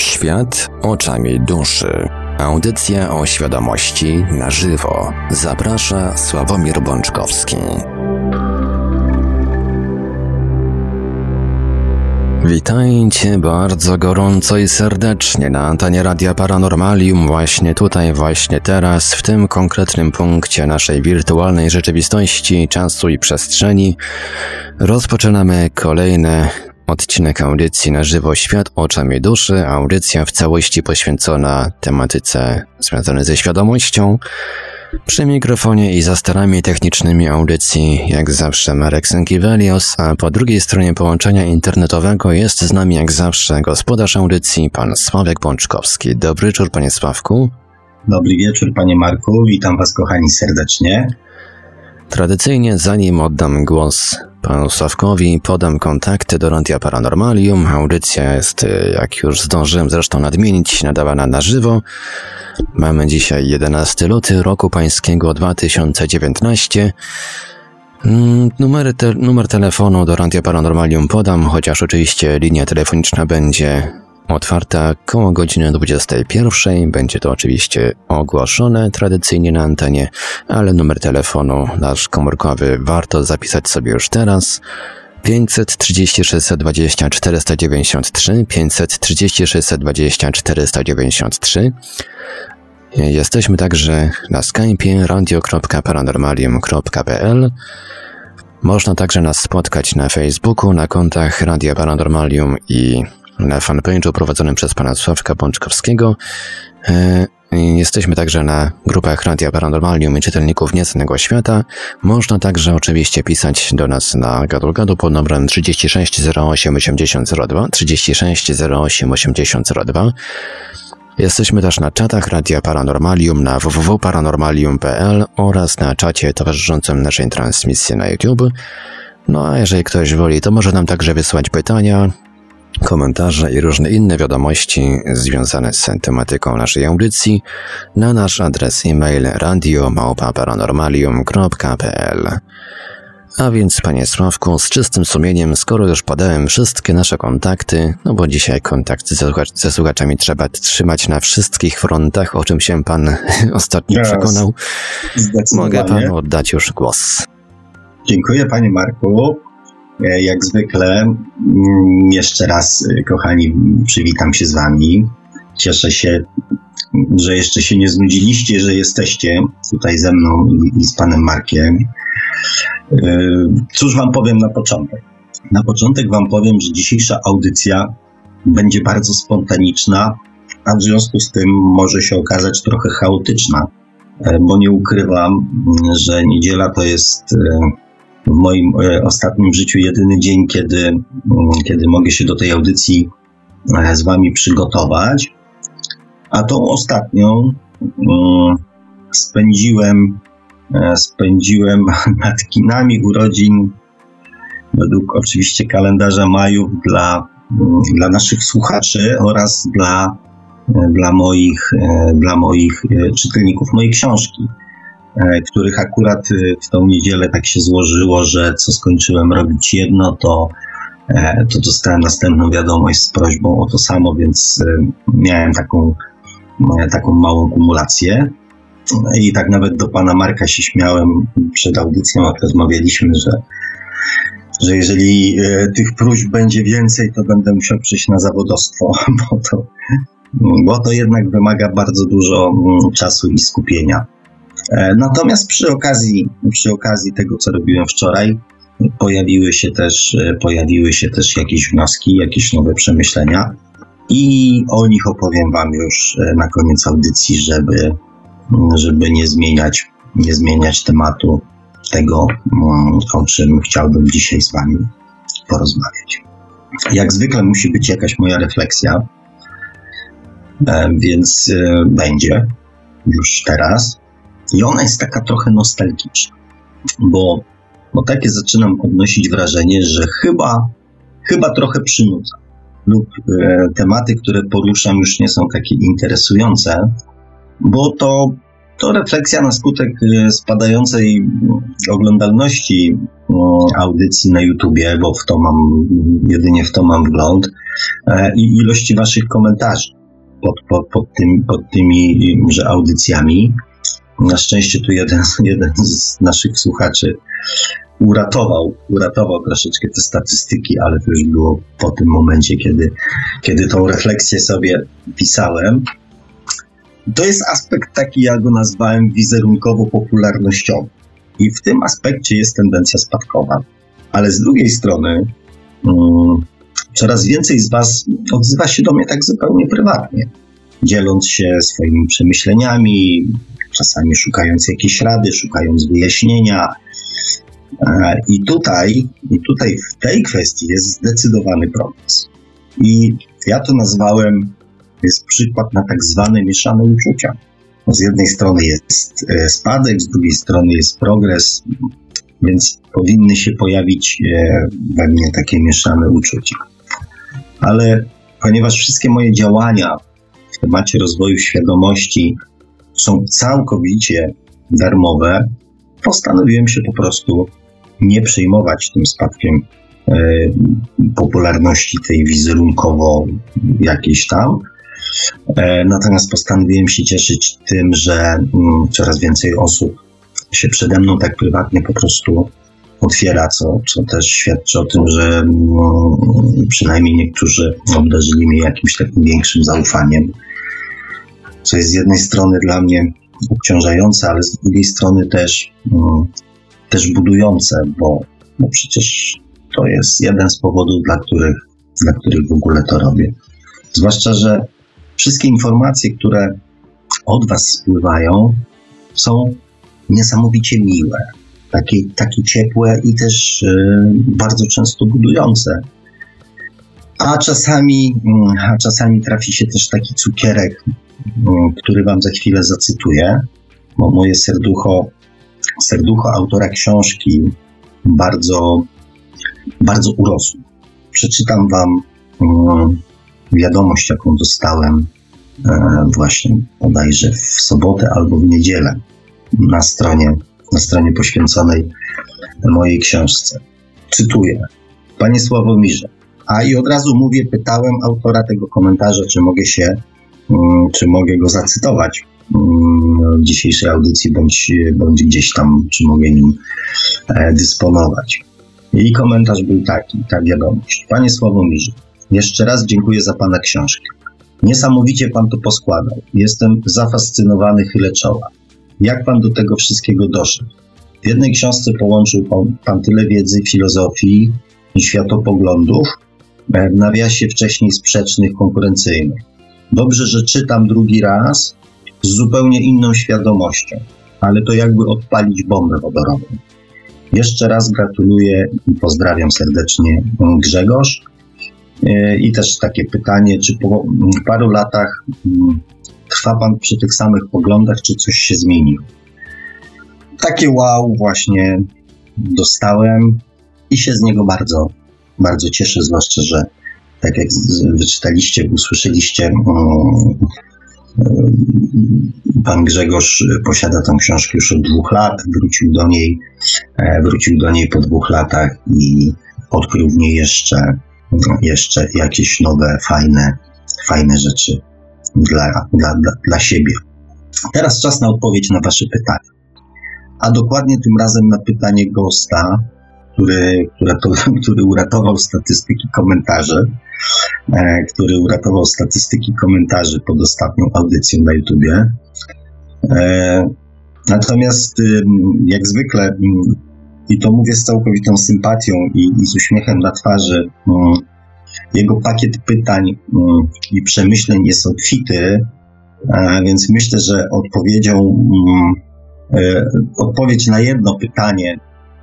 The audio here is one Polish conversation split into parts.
Świat oczami duszy. Audycja o świadomości na żywo. Zaprasza Sławomir Bączkowski. Witajcie bardzo gorąco i serdecznie na antenie Radia Paranormalium, właśnie tutaj, właśnie teraz, w tym konkretnym punkcie naszej wirtualnej rzeczywistości, czasu i przestrzeni. Rozpoczynamy kolejne odcinek audycji na żywo Świat oczami duszy, audycja w całości poświęcona tematyce związanej ze świadomością. Przy mikrofonie i za starami technicznymi audycji, jak zawsze Marek Sękiewelios, a po drugiej stronie połączenia internetowego jest z nami jak zawsze gospodarz audycji, pan Sławek Bączkowski. Dobry wieczór, panie Sławku. Dobry wieczór, panie Marku. Witam was, kochani, serdecznie. Tradycyjnie, zanim oddam głos panu Sławkowi, podam kontakty do Radia Paranormalium. Audycja jest, jak już zdążyłem zresztą nadmienić, nadawana na żywo. Mamy dzisiaj 11 luty roku pańskiego 2019. Numer, te, numer telefonu do Radia Paranormalium podam, chociaż oczywiście linia telefoniczna będzie otwarta koło godziny 21. Będzie to oczywiście ogłoszone tradycyjnie na antenie, ale numer telefonu nasz komórkowy warto zapisać sobie już teraz. 530 620 493 530 620 493 Jesteśmy także na Skype'ie radio.paranormalium.pl Można także nas spotkać na Facebooku, na kontach Radia Paranormalium i na fanpage'u prowadzonym przez pana Sławka Bączkowskiego. Jesteśmy także na grupach Radia Paranormalium i czytelników Nieznanego Świata. Można także oczywiście pisać do nas na gadu pod numerem 36 08 8002 36 08 8002 Jesteśmy też na czatach Radia Paranormalium na www.paranormalium.pl oraz na czacie towarzyszącym naszej transmisji na YouTube. No a jeżeli ktoś woli, to może nam także wysłać pytania, komentarze i różne inne wiadomości związane z tematyką naszej audycji na nasz adres e-mail radio.paranormalium.pl a więc, panie Sławku, z czystym sumieniem, skoro już podałem wszystkie nasze kontakty, no bo dzisiaj kontakt ze, słuchacz ze słuchaczami trzeba trzymać na wszystkich frontach, o czym się pan ostatnio przekonał, mogę panu oddać już głos. Dziękuję, panie Marku. E, jak zwykle, mm, jeszcze raz, e, kochani, przywitam się z wami. Cieszę się, że jeszcze się nie znudziliście, że jesteście tutaj ze mną i z panem Markiem. E, cóż Wam powiem na początek? Na początek Wam powiem, że dzisiejsza audycja będzie bardzo spontaniczna, a w związku z tym może się okazać trochę chaotyczna, bo nie ukrywam, że niedziela to jest w moim ostatnim życiu jedyny dzień, kiedy, kiedy mogę się do tej audycji z Wami przygotować. A tą ostatnią spędziłem E, spędziłem nad kinami urodzin według oczywiście kalendarza Majów dla, mm, dla naszych słuchaczy oraz dla, e, dla, moich, e, dla moich czytelników mojej książki, których akurat w tą niedzielę tak się złożyło, że co skończyłem robić jedno, to, to dostałem następną wiadomość z prośbą o to samo, więc miałem taką, taką małą kumulację. I tak nawet do pana Marka się śmiałem przed audycją, jak rozmawialiśmy, że, że jeżeli e, tych próśb będzie więcej, to będę musiał przyjść na zawodostwo, bo to, bo to jednak wymaga bardzo dużo mm, czasu i skupienia. E, natomiast przy okazji, przy okazji tego, co robiłem wczoraj, pojawiły się też, e, pojawiły się też jakieś wnioski, jakieś nowe przemyślenia i o nich opowiem Wam już na koniec audycji, żeby, żeby nie zmieniać, nie zmieniać tematu tego, mm, o czym chciałbym dzisiaj z Wami porozmawiać. Jak zwykle musi być jakaś moja refleksja, e, więc e, będzie już teraz. I ona jest taka trochę nostalgiczna, bo, bo takie zaczynam odnosić wrażenie, że chyba, chyba trochę przynudza. Lub e, tematy, które poruszam, już nie są takie interesujące, bo to, to refleksja na skutek e, spadającej oglądalności e, audycji na YouTubie, bo w to mam, jedynie w to mam wgląd. i ilości Waszych komentarzy pod, pod, pod, tym, pod tymi że audycjami. Na szczęście tu jeden, jeden z naszych słuchaczy uratował, uratował troszeczkę te statystyki, ale to już było po tym momencie, kiedy, kiedy tą refleksję sobie pisałem. To jest aspekt taki, ja go nazwałem wizerunkowo-popularnościowy. I w tym aspekcie jest tendencja spadkowa. Ale z drugiej strony, um, coraz więcej z Was odzywa się do mnie tak zupełnie prywatnie, dzieląc się swoimi przemyśleniami, czasami szukając jakiejś rady, szukając wyjaśnienia. E, I tutaj, I tutaj w tej kwestii jest zdecydowany progres. I ja to nazwałem, jest przykład na tak zwane mieszane uczucia. Z jednej strony jest e, spadek, z drugiej strony jest progres, więc powinny się pojawić e, we mnie takie mieszane uczucia. Ale ponieważ wszystkie moje działania w temacie rozwoju świadomości są całkowicie darmowe, postanowiłem się po prostu nie przejmować tym spadkiem e, popularności tej wizerunkowo jakiejś tam. E, natomiast postanowiłem się cieszyć tym, że mm, coraz więcej osób się przede mną tak prywatnie po prostu otwiera, co, co też świadczy o tym, że no, przynajmniej niektórzy obdarzyli mnie jakimś takim większym zaufaniem, co jest z jednej strony dla mnie obciążające, ale z drugiej strony też, no, też budujące, bo, przecież to jest jeden z powodów, dla których, dla których w ogóle to robię. Zwłaszcza, że wszystkie informacje, które od Was spływają, są niesamowicie miłe, takie, takie ciepłe i też y, bardzo często budujące. A czasami, mm, a czasami trafi się też taki cukierek, mm, który Wam za chwilę zacytuję, bo moje serducho, serducho autora książki bardzo, bardzo urosło. Przeczytam Wam mm, wiadomość, jaką dostałem e, właśnie bodajże w sobotę albo w niedzielę na stronie, na stronie poświęconej mojej książce. Cytuję. Panie Sławomirze, a i od razu mówię, pytałem autora tego komentarza, czy mogę się, czy mogę go zacytować mm, w dzisiejszej audycji, bądź, bądź gdzieś tam, czy mogę nim e, dysponować. Jej komentarz był taki, ta wiadomość. Panie Sławomirze, jeszcze raz dziękuję za Pana książkę. Niesamowicie Pan to poskładał. Jestem zafascynowany, chylę czoła. Jak Pan do tego wszystkiego doszedł? W jednej książce połączył Pan, pan tyle wiedzy, filozofii i światopoglądów, w nawiasie wcześniej sprzecznych, konkurencyjnych. Dobrze, że czytam drugi raz z zupełnie inną świadomością, ale to jakby odpalić bombę wodorową. Jeszcze raz gratuluję i pozdrawiam serdecznie Grzegorz. E, I też takie pytanie, czy po paru latach mm, trwa Pan przy tych samych poglądach, czy coś się zmieniło? Takie wow właśnie dostałem i się z niego bardzo, bardzo cieszę, zwłaszcza, że tak jak wyczytaliście, usłyszeliście, mm, mm, pan Grzegorz posiada tę książkę już od dwóch lat, wrócił do niej, e, wrócił do niej po dwóch latach i odkrył w niej jeszcze jeszcze jakieś nowe, fajne, fajne rzeczy dla, dla, dla, dla siebie. Teraz czas na odpowiedź na Wasze pytania. A dokładnie tym razem na pytanie Gosta, który, który, to, który uratował statystyki komentarzy, który uratował statystyki komentarzy pod ostatnią audycją na YouTubie. E, natomiast, jak zwykle, i to mówię z całkowitą sympatią i, i z uśmiechem na twarzy. Mm, jego pakiet pytań mm, i przemyśleń jest obfity, więc myślę, że odpowiedzią, mm, e, odpowiedź na jedno pytanie,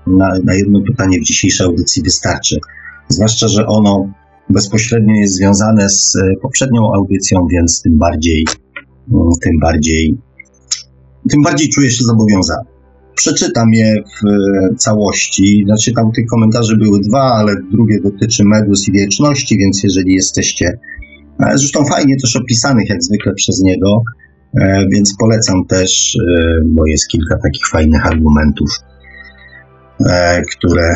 na, na jedno pytanie w dzisiejszej audycji wystarczy. Zwłaszcza, że ono bezpośrednio jest związane z e, poprzednią audycją, więc tym bardziej, tym bardziej, tym bardziej czuję się zobowiązany przeczytam je w e, całości. Znaczy tam tych komentarzy były dwa, ale drugie dotyczy Medus i wieczności, więc jeżeli jesteście, e, zresztą fajnie też opisanych jak zwykle przez niego, więc polecam też, bo jest kilka takich fajnych argumentów, które,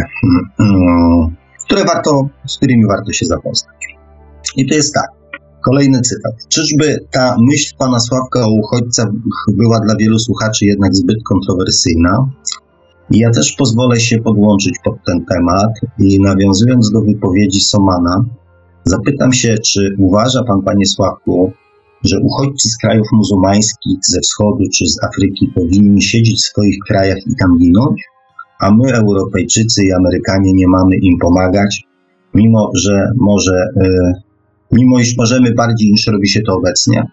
mm, które warto, z którymi warto się zapoznać. I to jest tak. Kolejny cytat. Czyżby ta myśl pana Sławka o uchodźcach była dla wielu słuchaczy jednak zbyt kontrowersyjna? Ja też pozwolę się podłączyć pod ten temat i nawiązując do wypowiedzi Somana, zapytam się, czy uważa pan, panie Sławku, że uchodźcy z krajów muzułmańskich, ze wschodu czy z Afryki powinni siedzieć w swoich krajach i tam ginąć, a my, Europejczycy i Amerykanie, nie mamy im pomagać, mimo że może, e, mimo iż możemy bardziej niż robi się to obecnie.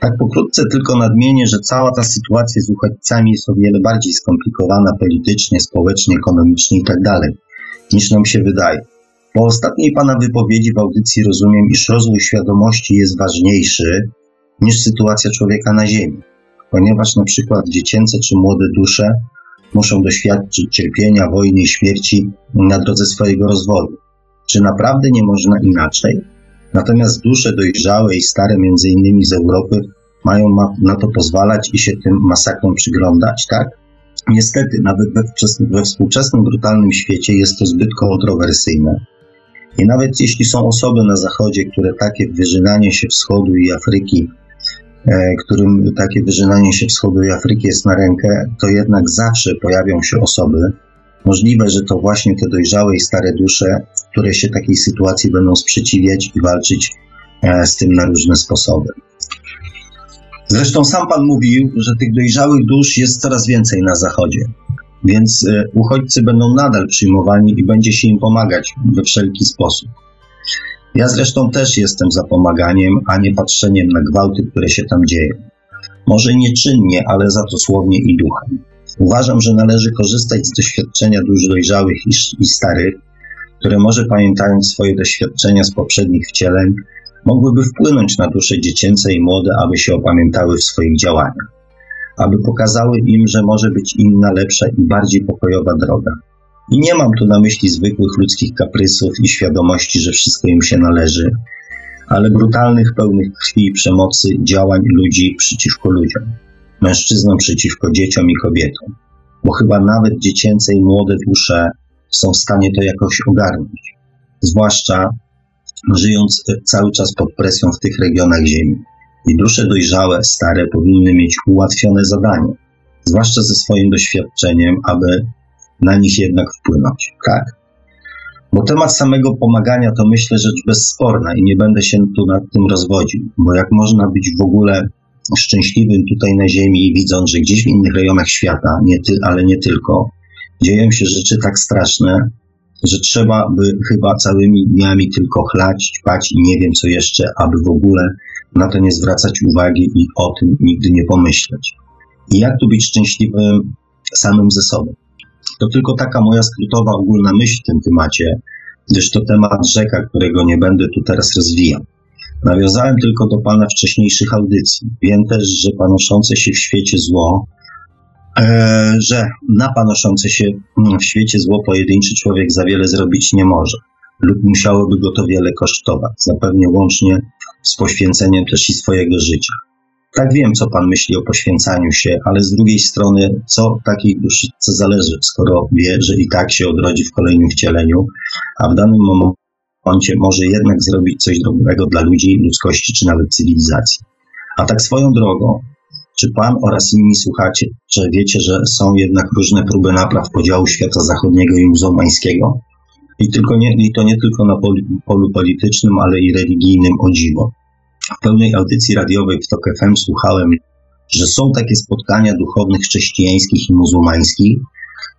Tak pokrótce tylko nadmienię, że cała ta sytuacja z uchodźcami jest o wiele bardziej skomplikowana politycznie, społecznie, ekonomicznie itd. Tak niż nam się wydaje. Po ostatniej Pana wypowiedzi w audycji rozumiem, iż rozwój świadomości jest ważniejszy niż sytuacja człowieka na Ziemi, ponieważ na przykład dziecięce czy młode dusze muszą doświadczyć cierpienia, wojny śmierci na drodze swojego rozwoju. Czy naprawdę nie można inaczej? Natomiast dusze dojrzałe i stare, między innymi z Europy, mają na to pozwalać i się tym masakrom przyglądać, tak? Niestety, nawet we, współczesnym brutalnym świecie jest to zbyt kontrowersyjne. I nawet jeśli są osoby na Zachodzie, które takie wyżynanie się wschodu i Afryki którym takie wyżynanie się wschodu i Afryki jest na rękę, to jednak zawsze pojawią się osoby, możliwe, że to właśnie te dojrzałe i stare dusze, które się takiej sytuacji będą sprzeciwiać i walczyć e, z tym na różne sposoby. Zresztą sam Pan mówił, że tych dojrzałych dusz jest coraz więcej na Zachodzie, więc e, uchodźcy będą nadal przyjmowani i będzie się im pomagać we wszelki sposób. Ja zresztą też jestem za pomaganiem, a nie patrzeniem na gwałty, które się tam dzieją. Może nie czynnie, ale za to słownie i duchem. Uważam, że należy korzystać z doświadczenia dusz dojrzałych i starych, które może pamiętając swoje doświadczenia z poprzednich wcieleń, mogłyby wpłynąć na dusze dziecięce i młode, aby się opamiętały w swoich działaniach, aby pokazały im, że może być inna, lepsza i bardziej pokojowa droga. I nie mam tu na myśli zwykłych ludzkich kaprysów i świadomości, że wszystko im się należy, ale brutalnych, pełnych krwi i przemocy działań ludzi przeciwko ludziom, mężczyznom przeciwko dzieciom i kobietom, bo chyba nawet dziecięce i młode dusze są w stanie to jakoś ogarnąć, zwłaszcza żyjąc cały czas pod presją w tych regionach Ziemi. I dusze dojrzałe, stare powinny mieć ułatwione zadanie, zwłaszcza ze swoim doświadczeniem, aby na nich jednak wpłynąć, tak? Bo temat samego pomagania to myślę rzecz bezsporna i nie będę się tu nad tym rozwodził, bo jak można być w ogóle szczęśliwym tutaj na Ziemi, widząc, że gdzieś w innych rejonach świata, nie ty, ale nie tylko, dzieją się rzeczy tak straszne, że trzeba by chyba całymi dniami tylko chlać, ćpać i nie wiem co jeszcze, aby w ogóle na to nie zwracać uwagi i o tym nigdy nie pomyśleć. I jak tu być szczęśliwym samym ze sobą? To tylko taka moja skrótowa ogólna myśl w tym temacie, gdyż to temat rzeka, którego nie będę tu teraz rozwijał. Nawiązałem tylko do Pana wcześniejszych audycji. Wiem też, że panoszące się w świecie zło, e, że na panoszące się w świecie zło pojedynczy człowiek za wiele zrobić nie może, lub musiałoby go to wiele kosztować, zapewne łącznie z poświęceniem też i swojego życia. Tak wiem, co Pan myśli o poświęcaniu się, ale z drugiej strony, co takiej duszyczce zależy, skoro wie, że i tak się odrodzi w kolejnym wcieleniu, a w danym momencie może jednak zrobić coś dobrego dla ludzi, ludzkości czy nawet cywilizacji. A tak swoją drogą, czy Pan oraz inni słuchacie, że wiecie, że są jednak różne próby napraw podziału świata zachodniego i muzułmańskiego? I, tylko nie, I to nie tylko na polu, polu politycznym, ale i religijnym o dziwo. W pełnej audycji radiowej w TOK FM słuchałem, że są takie spotkania duchownych chrześcijańskich i muzułmańskich,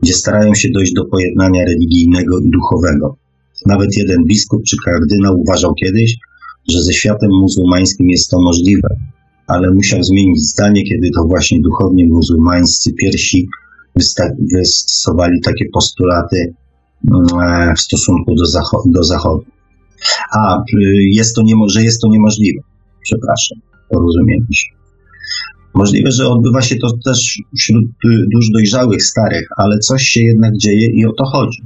gdzie starają się dojść do pojednania religijnego i duchowego. Nawet jeden biskup czy kardynał uważał kiedyś, że ze światem muzułmańskim jest to możliwe, ale musiał zmienić zdanie, kiedy to właśnie duchowni muzułmańscy pierwsi wystosowali takie postulaty mm, w stosunku do, zachodu. Do zachodu. A, y, jest to że jest to niemożliwe przepraszam, porozumiemy się. Możliwe, że odbywa się to też wśród dusz dojrzałych, starych, ale coś się jednak dzieje i o to chodzi.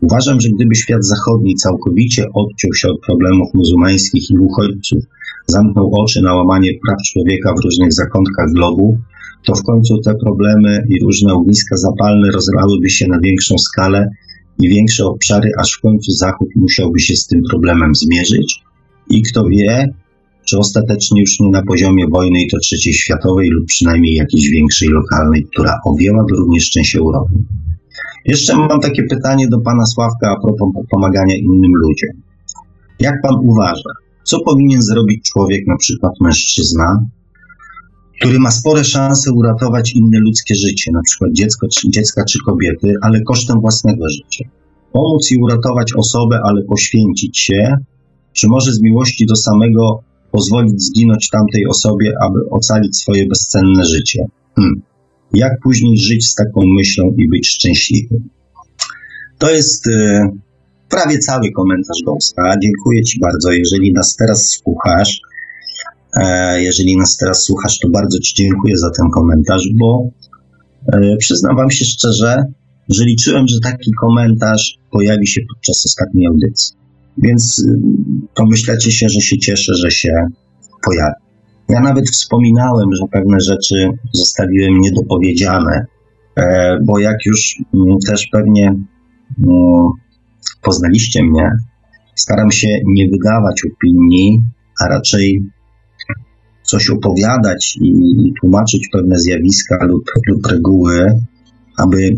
Uważam, że gdyby świat zachodni całkowicie odciął się od problemów muzułmańskich i uchodźców, zamknął oczy na łamanie praw człowieka w różnych zakątkach globu, to w końcu te problemy i różne ogniska zapalne rozlałyby się na większą skalę i większe obszary, aż w końcu Zachód musiałby się z tym problemem zmierzyć i kto wie, czy ostatecznie już nie na poziomie wojny i to trzeciej światowej lub przynajmniej jakiejś większej lokalnej, która objęłaby również część Europy. Jeszcze mam takie pytanie do pana Sławka a propos pomagania innym ludziom. Jak pan uważa, co powinien zrobić człowiek, na przykład mężczyzna, który ma spore szanse uratować inne ludzkie życie, na przykład dziecko, czy, dziecka czy kobiety, ale kosztem własnego życia? Pomóc i uratować osobę, ale poświęcić się, czy może z miłości do samego pozwolić zginąć tamtej osobie, aby ocalić swoje bezcenne życie? Hmm. Jak później żyć z taką myślą i być szczęśliwym? To jest y, prawie cały komentarz Gąska. Dziękuję Ci bardzo. Jeżeli nas teraz słuchasz, e, jeżeli nas teraz słuchasz, to bardzo Ci dziękuję za ten komentarz, bo e, przyznam Wam się szczerze, że liczyłem, że taki komentarz pojawi się podczas ostatniej audycji. Więc y, pomyślecie się, że się cieszę, że się pojawi. Ja nawet wspominałem, że pewne rzeczy zostawiłem niedopowiedziane, e, bo jak już mm, też pewnie mm, poznaliście mnie, staram się nie wydawać opinii, a raczej coś opowiadać i tłumaczyć pewne zjawiska lub, lub reguły, aby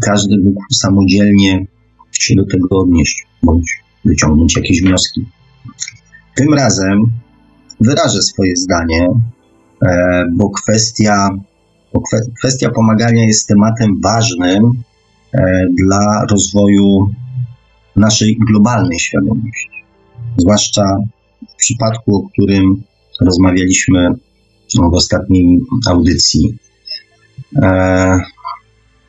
każdy mógł samodzielnie się do tego odnieść bądź wyciągnąć jakieś wnioski. Tym razem wyrażę swoje zdanie, e, bo kwestia, bo kwestia pomagania jest tematem ważnym e, dla rozwoju naszej globalnej świadomości. Zwłaszcza w przypadku, o którym rozmawialiśmy w ostatniej audycji. E,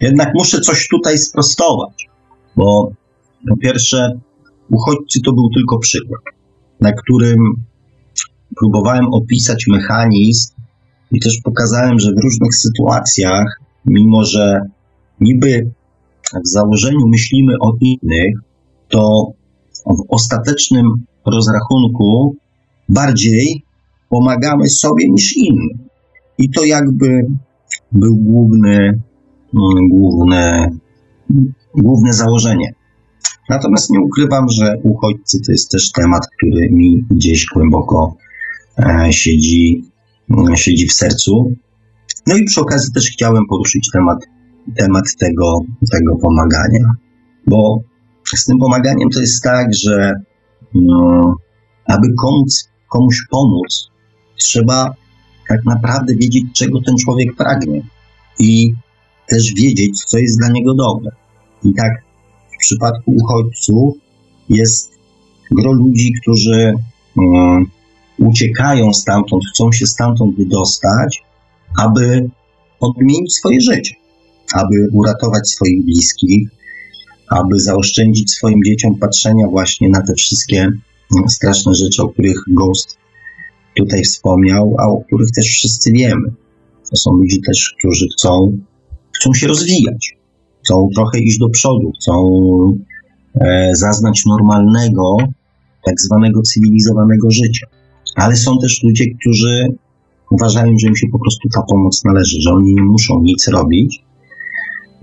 jednak muszę coś tutaj sprostować, bo po pierwsze, uchodźcy to był tylko przykład, na którym próbowałem opisać mechanizm i też pokazałem, że w różnych sytuacjach, mimo że niby w założeniu myślimy o innych, to w ostatecznym rozrachunku bardziej pomagamy sobie niż innym. I to jakby był główny, mm, główne, główne założenie. Natomiast nie ukrywam, że uchodźcy to jest też temat, który mi gdzieś głęboko e, siedzi, mm, siedzi w sercu. No i przy okazji też chciałem poruszyć temat, temat tego, tego pomagania, bo z tym pomaganiem to jest tak, że no, aby komuś, komuś pomóc, trzeba tak naprawdę wiedzieć, czego ten człowiek pragnie i też wiedzieć, co jest dla niego dobre. I tak przypadku uchodźców jest gro ludzi, którzy um, uciekają stamtąd, chcą się stamtąd wydostać, aby odmienić swoje życie, aby uratować swoich bliskich, aby zaoszczędzić swoim dzieciom patrzenia właśnie na te wszystkie straszne rzeczy, o których Ghost tutaj wspomniał, a o których też wszyscy wiemy. To są ludzie też, którzy chcą, chcą się rozwijać, chcą trochę iść do przodu, chcą e, zaznać normalnego, tak zwanego cywilizowanego życia. Ale są też ludzie, którzy uważają, że im się po prostu ta pomoc należy, że oni nie muszą nic robić.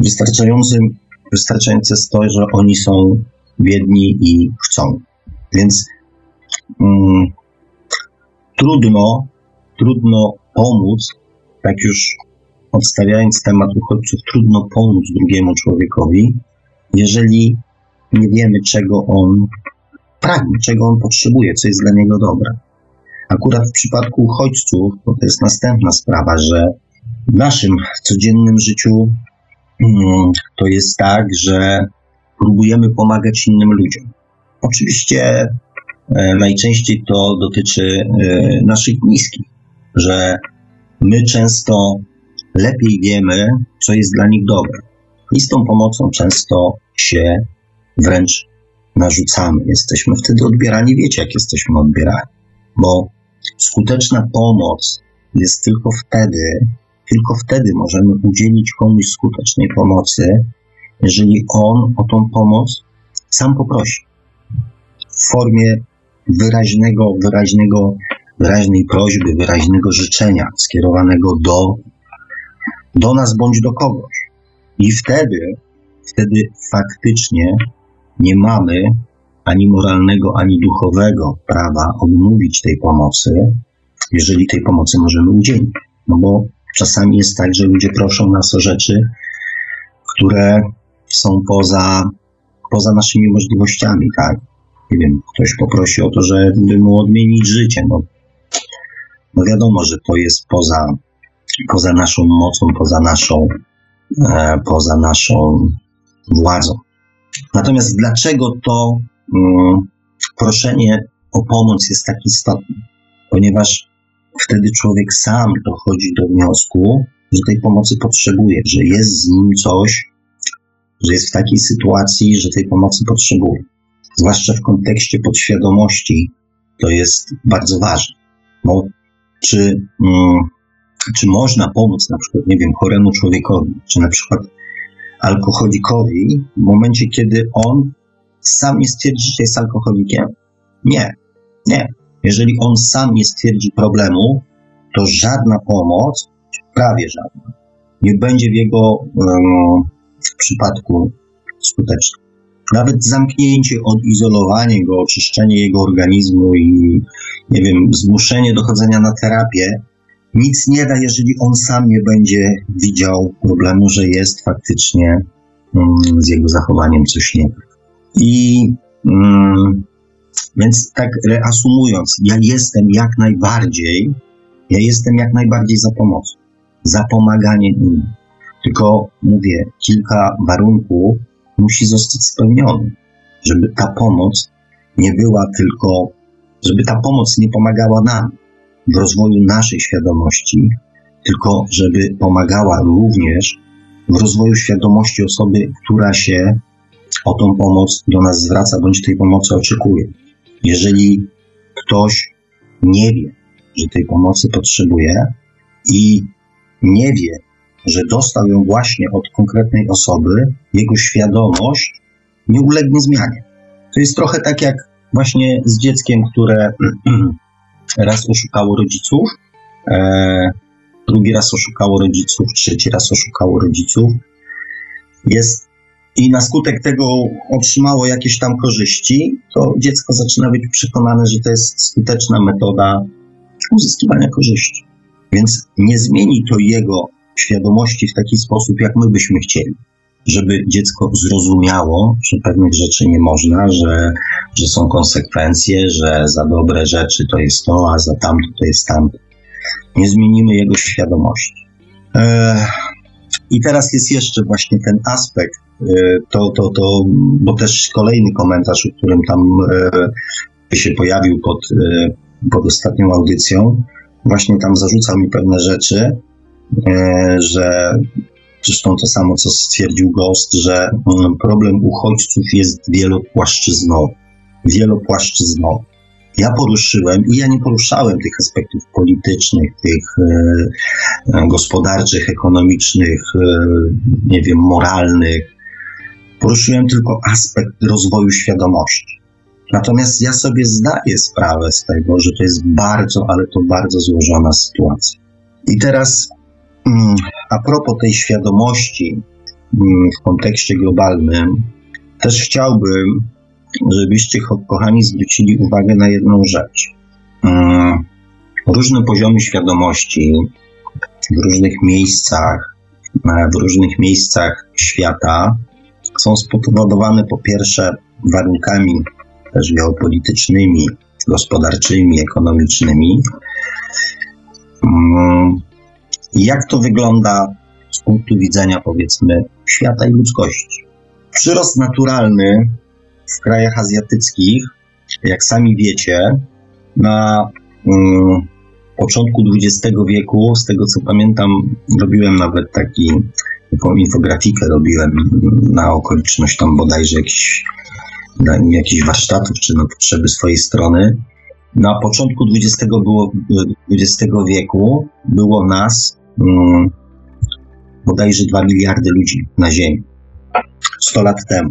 Wystarczającym, wystarczające jest to, że oni są biedni i chcą. Więc mm, trudno, trudno pomóc, tak już odstawiając temat uchodźców, trudno pomóc drugiemu człowiekowi, jeżeli nie wiemy, czego on pragnie, czego on potrzebuje, co jest dla niego dobre. Akurat w przypadku uchodźców to jest następna sprawa, że w naszym codziennym życiu mm, to jest tak, że próbujemy pomagać innym ludziom. Oczywiście E, najczęściej to dotyczy e, naszych bliskich, że my często lepiej wiemy, co jest dla nich dobre. I z tą pomocą często się wręcz narzucamy. Jesteśmy wtedy odbierani, wiecie, jak jesteśmy odbierani, bo skuteczna pomoc jest tylko wtedy, tylko wtedy możemy udzielić komuś skutecznej pomocy, jeżeli on o tą pomoc sam poprosi. W formie wyraźnego, wyraźnego, wyraźnej prośby, wyraźnego życzenia skierowanego do, do nas bądź do kogoś. I wtedy, wtedy faktycznie nie mamy ani moralnego, ani duchowego prawa odmówić tej pomocy, jeżeli tej pomocy możemy udzielić. No bo czasami jest tak, że ludzie proszą nas o rzeczy, które są poza, poza naszymi możliwościami, tak? Nie wiem, ktoś poprosi o to, żeby mu odmienić życie. No, no wiadomo, że to jest poza, poza naszą mocą, poza naszą, e, poza naszą władzą. Natomiast dlaczego to mm, proszenie o pomoc jest tak istotne? Ponieważ wtedy człowiek sam dochodzi do wniosku, że tej pomocy potrzebuje, że jest z nim coś, że jest w takiej sytuacji, że tej pomocy potrzebuje. Zwłaszcza w kontekście podświadomości to jest bardzo ważne. Bo czy, mm, czy można pomóc na przykład, nie wiem, choremu człowiekowi, czy na przykład alkoholikowi w momencie, kiedy on sam nie stwierdzi, że jest alkoholikiem? Nie, nie. Jeżeli on sam nie stwierdzi problemu, to żadna pomoc, prawie żadna, nie będzie w jego um, w przypadku skuteczna. Nawet zamknięcie, odizolowanie go, oczyszczenie jego organizmu i, nie wiem, zmuszenie do chodzenia na terapię nic nie da, jeżeli on sam nie będzie widział problemu, że jest faktycznie um, z jego zachowaniem coś nie tak. I um, więc tak reasumując, ja jestem jak najbardziej, ja jestem jak najbardziej za pomocą, za pomaganiem innym. Tylko mówię, kilka warunków musi zostać spełnionych, żeby ta pomoc nie była tylko, żeby ta pomoc nie pomagała nam w rozwoju naszej świadomości, tylko żeby pomagała również w rozwoju świadomości osoby, która się o tą pomoc do nas zwraca, bądź tej pomocy oczekuje. Jeżeli ktoś nie wie, że tej pomocy potrzebuje i nie wie, że dostał ją właśnie od konkretnej osoby, jego świadomość nie ulegnie zmianie. To jest trochę tak jak właśnie z dzieckiem, które raz oszukało rodziców, e, drugi raz oszukało rodziców, trzeci raz oszukało rodziców. Jest i na skutek tego otrzymało jakieś tam korzyści, to dziecko zaczyna być przekonane, że to jest skuteczna metoda uzyskiwania korzyści. Więc nie zmieni to jego świadomości w taki sposób, jak my byśmy chcieli. Żeby dziecko zrozumiało, że pewnych rzeczy nie można, że, że są konsekwencje, że za dobre rzeczy to jest to, a za tamto to jest tamto. Nie zmienimy jego świadomości. Eee, I teraz jest jeszcze właśnie ten aspekt, e, to, to, to, bo też kolejny komentarz, o którym tam e, się pojawił pod, e, pod ostatnią audycją, właśnie tam zarzucał mi pewne rzeczy, E, że zresztą to samo, co stwierdził Ghost, że mm, problem uchodźców jest wielopłaszczyznowy. Wielopłaszczyznowy. Ja poruszyłem i ja nie poruszałem tych aspektów politycznych, tych e, e gospodarczych, ekonomicznych, e, nie wiem, moralnych. Poruszyłem tylko aspekt rozwoju świadomości. Natomiast ja sobie zdaję sprawę z tego, że to jest bardzo, ale to bardzo złożona sytuacja. I teraz a propos tej świadomości mm, w kontekście globalnym, też chciałbym, żebyście, kochani, zwrócili uwagę na jedną rzecz. Mm, różne poziomy świadomości w różnych miejscach, w różnych miejscach świata są spowodowane po pierwsze warunkami też geopolitycznymi, gospodarczymi, ekonomicznymi. Jak to wygląda z punktu widzenia, powiedzmy, świata i ludzkości? Przyrost naturalny w krajach azjatyckich, jak sami wiecie, na um, początku XX wieku, z tego co pamiętam, robiłem nawet taki, taką infografikę robiłem na okoliczność tam bodajże jakichś, jakichś warsztatów, czy na potrzeby swojej strony. Na początku XX, było, XX wieku było nas mm, bodajże 2 miliardy ludzi na Ziemi. 100 lat temu.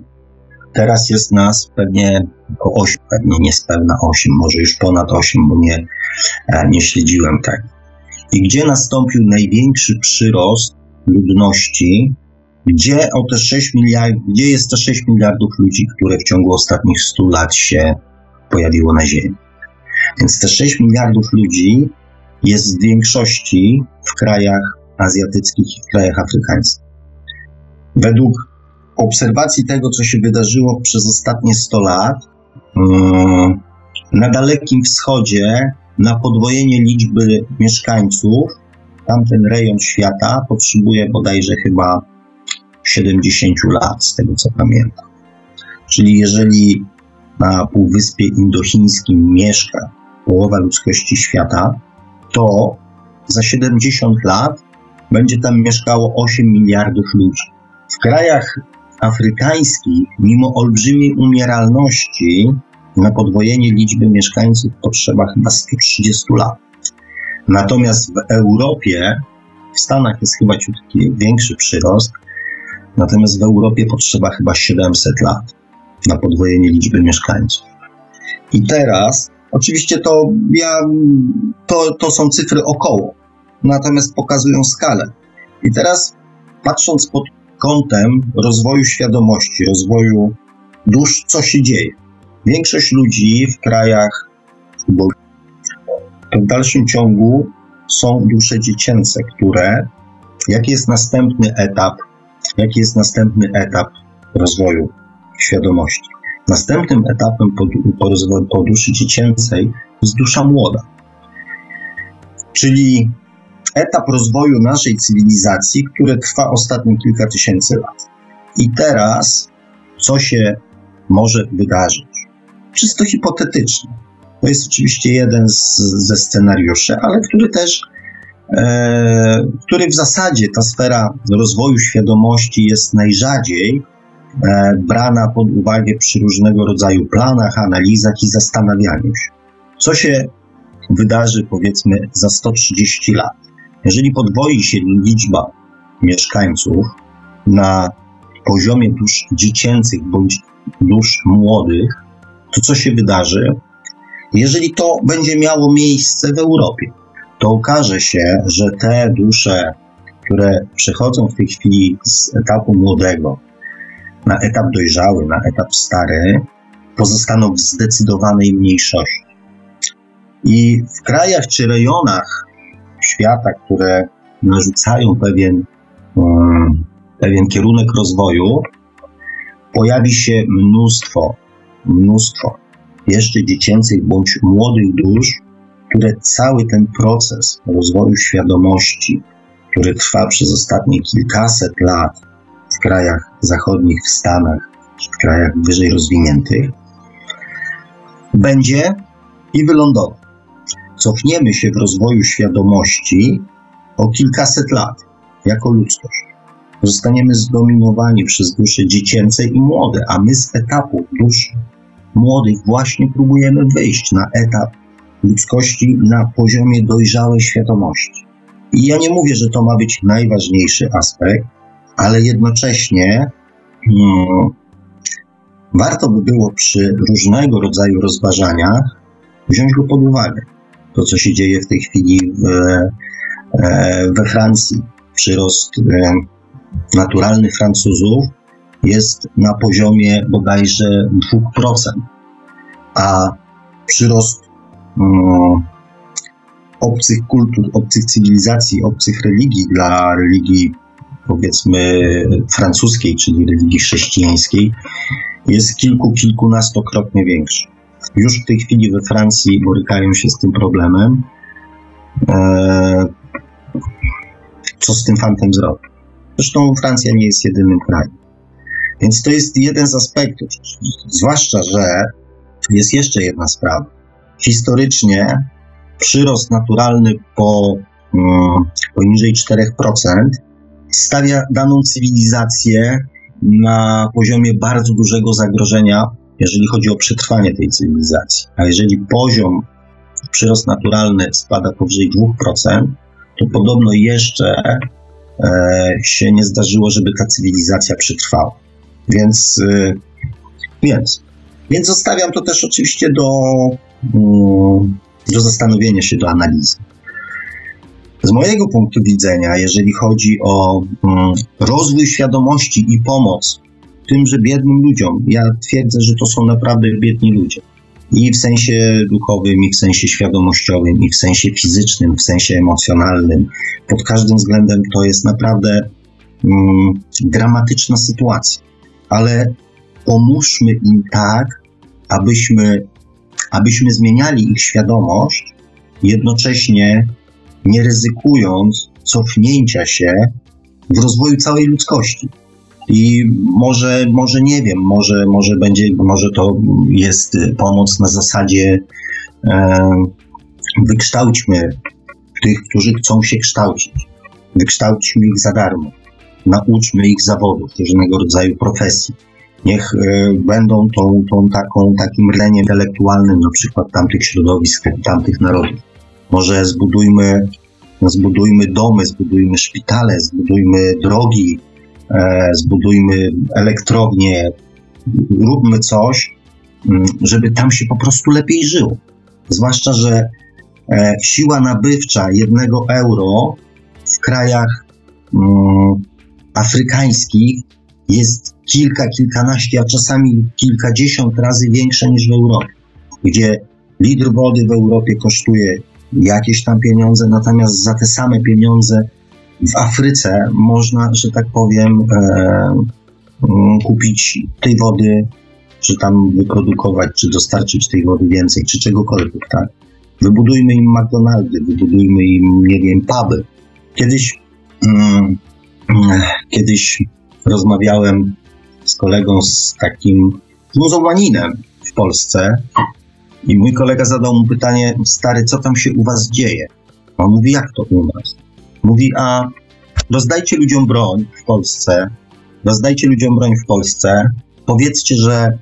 Teraz jest nas pewnie około 8, pewnie niespełna 8, może już ponad 8, bo nie, e, nie śledziłem tak. I gdzie nastąpił największy przyrost ludności Gdzie, o te 6 miliardów, gdzie jest te 6 miliardów ludzi, które w ciągu ostatnich 100 lat się pojawiło na Ziemi? Więc te 6 miliardów ludzi jest w większości w krajach azjatyckich i w krajach afrykańskich. Według obserwacji tego, co się wydarzyło przez ostatnie 100 lat, mm, na Dalekim Wschodzie na podwojenie liczby mieszkańców tamten rejon świata potrzebuje bodajże chyba 70 lat, z tego co pamiętam. Czyli jeżeli na Półwyspie Indochińskim mieszka połowa ludzkości świata, to za 70 lat będzie tam mieszkało 8 miliardów ludzi. W krajach afrykańskich, mimo olbrzymiej umieralności, na podwojenie liczby mieszkańców potrzeba chyba 130 lat. Natomiast w Europie, w Stanach jest chyba ciutki większy przyrost, natomiast w Europie potrzeba chyba 700 lat na podwojenie liczby mieszkańców. I teraz, oczywiście to, ja, to, to są cyfry około, natomiast pokazują skalę. I teraz, patrząc pod kątem rozwoju świadomości, rozwoju dusz, co się dzieje. Większość ludzi w krajach, w dalszym ciągu są dusze dziecięce, które, jaki jest następny etap, jaki jest następny etap rozwoju świadomości. Następnym etapem po, po, rozwoju, po duszy dziecięcej jest dusza młoda. Czyli etap rozwoju naszej cywilizacji, który trwa ostatnie kilka tysięcy lat. I teraz, co się może wydarzyć? Czysto hipotetycznie. To jest oczywiście jeden z, ze scenariuszy, ale który też, e, który w zasadzie ta sfera rozwoju świadomości jest najrzadziej brana pod uwagę przy różnego rodzaju planach, analizach i zastanawianiu się. Co się wydarzy, powiedzmy, za 130 lat? Jeżeli podwoi się liczba mieszkańców na poziomie dusz dziecięcych bądź dusz młodych, to co się wydarzy? Jeżeli to będzie miało miejsce w Europie, to okaże się, że te dusze, które przechodzą w tej chwili z etapu młodego na etap dojrzały, na etap stary, pozostaną w zdecydowanej mniejszości. I w krajach czy rejonach świata, które narzucają pewien, um, pewien kierunek rozwoju, pojawi się mnóstwo, mnóstwo jeszcze dziecięcych bądź młodych dusz, które cały ten proces rozwoju świadomości, który trwa przez ostatnie kilkaset lat krajach zachodnich, w Stanach, w krajach wyżej rozwiniętych, będzie i wylądował cofniemy się w rozwoju świadomości o kilkaset lat jako ludzkość. Zostaniemy zdominowani przez dusze dziecięce i młode, a my z etapu dusz młodych właśnie próbujemy wyjść na etap ludzkości na poziomie dojrzałej świadomości. I ja nie mówię, że to ma być najważniejszy aspekt, ale jednocześnie hmm, warto by było przy różnego rodzaju rozważaniach wziąć go pod uwagę to, co się dzieje w tej chwili w, e, we Francji. Przyrost e, naturalny Francuzów jest na poziomie bodajże 2%, a przyrost um, obcych kultur, obcych cywilizacji, obcych religii dla religii powiedzmy francuskiej, czyli religii chrześcijańskiej, jest kilku, kilkunastokrotnie większy. Już w tej chwili we Francji borykają się z tym problemem. E, co z tym fantem zrobić? Zresztą Francja nie jest jedynym krajem. Więc to jest jeden z aspektów. Zwłaszcza, że jest jeszcze jedna sprawa. Historycznie przyrost naturalny po um, poniżej 4% stawia daną cywilizację na poziomie bardzo dużego zagrożenia jeżeli chodzi o przetrwanie tej cywilizacji. A jeżeli poziom przyrost naturalny spada powyżej 2%, to podobno jeszcze e, się nie zdarzyło, żeby ta cywilizacja przetrwała. Więc, e, więc, więc zostawiam to też oczywiście do, mm, do zastanowienia się, do analizy. Z mojego punktu widzenia, jeżeli chodzi o mm, rozwój świadomości i pomoc tymże biednym ludziom, ja twierdzę, że to są naprawdę biedni ludzie. I w sensie duchowym, i w sensie świadomościowym, i w sensie fizycznym, w sensie emocjonalnym. Pod każdym względem to jest naprawdę mm, dramatyczna sytuacja. Ale pomóżmy im tak, abyśmy, abyśmy zmieniali ich świadomość, jednocześnie nie ryzykując cofnięcia się w rozwoju całej ludzkości. I może, może nie wiem, może, może będzie, może to jest pomoc na zasadzie e, wykształćmy tych, którzy chcą się kształcić. Wykształćmy ich za darmo. Nauczmy ich zawodów, różnego rodzaju profesji. Niech e, będą tą, tą taką, takim rleniem intelektualnym na przykład tamtych środowisk, tamtych narodów. Może zbudujmy, zbudujmy domy, zbudujmy szpitale, zbudujmy drogi, e, zbudujmy elektrownie, róbmy coś, mm, żeby tam się po prostu lepiej żyło. Zwłaszcza, że e, siła nabywcza jednego euro w krajach mm, afrykańskich jest kilka, kilkanaście, a czasami kilkadziesiąt razy większa niż w Europie, gdzie litr wody w Europie kosztuje jakieś tam pieniądze, natomiast za te same pieniądze w Afryce można, że tak powiem, e, mm, kupić tej wody, czy tam wyprodukować, czy dostarczyć tej wody więcej, czy czegokolwiek, tak? Wybudujmy im McDonaldy, wybudujmy im, nie wiem, puby. Kiedyś, mm, kiedyś rozmawiałem z kolegą z takim muzułmaninem w Polsce i mój kolega zadał mu pytanie, stary, co tam się u was dzieje? On mówi, jak to u nas? Mówi, a rozdajcie ludziom broń w Polsce, rozdajcie ludziom broń w Polsce, powiedzcie, że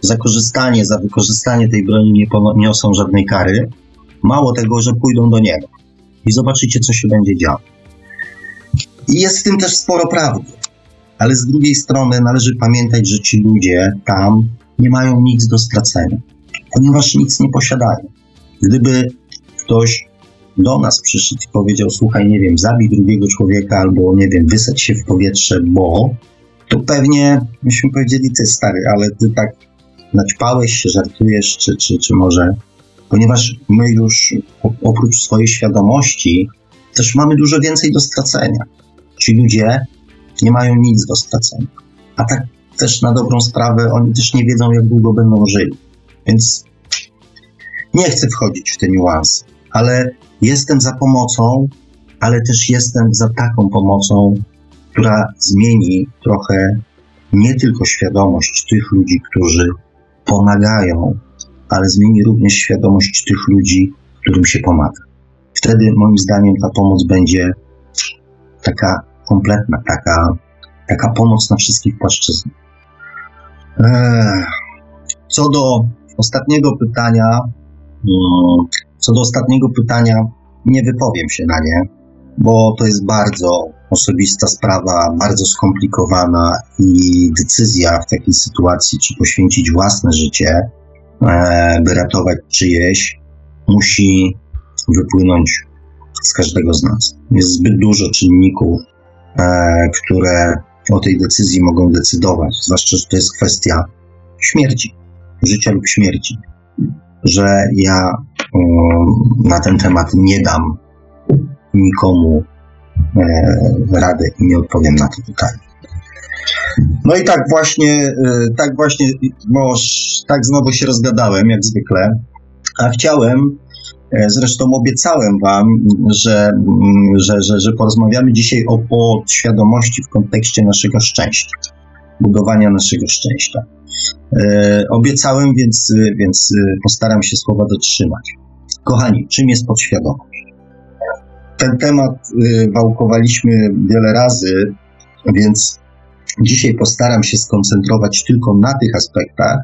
za korzystanie, za wykorzystanie tej broni nie poniosą żadnej kary. Mało tego, że pójdą do nieba. I zobaczycie, co się będzie działo. I jest w tym też sporo prawdy. Ale z drugiej strony należy pamiętać, że ci ludzie tam nie mają nic do stracenia, ponieważ nic nie posiadają. Gdyby ktoś do nas przyszedł i powiedział: Słuchaj, nie wiem, zabij drugiego człowieka albo nie wiem, wysadź się w powietrze, bo to pewnie myśmy powiedzieli: Ty stary, ale ty tak naćpałeś się, żartujesz, czy, czy, czy może. Ponieważ my już oprócz swojej świadomości też mamy dużo więcej do stracenia. Ci ludzie nie mają nic do stracenia. A tak też na dobrą sprawę oni też nie wiedzą, jak długo będą żyli. Więc nie chcę wchodzić w te niuanse, ale jestem za pomocą, ale też jestem za taką pomocą, która zmieni trochę nie tylko świadomość tych ludzi, którzy pomagają, ale zmieni również świadomość tych ludzi, którym się pomaga. Wtedy moim zdaniem ta pomoc będzie taka kompletna, taka, taka pomoc na wszystkich płaszczyznach. Eee, co do ostatniego pytania, mm, co do ostatniego pytania, nie wypowiem się na nie, bo to jest bardzo osobista sprawa, bardzo skomplikowana i decyzja w takiej sytuacji, czy poświęcić własne życie, e, by ratować czyjeś, musi wypłynąć z każdego z nas. Jest zbyt dużo czynników, e, które o tej decyzji mogą decydować, zwłaszcza, że to jest kwestia śmierci, życia lub śmierci, że ja na ten temat nie dam nikomu e, rady i nie odpowiem na to pytanie. No i tak właśnie, e, tak właśnie, bo tak znowu się rozgadałem, jak zwykle, a chciałem, e, zresztą obiecałem Wam, że, że, że, że porozmawiamy dzisiaj o podświadomości w kontekście naszego szczęścia, budowania naszego szczęścia. E, obiecałem, więc, więc postaram się słowa dotrzymać. Kochani, czym jest podświadomość? Ten temat wałkowaliśmy wiele razy, więc dzisiaj postaram się skoncentrować tylko na tych aspektach,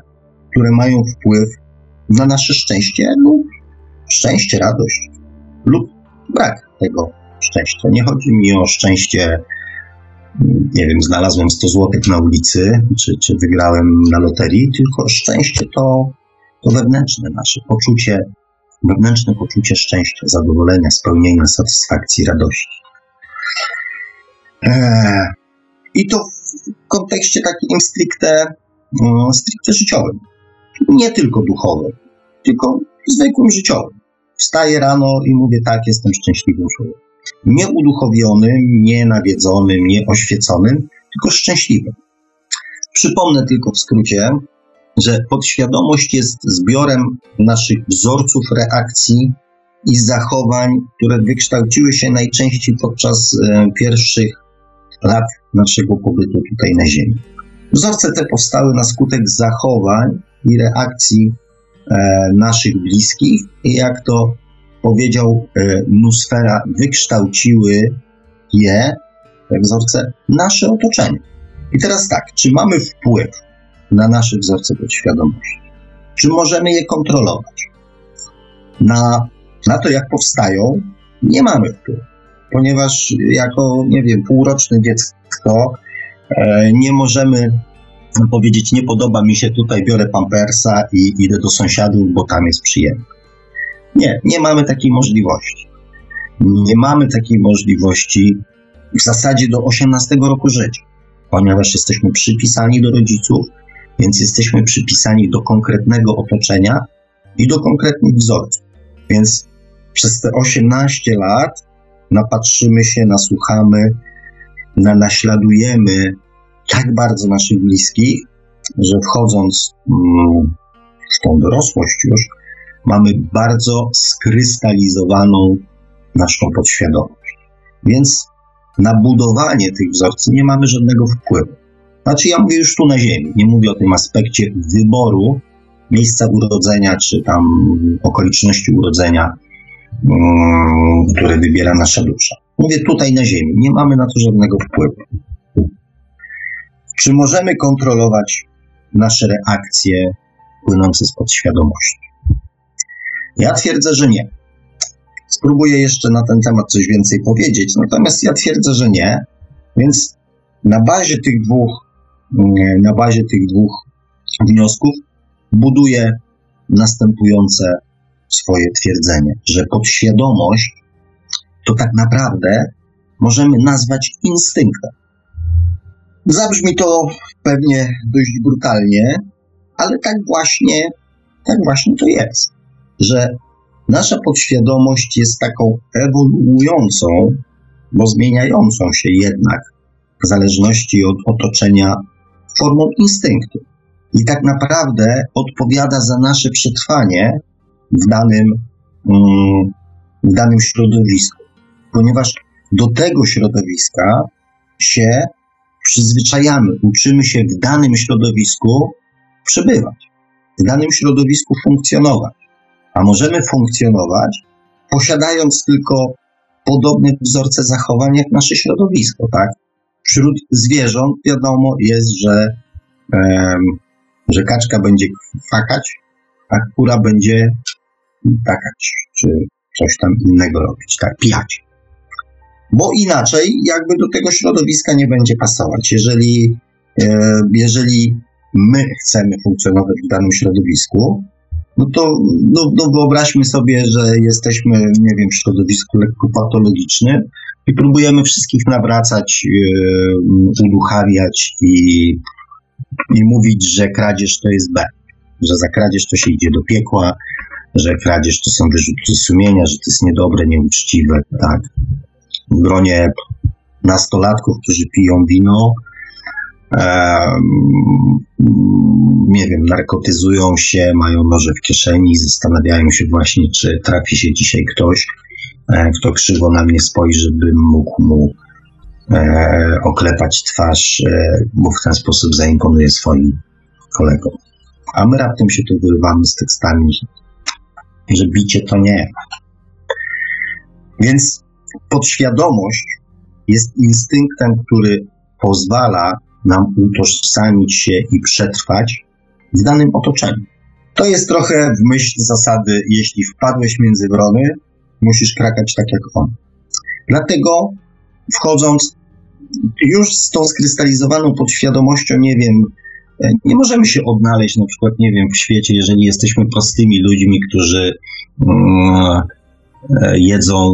które mają wpływ na nasze szczęście lub szczęście, radość lub brak tego szczęścia. Nie chodzi mi o szczęście nie wiem, znalazłem 100 zł na ulicy, czy, czy wygrałem na loterii, tylko szczęście to, to wewnętrzne nasze poczucie wewnętrzne poczucie szczęścia, zadowolenia, spełnienia, satysfakcji, radości. Eee, I to w kontekście takim stricte, mm, stricte życiowym. Nie tylko duchowym, tylko zwykłym życiowym. Wstaję rano i mówię, tak, jestem szczęśliwym człowiekiem. Nie uduchowionym, nie nawiedzonym, nie oświeconym, tylko szczęśliwym. Przypomnę tylko w skrócie, że podświadomość jest zbiorem naszych wzorców reakcji i zachowań, które wykształciły się najczęściej podczas e, pierwszych lat naszego pobytu tutaj na Ziemi. Wzorce te powstały na skutek zachowań i reakcji e, naszych bliskich i jak to powiedział e, Nusfera, wykształciły je, te wzorce, nasze otoczenie. I teraz tak, czy mamy wpływ na nasze wzorce podświadomości? Czy możemy je kontrolować? Na, na to, jak powstają, nie mamy wpływu, ponieważ jako, nie wiem, półroczne dziecko e, nie możemy powiedzieć, nie podoba mi się tutaj, biorę pampersa i idę do sąsiadów, bo tam jest przyjemnie. Nie, nie mamy takiej możliwości. Nie mamy takiej możliwości w zasadzie do 18 roku życia, ponieważ jesteśmy przypisani do rodziców, więc jesteśmy przypisani do konkretnego otoczenia i do konkretnych wzorców. Więc przez te 18 lat napatrzymy się, nasłuchamy, na, naśladujemy tak bardzo naszych bliskich, że wchodząc mm, w tą dorosłość już, mamy bardzo skrystalizowaną naszą podświadomość. Więc na budowanie tych wzorców nie mamy żadnego wpływu. Znaczy, ja mówię już tu na Ziemi, nie mówię o tym aspekcie wyboru miejsca urodzenia, czy tam okoliczności urodzenia, um, które wybiera nasza dusza. Mówię tutaj na Ziemi, nie mamy na to żadnego wpływu. Czy możemy kontrolować nasze reakcje płynące z podświadomości? Ja twierdzę, że nie. Spróbuję jeszcze na ten temat coś więcej powiedzieć, natomiast ja twierdzę, że nie. Więc na bazie tych dwóch, mm, na bazie tych dwóch wniosków buduję następujące swoje twierdzenie, że podświadomość to tak naprawdę możemy nazwać instynktem. Zabrzmi to pewnie dość brutalnie, ale tak właśnie, tak właśnie to jest że nasza podświadomość jest taką ewoluującą, bo zmieniającą się jednak w zależności od otoczenia formą instynktu. I tak naprawdę odpowiada za nasze przetrwanie w danym, mm, w danym środowisku, ponieważ do tego środowiska się przyzwyczajamy, uczymy się w danym środowisku przebywać, w danym środowisku funkcjonować a możemy funkcjonować posiadając tylko podobne wzorce zachowań jak nasze środowisko, tak? Wśród zwierząt wiadomo jest, że, że kaczka będzie fakać, a kura będzie takać, czy coś tam innego robić, tak, pijać. Bo inaczej jakby do tego środowiska nie będzie pasować. Jeżeli, e, jeżeli my chcemy funkcjonować w danym środowisku, no to no, no wyobraźmy sobie, że jesteśmy, nie wiem, w środowisku lekko patologicznym i próbujemy wszystkich nawracać, yy, uduchawiać i, i mówić, że kradzież to jest B, że za kradzież to się idzie do piekła, że kradzież to są wyrzuty sumienia, że to jest niedobre, nieuczciwe, tak. W gronie nastolatków, którzy piją wino, nie wiem, narkotyzują się, mają noże w kieszeni, zastanawiają się właśnie, czy trafi się dzisiaj ktoś, e, kto krzywo na mnie spojrzy, bym mógł mu e, oklepać twarz, e, bo w ten sposób zaimponuje swoim kolegom. A my raptem się tu wyrywamy z tekstami, że bicie to nie. Więc podświadomość jest instynktem, który pozwala nam utożsamić się i przetrwać w danym otoczeniu. To jest trochę w myśl zasady, jeśli wpadłeś między wrony, musisz krakać tak jak on. Dlatego wchodząc już z tą skrystalizowaną podświadomością, nie wiem, nie możemy się odnaleźć na przykład, nie wiem, w świecie, jeżeli jesteśmy prostymi ludźmi, którzy mm, e, jedzą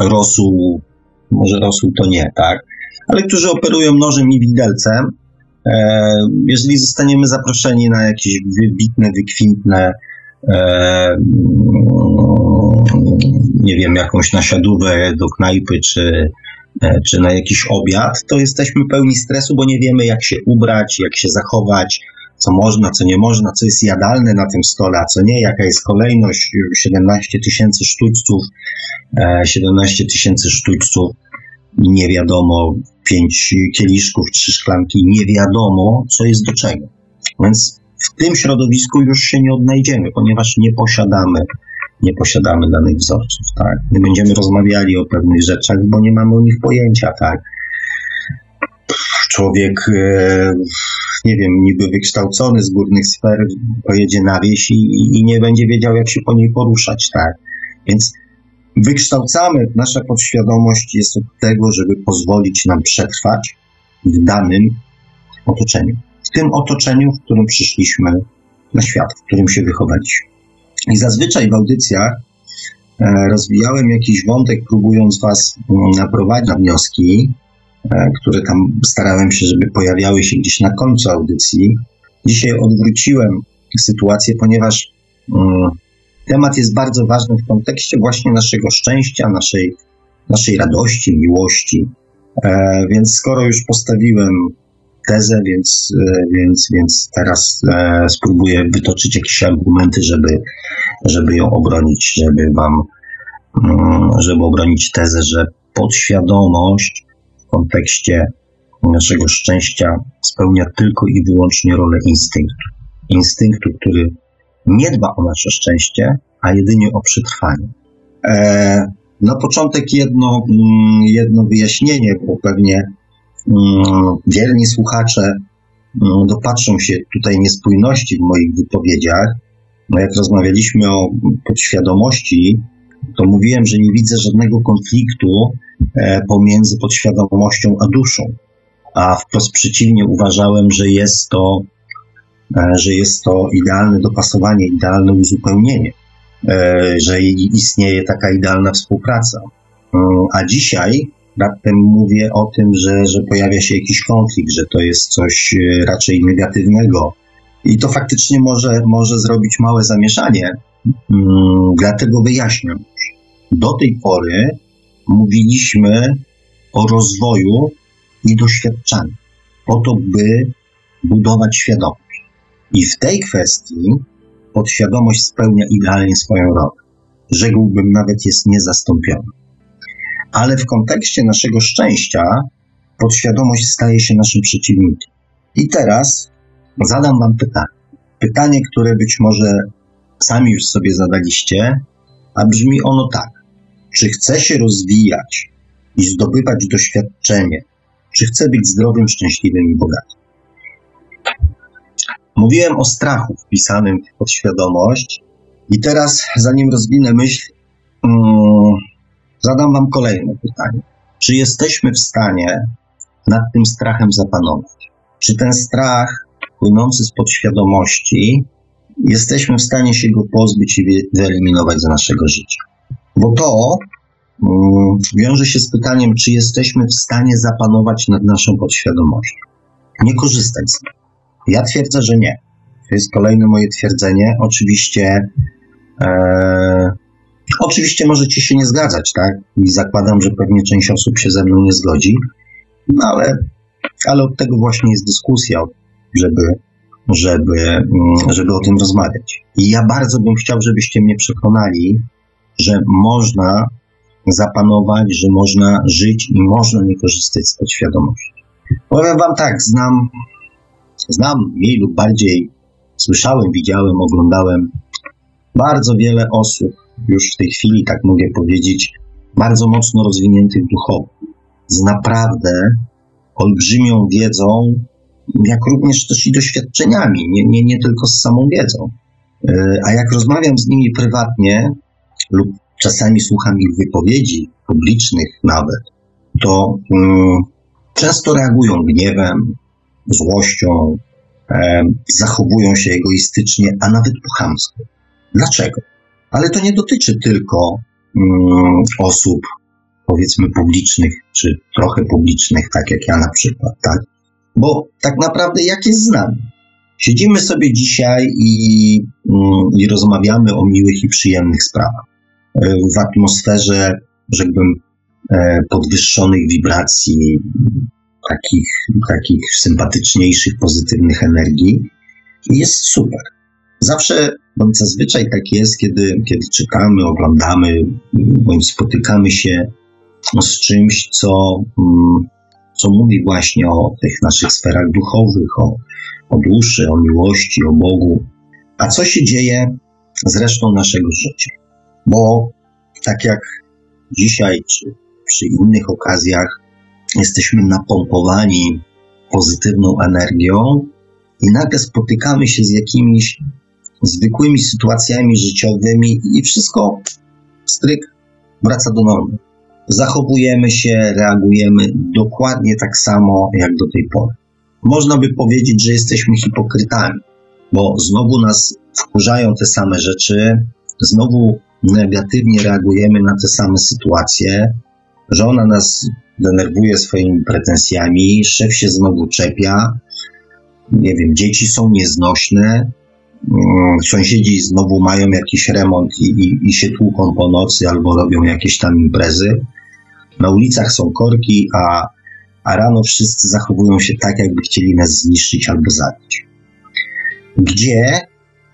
rosół, może rosół to nie, tak, ale którzy operują nożem i widelcem. E, jeżeli zostaniemy zaproszeni na jakieś wybitne, wykwintne, e, nie wiem, jakąś nasiadówę do knajpy, czy, e, czy na jakiś obiad, to jesteśmy pełni stresu, bo nie wiemy, jak się ubrać, jak się zachować, co można, co nie można, co jest jadalne na tym stole, a co nie, jaka jest kolejność 17 tysięcy sztućców, 17 tysięcy sztućców nie wiadomo, pięć kieliszków, trzy szklanki, nie wiadomo, co jest do czego. Więc w tym środowisku już się nie odnajdziemy, ponieważ nie posiadamy, nie posiadamy danych wzorców, tak? Nie będziemy rozmawiali o pewnych rzeczach, bo nie mamy o nich pojęcia, tak? Człowiek, e, nie wiem, niby wykształcony z górnych sfer, pojedzie na wieś i, i nie będzie wiedział, jak się po niej poruszać, tak? Więc wykształcamy, nasza podświadomość jest od tego, żeby pozwolić nam przetrwać w danym otoczeniu. W tym otoczeniu, w którym przyszliśmy na świat, w którym się wychowaliśmy. I zazwyczaj w audycjach e, rozwijałem jakiś wątek, próbując Was mm, naprowadzić na wnioski, e, które tam starałem się, żeby pojawiały się gdzieś na końcu audycji. Dzisiaj odwróciłem sytuację, ponieważ mm, temat jest bardzo ważny w kontekście właśnie naszego szczęścia, naszej, naszej radości, miłości. E, więc skoro już postawiłem tezę, więc, e, więc, więc teraz e, spróbuję wytoczyć jakieś argumenty, żeby, żeby ją obronić, żeby wam, mm, żeby obronić tezę, że podświadomość w kontekście naszego szczęścia spełnia tylko i wyłącznie rolę instynktu. Instynktu, który nie dba o nasze szczęście, a jedynie o przetrwanie. E, na początek jedno, mm, jedno wyjaśnienie, bo pewnie mm, wierni słuchacze mm, dopatrzą się tutaj niespójności w moich wypowiedziach. No jak rozmawialiśmy o podświadomości, to mówiłem, że nie widzę żadnego konfliktu e, pomiędzy podświadomością a duszą. A wprost przeciwnie, uważałem, że jest to że jest to idealne dopasowanie, idealne uzupełnienie, e, że istnieje taka idealna współpraca. E, a dzisiaj raptem mówię o tym, że, że pojawia się jakiś konflikt, że to jest coś raczej negatywnego. I to faktycznie może, może zrobić małe zamieszanie. Dlatego wyjaśniam. Do tej pory mówiliśmy o rozwoju i doświadczaniu, po to, by budować świadomość. I w tej kwestii podświadomość spełnia idealnie swoją rolę. Rzekłbym nawet jest niezastąpiona. Ale w kontekście naszego szczęścia podświadomość staje się naszym przeciwnikiem. I teraz zadam Wam pytanie. Pytanie, które być może sami już sobie zadaliście, a brzmi ono tak. Czy chcę się rozwijać i zdobywać doświadczenie? Czy chcę być zdrowym, szczęśliwym i bogatym? Mówiłem o strachu wpisanym w podświadomość i teraz, zanim rozwinę myśl, um, zadam Wam kolejne pytanie. Czy jesteśmy w stanie nad tym strachem zapanować? Czy ten strach płynący z podświadomości, jesteśmy w stanie się go pozbyć i wyeliminować z naszego życia? Bo to um, wiąże się z pytaniem, czy jesteśmy w stanie zapanować nad naszą podświadomością. Nie korzystać z niej. Ja twierdzę, że nie. To jest kolejne moje twierdzenie. Oczywiście, e, oczywiście możecie się nie zgadzać, tak? I zakładam, że pewnie część osób się ze mną nie zgodzi, no ale, ale od tego właśnie jest dyskusja, żeby, żeby, mm, żeby o tym rozmawiać. I ja bardzo bym chciał, żebyście mnie przekonali, że można zapanować, że można żyć i można nie korzystać z podświadomości. Powiem Wam tak, znam Znam mniej lub bardziej, słyszałem, widziałem, oglądałem bardzo wiele osób, już w tej chwili, tak mogę powiedzieć, bardzo mocno rozwiniętych duchowo, z naprawdę olbrzymią wiedzą, jak również też i doświadczeniami, nie, nie, nie tylko z samą wiedzą. E, a jak rozmawiam z nimi prywatnie lub czasami słucham ich wypowiedzi publicznych nawet, to um, często reagują gniewem, złością, e, zachowują się egoistycznie, a nawet po. Dlaczego? Ale to nie dotyczy tylko mm, osób, powiedzmy, publicznych, czy trochę publicznych, tak jak ja na przykład, tak? Bo tak naprawdę jak jest z nami? Siedzimy sobie dzisiaj i, mm, i rozmawiamy o miłych i przyjemnych sprawach. E, w atmosferze, rzekłbym, e, podwyższonych wibracji, takich, takich sympatyczniejszych, pozytywnych energii. Jest super. Zawsze, bądź zazwyczaj tak jest, kiedy, kiedy czytamy, oglądamy, bądź spotykamy się z czymś, co, mm, co mówi właśnie o tych naszych sferach duchowych, o, o duszy, o miłości, o Bogu. A co się dzieje z resztą naszego życia? Bo tak jak dzisiaj, czy przy innych okazjach, jesteśmy napompowani pozytywną energią i nagle spotykamy się z jakimiś zwykłymi sytuacjami życiowymi i wszystko stryk wraca do normy. Zachowujemy się, reagujemy dokładnie tak samo jak do tej pory. Można by powiedzieć, że jesteśmy hipokrytami, bo znowu nas wkurzają te same rzeczy, znowu negatywnie reagujemy na te same sytuacje, żona nas denerwuje swoimi pretensjami, szef się znowu czepia, nie wiem, dzieci są nieznośne, mm, sąsiedzi znowu mają jakiś remont i, i, i się tłuką po nocy albo robią jakieś tam imprezy. Na ulicach są korki, a, a rano wszyscy zachowują się tak, jakby chcieli nas zniszczyć albo zabić. Gdzie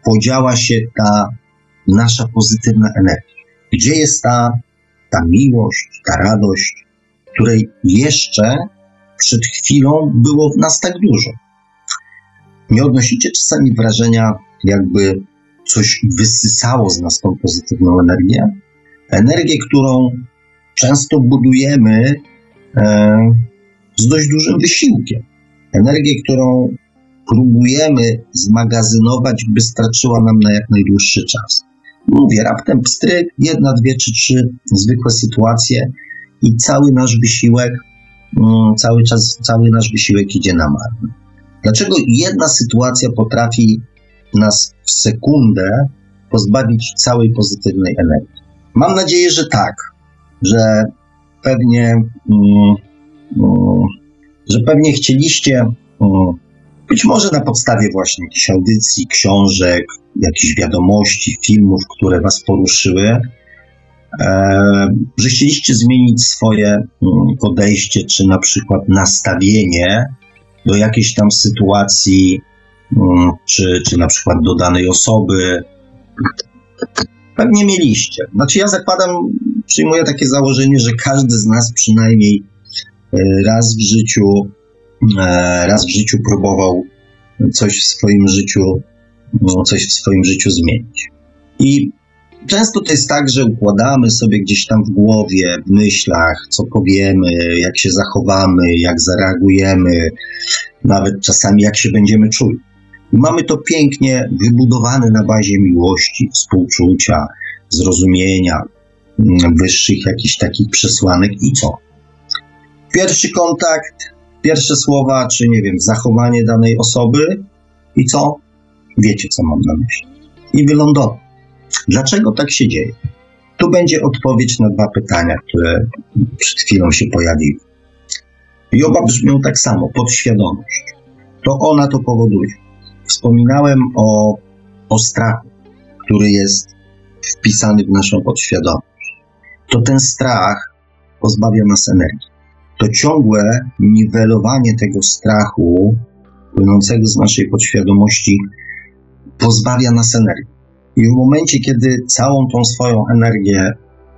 podziała się ta nasza pozytywna energia? Gdzie jest ta, ta miłość, ta radość, której jeszcze przed chwilą było w nas tak dużo? Nie odnosicie czasami wrażenia, jakby coś wysysało z nas tą pozytywną energię? Energię, którą często budujemy e, z dość dużym wysiłkiem. Energię, którą próbujemy zmagazynować, by starczyła nam na jak najdłuższy czas. Mówię, raptem pstryk, jedna, dwie czy trzy zwykłe sytuacje i cały nasz wysiłek, mm, cały czas, cały nasz wysiłek idzie na marne. Dlaczego jedna sytuacja potrafi nas w sekundę pozbawić całej pozytywnej energii? Mam nadzieję, że tak, że pewnie, mm, mm, że pewnie chcieliście, być może na podstawie właśnie jakichś audycji, książek, jakichś wiadomości, filmów, które Was poruszyły, że chcieliście zmienić swoje mm, podejście, czy na przykład nastawienie do jakiejś tam sytuacji, mm, czy, czy na przykład do danej osoby. Pewnie mieliście. Znaczy, ja zakładam, przyjmuję takie założenie, że każdy z nas przynajmniej e, raz w życiu, e, raz w życiu próbował coś w swoim życiu, no, coś w swoim życiu zmienić. I często to jest tak, że układamy sobie gdzieś tam w głowie, w myślach, co powiemy, jak się zachowamy, jak zareagujemy, nawet czasami jak się będziemy czuli. Mamy to pięknie wybudowane na bazie miłości, współczucia, zrozumienia, mm, wyższych jakichś takich przesłanek i co? Pierwszy kontakt, pierwsze słowa, czy nie wiem, zachowanie danej osoby i co? Wiecie, co mam na myśli. I wylądował. Dlaczego tak się dzieje? Tu będzie odpowiedź na dwa pytania, które przed chwilą się pojawiły. I oba brzmią tak samo: podświadomość. To ona to powoduje. Wspominałem o, o strachu, który jest wpisany w naszą podświadomość. To ten strach pozbawia nas energii. To ciągłe niwelowanie tego strachu płynącego z naszej podświadomości pozbawia nas energii. I w momencie, kiedy całą tą swoją energię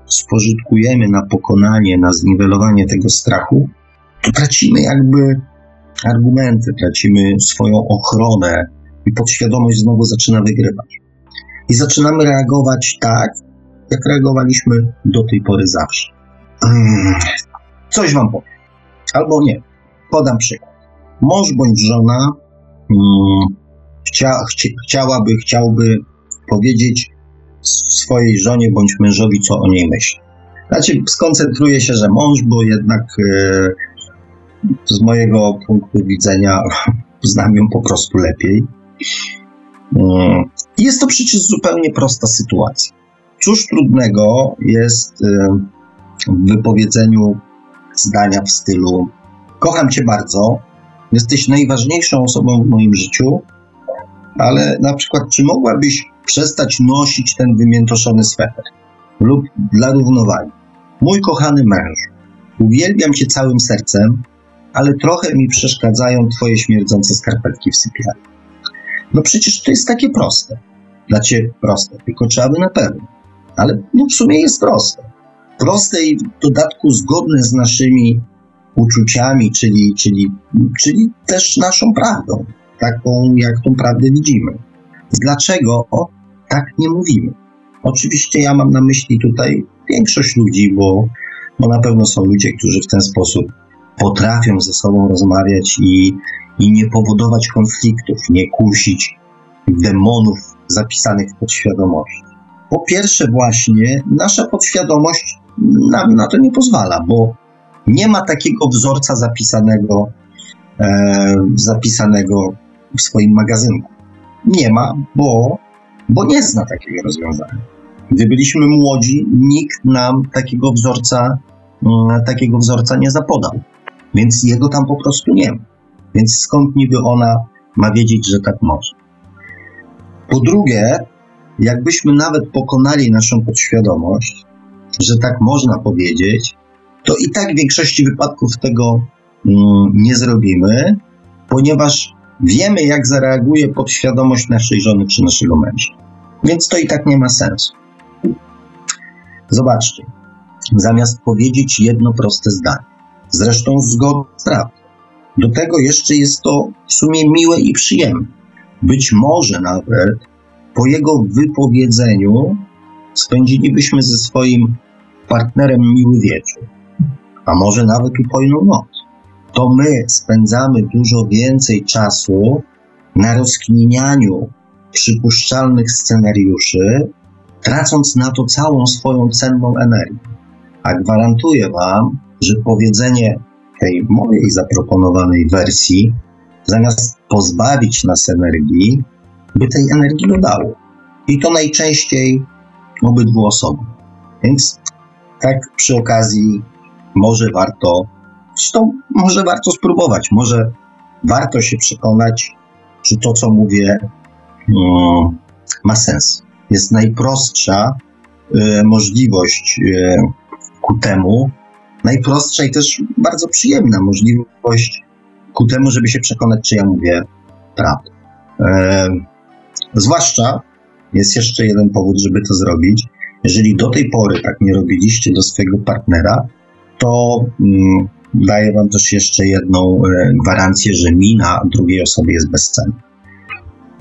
spożytkujemy na pokonanie, na zniwelowanie tego strachu, to tracimy jakby argumenty, tracimy swoją ochronę i podświadomość znowu zaczyna wygrywać. I zaczynamy reagować tak, jak reagowaliśmy do tej pory zawsze. Hmm, coś wam powiem. Albo nie. Podam przykład. Mąż bądź żona hmm, chcia, chci, chciałaby, chciałby powiedzieć swojej żonie bądź mężowi, co o niej myśli. Znaczy, skoncentruje się, że mąż, bo jednak e, z mojego punktu widzenia znam ją po prostu lepiej. Mm, jest to przecież zupełnie prosta sytuacja. Cóż trudnego jest y, w wypowiedzeniu zdania w stylu: Kocham cię bardzo, jesteś najważniejszą osobą w moim życiu, ale na przykład, czy mogłabyś przestać nosić ten wymiętoszony sweter? Lub dla równowagi. Mój kochany męż, uwielbiam cię całym sercem, ale trochę mi przeszkadzają twoje śmierdzące skarpetki w sypialni. No przecież to jest takie proste. Dla ciebie proste, tylko trzeba by na pewno. Ale no w sumie jest proste. Proste i w dodatku zgodne z naszymi uczuciami, czyli, czyli, czyli też naszą prawdą, taką jak tą prawdę widzimy. Dlaczego tak nie mówimy? Oczywiście ja mam na myśli tutaj większość ludzi, bo, bo na pewno są ludzie, którzy w ten sposób potrafią ze sobą rozmawiać i, i nie powodować konfliktów, nie kusić demonów zapisanych w podświadomości. Po pierwsze, właśnie nasza podświadomość nam na to nie pozwala, bo nie ma takiego wzorca zapisanego, e, zapisanego w swoim magazynku. Nie ma, bo, bo nie zna takiego rozwiązania. Gdy byliśmy młodzi, nikt nam takiego wzorca, mm, takiego wzorca nie zapodał, więc jego tam po prostu nie ma. Więc skąd niby ona ma wiedzieć, że tak może? Po drugie, jakbyśmy nawet pokonali naszą podświadomość, że tak można powiedzieć, to i tak w większości wypadków tego mm, nie zrobimy, ponieważ wiemy, jak zareaguje podświadomość naszej żony czy naszego męża. Więc to i tak nie ma sensu. Zobaczcie, zamiast powiedzieć jedno proste zdanie, zresztą zgodne z prawdą, do tego jeszcze jest to w sumie miłe i przyjemne. Być może nawet po jego wypowiedzeniu spędzilibyśmy ze swoim partnerem miły wieczór, a może nawet upojną noc. To my spędzamy dużo więcej czasu na rozkminianiu przypuszczalnych scenariuszy, tracąc na to całą swoją cenną energię. A gwarantuję Wam, że powiedzenie tej mojej zaproponowanej wersji, zamiast pozbawić nas energii, by tej energii dodało. I to najczęściej obydwu osobom. Więc tak przy okazji może warto, zresztą może warto spróbować, może warto się przekonać, czy to, co mówię, um, ma sens. Jest najprostsza y, możliwość y, ku temu, najprostsza i też bardzo przyjemna możliwość ku temu, żeby się przekonać, czy ja mówię prawdę. E, zwłaszcza jest jeszcze jeden powód, żeby to zrobić. Jeżeli do tej pory tak nie robiliście do swojego partnera, to mm, daję Wam też jeszcze jedną e, gwarancję, że mina drugiej osobie jest bezcenna.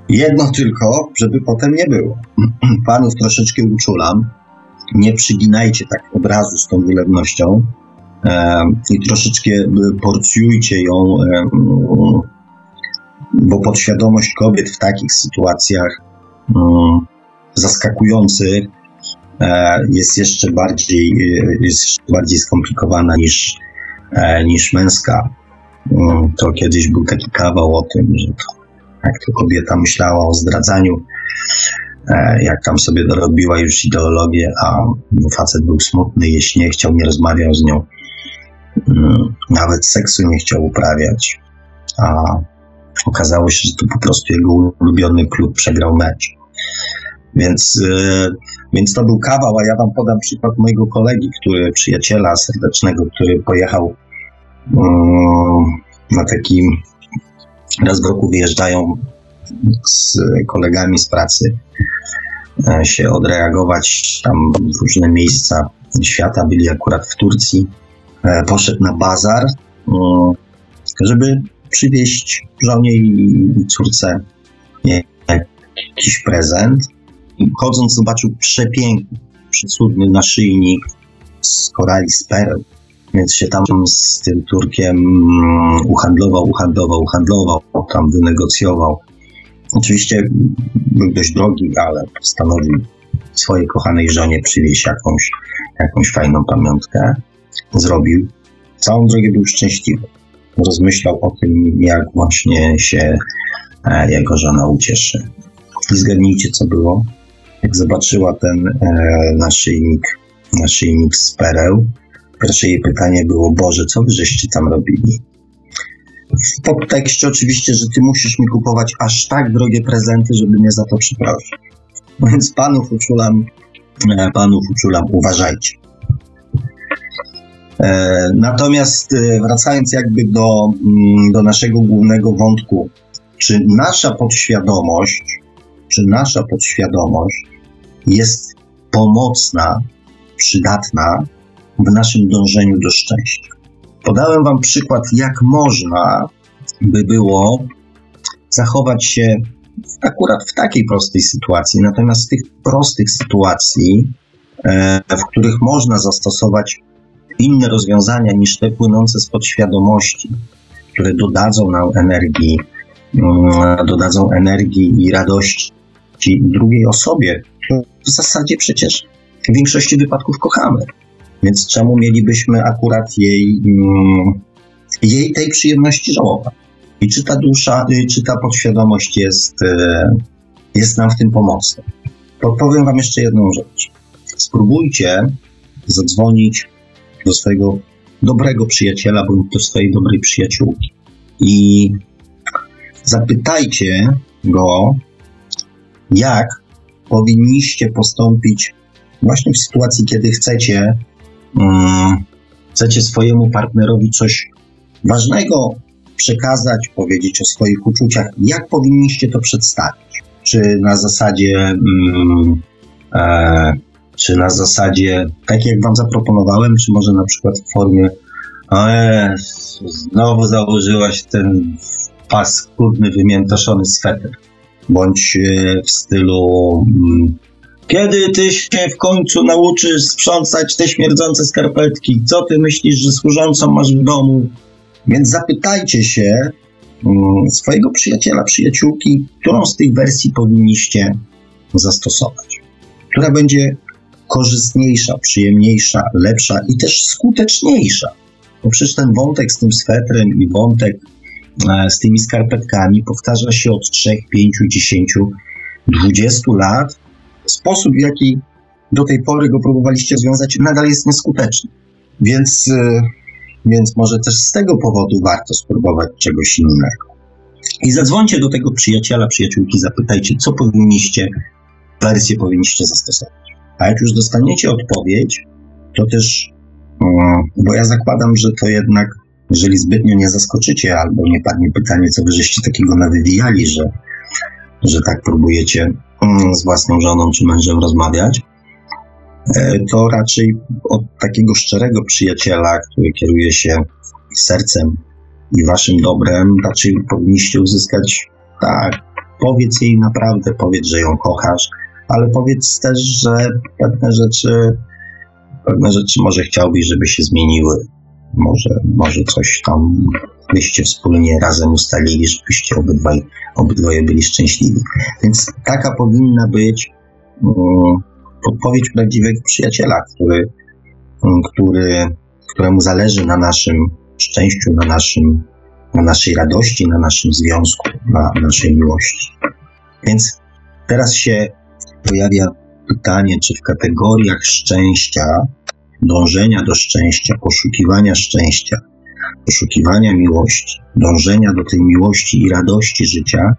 Jedno tylko, żeby potem nie było. Panów troszeczkę uczulam. Nie przyginajcie tak obrazu z tą wylewnością e, i troszeczkę e, porcjujcie ją, e, bo podświadomość kobiet w takich sytuacjach mm, zaskakujących jest jeszcze bardziej, jest jeszcze bardziej skomplikowana niż, niż męska. Mm, to kiedyś był taki kawał o tym, że to, jak to kobieta myślała o zdradzaniu, jak tam sobie dorobiła już ideologię, a facet był smutny, jeśli nie chciał, nie rozmawiał z nią, mm, nawet seksu nie chciał uprawiać, a okazało się, że to po prostu jego ulubiony klub przegrał mecz. Więc, yy, więc to był kawał, a ja wam podam przykład mojego kolegi, który, przyjaciela serdecznego, który pojechał na taki, raz w roku wyjeżdżają z kolegami z pracy yy, się odreagować tam w różne miejsca świata, byli akurat w Turcji, yy, poszedł na bazar, yy, żeby przywieźć żonie i córce jakiś prezent. I chodząc zobaczył przepiękny, przecudny naszyjnik z korali z pereł. Więc się tam z tym Turkiem mm, uhandlował, uhandlował, uhandlował, tam wynegocjował. Oczywiście był dość drogi, ale postanowił swojej kochanej żonie przywieźć jakąś, jakąś fajną pamiątkę. Zrobił. Całą drogę był szczęśliwy. rozmyślał o tym, jak właśnie się e, jego żona ucieszy. I zgadnijcie, co było. Jak zobaczyła ten e, naszyjnik, naszyjnik z pereł, pierwsze jej pytanie było, Boże, co wy żeście tam robili? W podtekście oczywiście, że ty musisz mi kupować aż tak drogie prezenty, żeby mnie za to przeprosić. Więc panów uczulam, e, panów uczulam, uważajcie. E, natomiast e, wracając jakby do, mm, do naszego głównego wątku, czy nasza podświadomość, czy nasza podświadomość jest pomocna, przydatna w naszym dążeniu do szczęścia. Podałem Wam przykład, jak można by było zachować się akurat w takiej prostej sytuacji, natomiast w tych prostych sytuacji, e, w których można zastosować inne rozwiązania niż te płynące z podświadomości, które dodadzą nam energii, mm, dodadzą energii i radości drugiej osobie, w zasadzie przecież w większości wypadków kochamy. Więc czemu mielibyśmy akurat jej, mm, jej tej przyjemności żałować? I czy ta dusza, y, czy ta podświadomość jest, y, jest nam w tym pomocna? Podpowiem Wam jeszcze jedną rzecz. Spróbujcie zadzwonić do swojego dobrego przyjaciela bądź do swojej dobrej przyjaciółki i zapytajcie go, jak powinniście postąpić właśnie w sytuacji, kiedy chcecie, chcecie swojemu partnerowi coś ważnego przekazać, powiedzieć o swoich uczuciach, jak powinniście to przedstawić? Czy na zasadzie, um, e, czy na zasadzie, tak jak Wam zaproponowałem, czy może na przykład w formie, e, znowu założyłaś ten paskudny, wymiętoszony sweter bądź e, w stylu mm, kiedy ty się w końcu nauczysz sprzątać te śmierdzące skarpetki? Co ty myślisz, że służącą masz w domu? Więc zapytajcie się mm, swojego przyjaciela, przyjaciółki, którą z tych wersji powinniście zastosować. Która będzie korzystniejsza, przyjemniejsza, lepsza i też skuteczniejsza. Bo przecież ten wątek z tym swetrem i wątek E, z tymi skarpetkami powtarza się od 3, 5, 10, 20 lat. Sposób, w jaki do tej pory go próbowaliście związać, nadal jest nieskuteczny. Więc, e, więc może też z tego powodu warto spróbować czegoś innego. I zadzwońcie do tego przyjaciela, przyjaciółki, zapytajcie, co powinniście, wersję powinniście zastosować. A jak już dostaniecie odpowiedź, to też, mm, bo ja zakładam, że to jednak jeżeli zbytnio nie zaskoczycie albo nie padnie pytanie, co wy żeście takiego nawywijali, że, że tak próbujecie z własną żoną czy mężem rozmawiać, e, to raczej od takiego szczerego przyjaciela, który kieruje się sercem i waszym dobrem, raczej powinniście uzyskać tak, powiedz jej naprawdę, powiedz, że ją kochasz, ale powiedz też, że pewne rzeczy, pewne rzeczy może chciałbyś, żeby się zmieniły, może, może coś tam byście wspólnie razem ustalili, żebyście obydwaj, obydwoje byli szczęśliwi. Więc taka powinna być um, prawdziwego przyjaciela, który, um, który, któremu zależy na naszym szczęściu, na, naszym, na naszej radości, na naszym związku, na naszej miłości. Więc teraz się pojawia pytanie, czy w kategoriach szczęścia dążenia do szczęścia, poszukiwania szczęścia, poszukiwania miłości, dążenia do tej miłości i radości życia,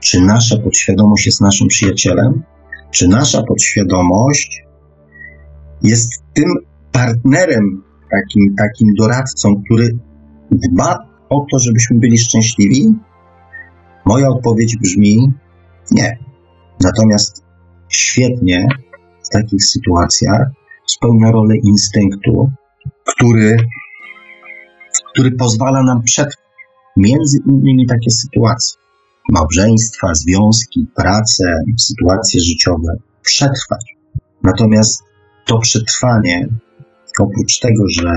czy nasza podświadomość jest naszym przyjacielem, czy nasza podświadomość jest tym partnerem, takim, takim doradcą, który dba o to, żebyśmy byli szczęśliwi? Moja odpowiedź brzmi nie. Natomiast świetnie w takich sytuacjach spełnia rolę instynktu, który, który pozwala nam przetrwać między innymi takie sytuacje. Małżeństwa, związki, pracę, sytuacje życiowe przetrwać. Natomiast to przetrwanie, oprócz tego, że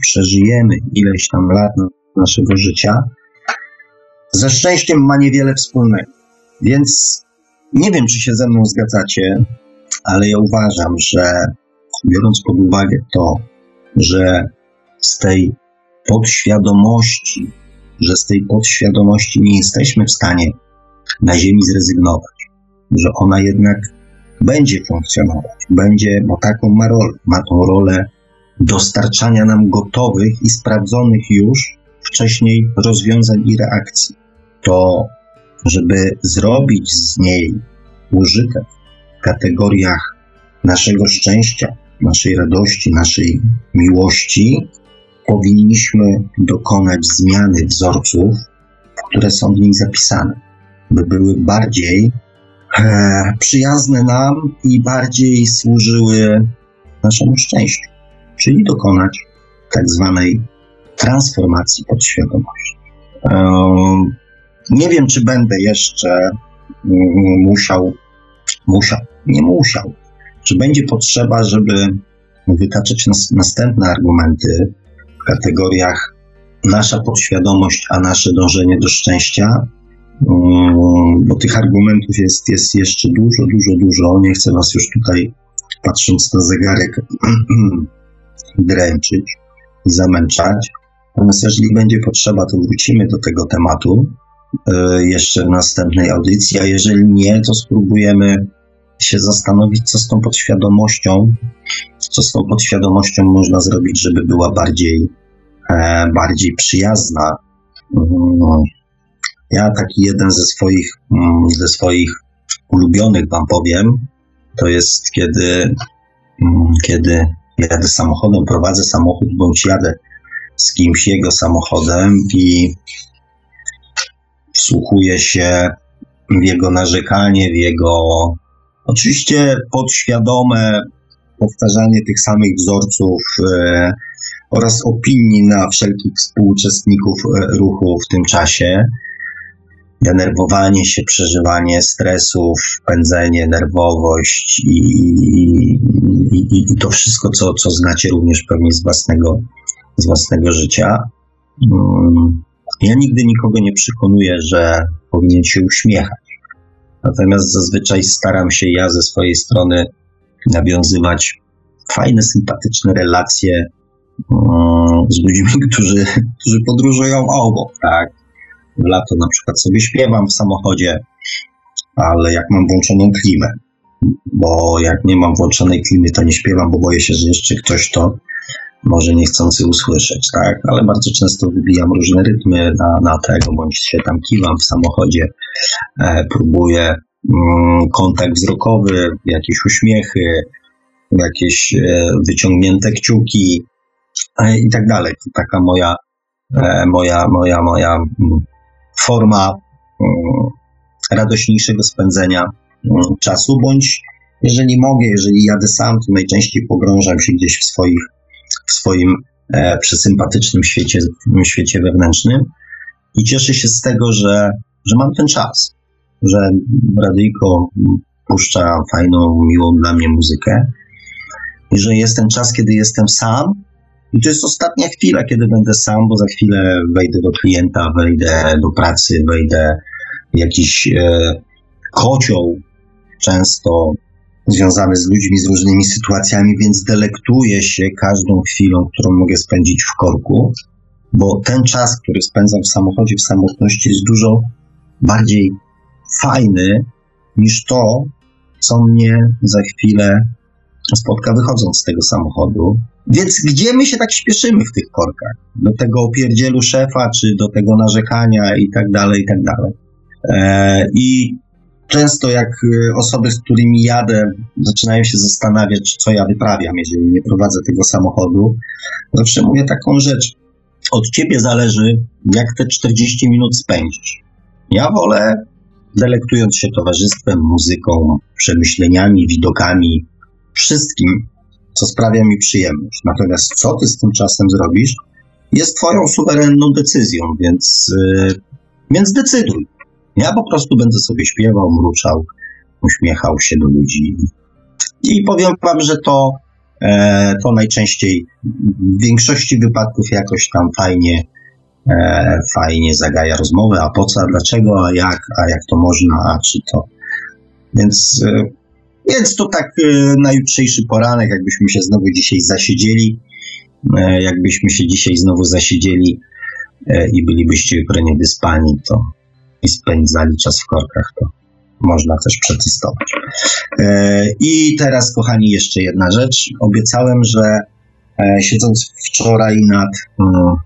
przeżyjemy ileś tam lat naszego życia, ze szczęściem ma niewiele wspólnego. Więc nie wiem, czy się ze mną zgadzacie, ale ja uważam, że biorąc pod uwagę to, że z tej podświadomości, że z tej podświadomości nie jesteśmy w stanie na Ziemi zrezygnować, że ona jednak będzie funkcjonować, będzie, bo taką ma rolę, ma tą rolę dostarczania nam gotowych i sprawdzonych już wcześniej rozwiązań i reakcji. To, żeby zrobić z niej użytek w kategoriach naszego szczęścia, naszej radości, naszej miłości, powinniśmy dokonać zmiany wzorców, które są w niej zapisane, by były bardziej e, przyjazne nam i bardziej służyły naszemu szczęściu, czyli dokonać tak zwanej transformacji podświadomości. E, nie wiem, czy będę jeszcze mm, musiał, musiał, nie musiał, czy będzie potrzeba, żeby wytaczać nas, następne argumenty w kategoriach nasza podświadomość, a nasze dążenie do szczęścia, mm, bo tych argumentów jest, jest jeszcze dużo, dużo, dużo. Nie chcę Was już tutaj, patrząc na zegarek, dręczyć i zamęczać. Natomiast jeżeli będzie potrzeba, to wrócimy do tego tematu e, jeszcze w następnej audycji, a jeżeli nie, to spróbujemy się zastanowić, co z tą podświadomością, co z tą podświadomością można zrobić, żeby była bardziej, e, bardziej przyjazna. Mm, ja taki jeden ze swoich, mm, ze swoich ulubionych wam powiem, to jest kiedy, mm, kiedy jadę samochodem, prowadzę samochód bądź jadę z kimś jego samochodem i wsłuchuję się w jego narzekanie, w jego Oczywiście podświadome powtarzanie tych samych wzorców e, oraz opinii na wszelkich współuczestników e, ruchu w tym czasie. Denerwowanie się, przeżywanie stresów, pędzenie, nerwowość i, i, i to wszystko, co, co znacie również pewnie z własnego, z własnego życia. Mm, ja nigdy nikogo nie przekonuję, że powinien się uśmiechać. Natomiast zazwyczaj staram się ja ze swojej strony nawiązywać fajne, sympatyczne relacje mm, z ludźmi, którzy, którzy podróżują obok, tak? W lato na przykład sobie śpiewam w samochodzie, ale jak mam włączoną klimę, bo jak nie mam włączonej klimy, to nie śpiewam, bo boję się, że jeszcze ktoś to może niechcący usłyszeć, tak? Ale bardzo często wybijam różne rytmy na, na tego, bądź się tam kiwam w samochodzie, e, próbuję mm, kontakt wzrokowy, jakieś uśmiechy, jakieś e, wyciągnięte kciuki e, i tak dalej. To taka moja, e, moja, moja, moja mm, forma mm, radośniejszego spędzenia mm, czasu, bądź jeżeli mogę, jeżeli jadę sam, to najczęściej pogrążam się gdzieś w swoich w swoim e, przesympatycznym świecie, świecie wewnętrznym. I cieszę się z tego, że, że mam ten czas, że radyjko puszcza fajną, miłą dla mnie muzykę i że jest ten czas, kiedy jestem sam. I to jest ostatnia chwila, kiedy będę sam, bo za chwilę wejdę do klienta, wejdę do pracy, wejdę w jakiś e, kocioł, często związany z ludźmi, z różnymi sytuacjami, więc delektuję się każdą chwilą, którą mogę spędzić w korku, bo ten czas, który spędzam w samochodzie, w samotności, jest dużo bardziej fajny niż to, co mnie za chwilę spotka wychodząc z tego samochodu. Więc gdzie my się tak śpieszymy w tych korkach? Do tego opierdzielu szefa, czy do tego narzekania i tak dalej, i tak dalej. E, I często jak y, osoby, z którymi jadę, zaczynają się zastanawiać, co ja wyprawiam, jeżeli nie prowadzę tego samochodu, zawsze mówię taką rzecz. Od ciebie zależy, jak te 40 minut spędzisz. Ja wolę, delektując się towarzystwem, muzyką, przemyśleniami, widokami, wszystkim, co sprawia mi przyjemność. Natomiast co ty z tym czasem zrobisz, jest twoją suwerenną decyzją, więc, yy, więc decyduj. Ja po prostu będę sobie śpiewał, mruczał, uśmiechał się do ludzi. I powiem wam, że to, e, to najczęściej w większości wypadków jakoś tam fajnie, e, fajnie zagaja rozmowę, a po co, a dlaczego, a jak, a jak to można, a czy to. Więc, e, więc to tak e, na jutrzejszy poranek, jakbyśmy się znowu dzisiaj zasiedzieli, e, jakbyśmy się dzisiaj znowu zasiedzieli e, i bylibyście jutro niewyspani, to i spędzali czas w korkach, to można też przetestować. E, I teraz, kochani, jeszcze jedna rzecz. Obiecałem, że siedząc wczoraj nad mm,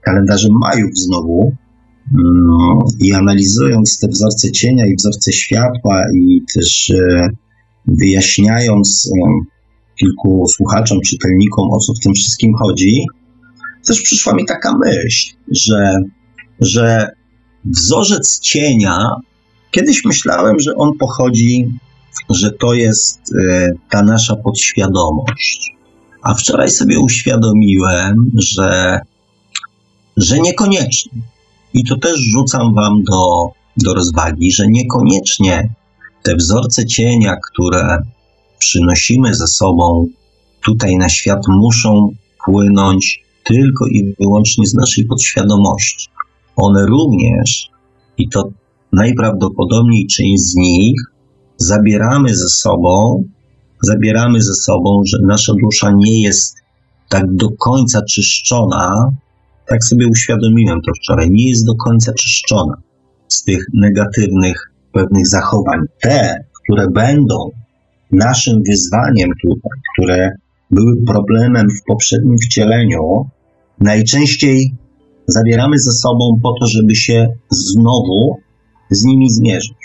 kalendarzem Majów znowu mm, i analizując te wzorce cienia i wzorce światła i też wyjaśniając kilku słuchaczom, czytelnikom, o co w tym wszystkim chodzi, też przyszła mi taka myśl, że, że wzorzec cienia, kiedyś myślałem, że on pochodzi, że to jest e, ta nasza podświadomość. A wczoraj sobie uświadomiłem, że, że niekoniecznie. I to też rzucam Wam do, do rozwagi, że niekoniecznie te wzorce cienia, które przynosimy ze sobą tutaj na świat, muszą płynąć tylko i wyłącznie z naszej podświadomości. One również, i to najprawdopodobniej część z nich, zabieramy ze sobą, zabieramy ze sobą, że nasza dusza nie jest tak do końca czyszczona, tak sobie uświadomiłem to wczoraj, nie jest do końca czyszczona z tych negatywnych pewnych zachowań. Te, które będą naszym wyzwaniem tutaj, które były problemem w poprzednim wcieleniu, najczęściej zabieramy ze sobą po to, żeby się znowu z nimi zmierzyć.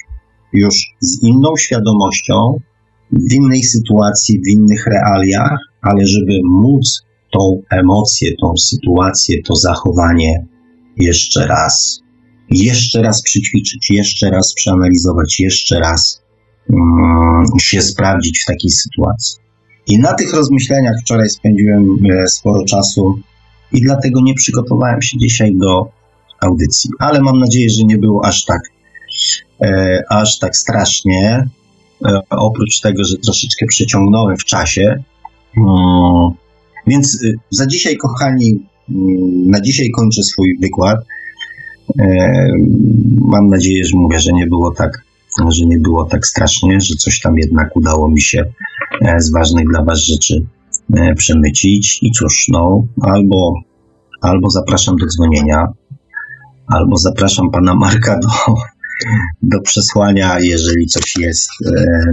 Już z inną świadomością, w innej sytuacji, w innych realiach, ale żeby móc tą emocję, tą sytuację, to zachowanie jeszcze raz, jeszcze raz przyćwiczyć, jeszcze raz przeanalizować, jeszcze raz um, się sprawdzić w takiej sytuacji. I na tych rozmyśleniach wczoraj spędziłem e, sporo czasu i dlatego nie przygotowałem się dzisiaj do audycji. Ale mam nadzieję, że nie było aż tak, e, aż tak strasznie. E, oprócz tego, że troszeczkę przeciągnąłem w czasie. Um, więc e, za dzisiaj, kochani, um, na dzisiaj kończę swój wykład. E, mam nadzieję, że mówię, że nie było tak że nie było tak strasznie, że coś tam jednak udało mi się e, z ważnych dla Was rzeczy przemycić. I cóż, no, albo, albo zapraszam do dzwonienia, albo zapraszam pana Marka do, do przesłania, jeżeli coś jest e,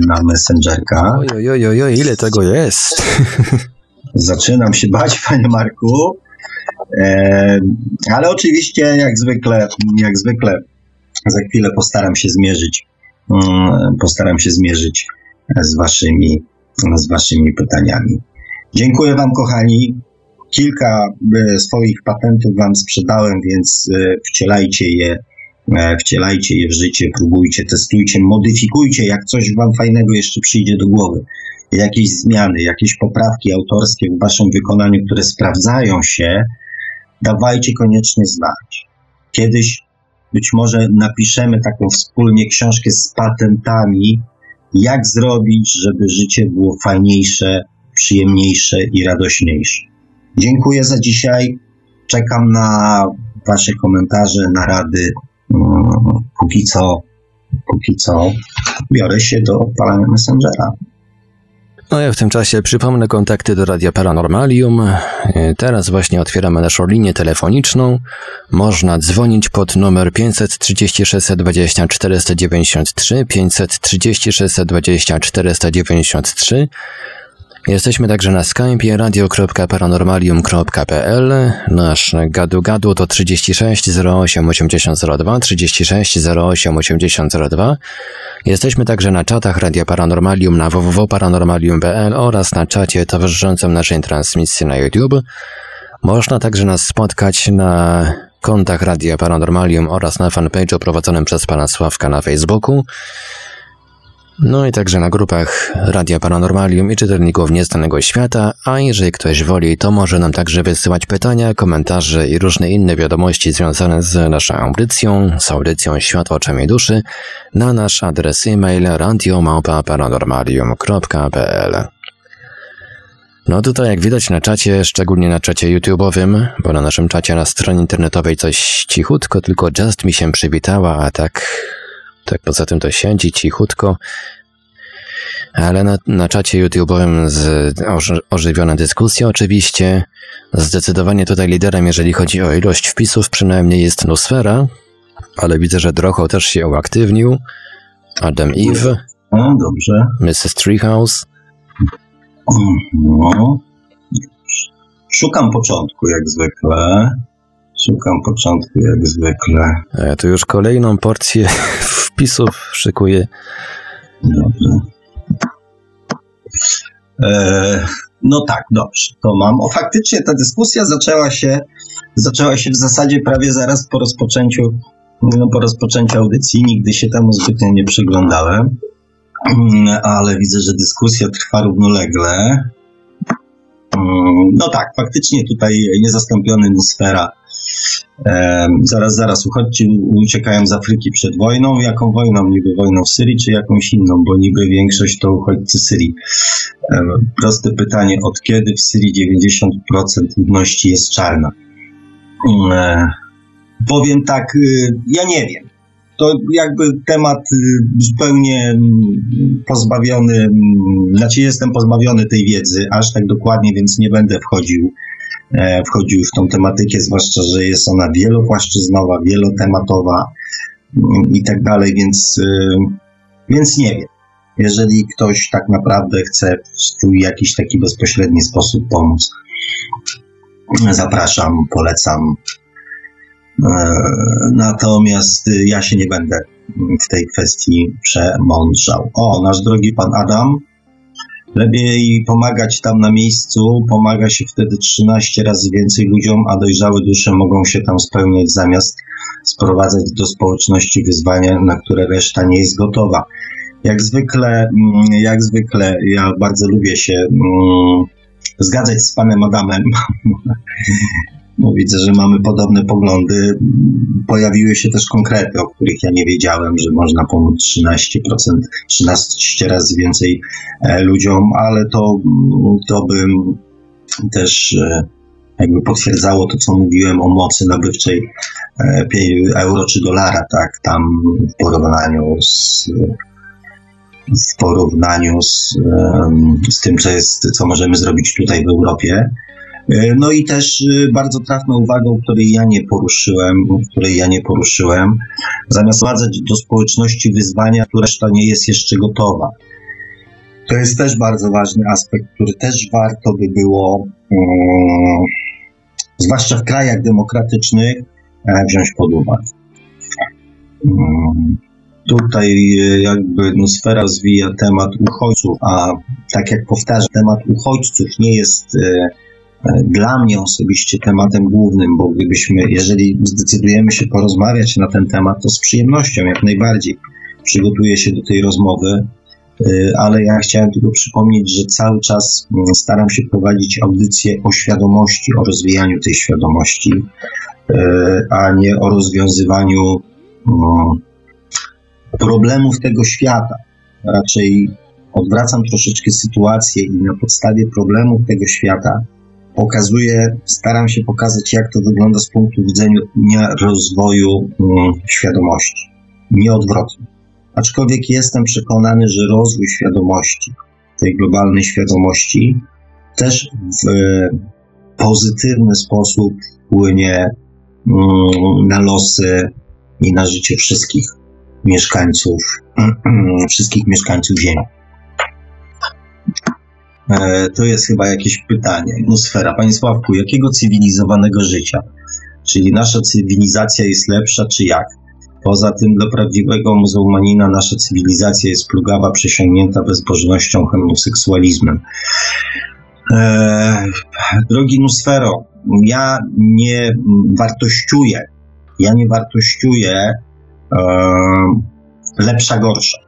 na Messengerka. Oj, oj, oj, oj, ile tego jest? Zaczynam się bać, panie Marku. ale oczywiście, jak zwykle, jak zwykle, za chwilę postaram się zmierzyć Mm, postaram się zmierzyć z waszymi, z waszymi pytaniami. Dziękuję wam, kochani. Kilka e, swoich patentów wam sprzedałem, więc e, wcielajcie je, e, wcielajcie je w życie, próbujcie, testujcie, modyfikujcie, jak coś wam fajnego jeszcze przyjdzie do głowy. Jakieś zmiany, jakieś poprawki autorskie w waszym wykonaniu, które sprawdzają się, dawajcie koniecznie znać. Kiedyś być może napiszemy taką wspólnie książkę z patentami, jak zrobić, żeby życie było fajniejsze, przyjemniejsze i radośniejsze. Dziękuję za dzisiaj. Czekam na Wasze komentarze, na rady. Mm, póki co, póki co biorę się do odpalania Messengera. No ja w tym czasie przypomnę kontakty do Radia Paranormalium. E, teraz właśnie otwieramy naszą linię telefoniczną. Można dzwonić pod numer 536 20 493, 536 20 493 Jesteśmy także na Skype radio.paranormalium.pl. Nasz gadu-gadu to 36 08 8002, 36 08 8002. Jesteśmy także na czatach Radia Paranormalium na www.paranormalium.pl oraz na czacie towarzyszącym naszej transmisji na YouTube. Można także nas spotkać na kontach Radia Paranormalium oraz na fanpage'u prowadzonym przez pana Sławka na Facebooku. No i także na grupach Radia Paranormalium i czytelników Nieznanego Świata, a jeżeli ktoś woli, to może nam także wysyłać pytania, komentarze i różne inne wiadomości związane z naszą audycją, z audycją Świat oczami duszy na nasz adres e-mail radiomałpa-paranormalium.pl no tutaj jak widać na czacie, szczególnie na czacie YouTube'owym, bo na naszym czacie na stronie internetowej coś cichutko, tylko Just mi się przywitała, a tak tak poza tym to siedzi cichutko. ale na, na czacie YouTube'owym z, oży, ożywiona dyskusja oczywiście. Zdecydowanie tutaj liderem, jeżeli chodzi o ilość wpisów, przynajmniej jest Nusfera, ale widzę, że Drocho też się uaktywnił. Adam Eve. O, dobrze. Mrs. Treehouse. No. Szukam początku, jak zwykle. Szukam początku, jak zwykle. Ja tu już kolejną porcję wpisów szykuję. Dobrze. E, no tak, dobrze, to mam. O, faktycznie ta dyskusja zaczęła się, zaczęła się w zasadzie prawie zaraz po rozpoczęciu, no, po rozpoczęciu audycji. Nigdy się temu zbytnio nie przyglądałem, ale widzę, że dyskusja trwa równolegle. No tak, faktycznie tutaj niezastąpiony Zaraz, zaraz, uchodźcie uciekają z Afryki przed wojną. Jaką wojną? Niby wojną w Syrii, czy jakąś inną? Bo niby większość to uchodźcy Syrii. Proste pytanie, od kiedy w Syrii 90% ludności jest czarna? Powiem tak, y, ja nie wiem. To jakby temat y, zupełnie mm, pozbawiony, mm, znaczy jestem pozbawiony tej wiedzy, aż tak dokładnie, więc nie będę wchodził E, wchodził w tą tematykę, zwłaszcza, że jest ona wielopłaszczyznowa, wielotematowa mm, i tak dalej, więc, y, więc nie wiem. Jeżeli ktoś tak naprawdę chce w swój jakiś taki bezpośredni sposób pomóc, zapraszam, polecam. E, natomiast ja się nie będę w tej kwestii przemądrzał. O, nasz drogi pan Adam Lepiej pomagać tam na miejscu, pomaga się wtedy 13 razy więcej ludziom, a dojrzałe dusze mogą się tam spełniać zamiast sprowadzać do społeczności wyzwania, na które reszta nie jest gotowa. Jak zwykle, mm, jak zwykle, ja bardzo lubię się mm, zgadzać z panem Adamem. No, widzę, że mamy podobne poglądy. Pojawiły się też konkrety, o których ja nie wiedziałem, że można pomóc 13%, 13 razy więcej e, ludziom, ale to, to bym też e, jakby potwierdzało to, co mówiłem o mocy nabywczej e, euro czy dolara, tak, tam w porównaniu z w porównaniu z, z tym, co jest, co możemy zrobić tutaj w Europie. E, no i też e, bardzo trafną uwagą, której ja nie poruszyłem, której ja nie poruszyłem, zamiast wprowadzać do społeczności wyzwania, które reszta nie jest jeszcze gotowa. To jest też bardzo ważny aspekt, który też warto by było, um, zwłaszcza w krajach demokratycznych, wziąć pod uwagę. Um, tutaj jakby no, sfera rozwija temat uchodźców, a tak jak powtarzam, temat uchodźców nie jest dla mnie osobiście tematem głównym, bo gdybyśmy, jeżeli zdecydujemy się porozmawiać na ten temat, to z przyjemnością jak najbardziej przygotuję się do tej rozmowy, y, ale ja chciałem tylko przypomnieć, że cały czas mm, staram się prowadzić audycję o świadomości, o rozwijaniu tej świadomości, y, a nie o rozwiązywaniu mm, problemów tego świata. Raczej odwracam troszeczkę sytuację i na podstawie problemów tego świata pokazuję, staram się pokazać, jak to wygląda z punktu widzenia rozwoju mm, świadomości, nie odwrotnie. Aczkolwiek jestem przekonany, że rozwój świadomości, tej globalnej świadomości, też w pozytywny sposób wpłynie mm, na losy i na życie wszystkich mieszkańców, wszystkich mieszkańców Ziemi. E, to jest chyba jakieś pytanie. No sfera. Panie Sławku, jakiego cywilizowanego życia? Czyli nasza cywilizacja jest lepsza, czy jak? Poza tym dla prawdziwego muzułmanina nasza cywilizacja jest plugawa, przesiągnięta bezbożnością, homoseksualizmem. Eee, drogi Nusfero, ja nie wartościuję, ja nie wartościuję e, lepsza, gorsza.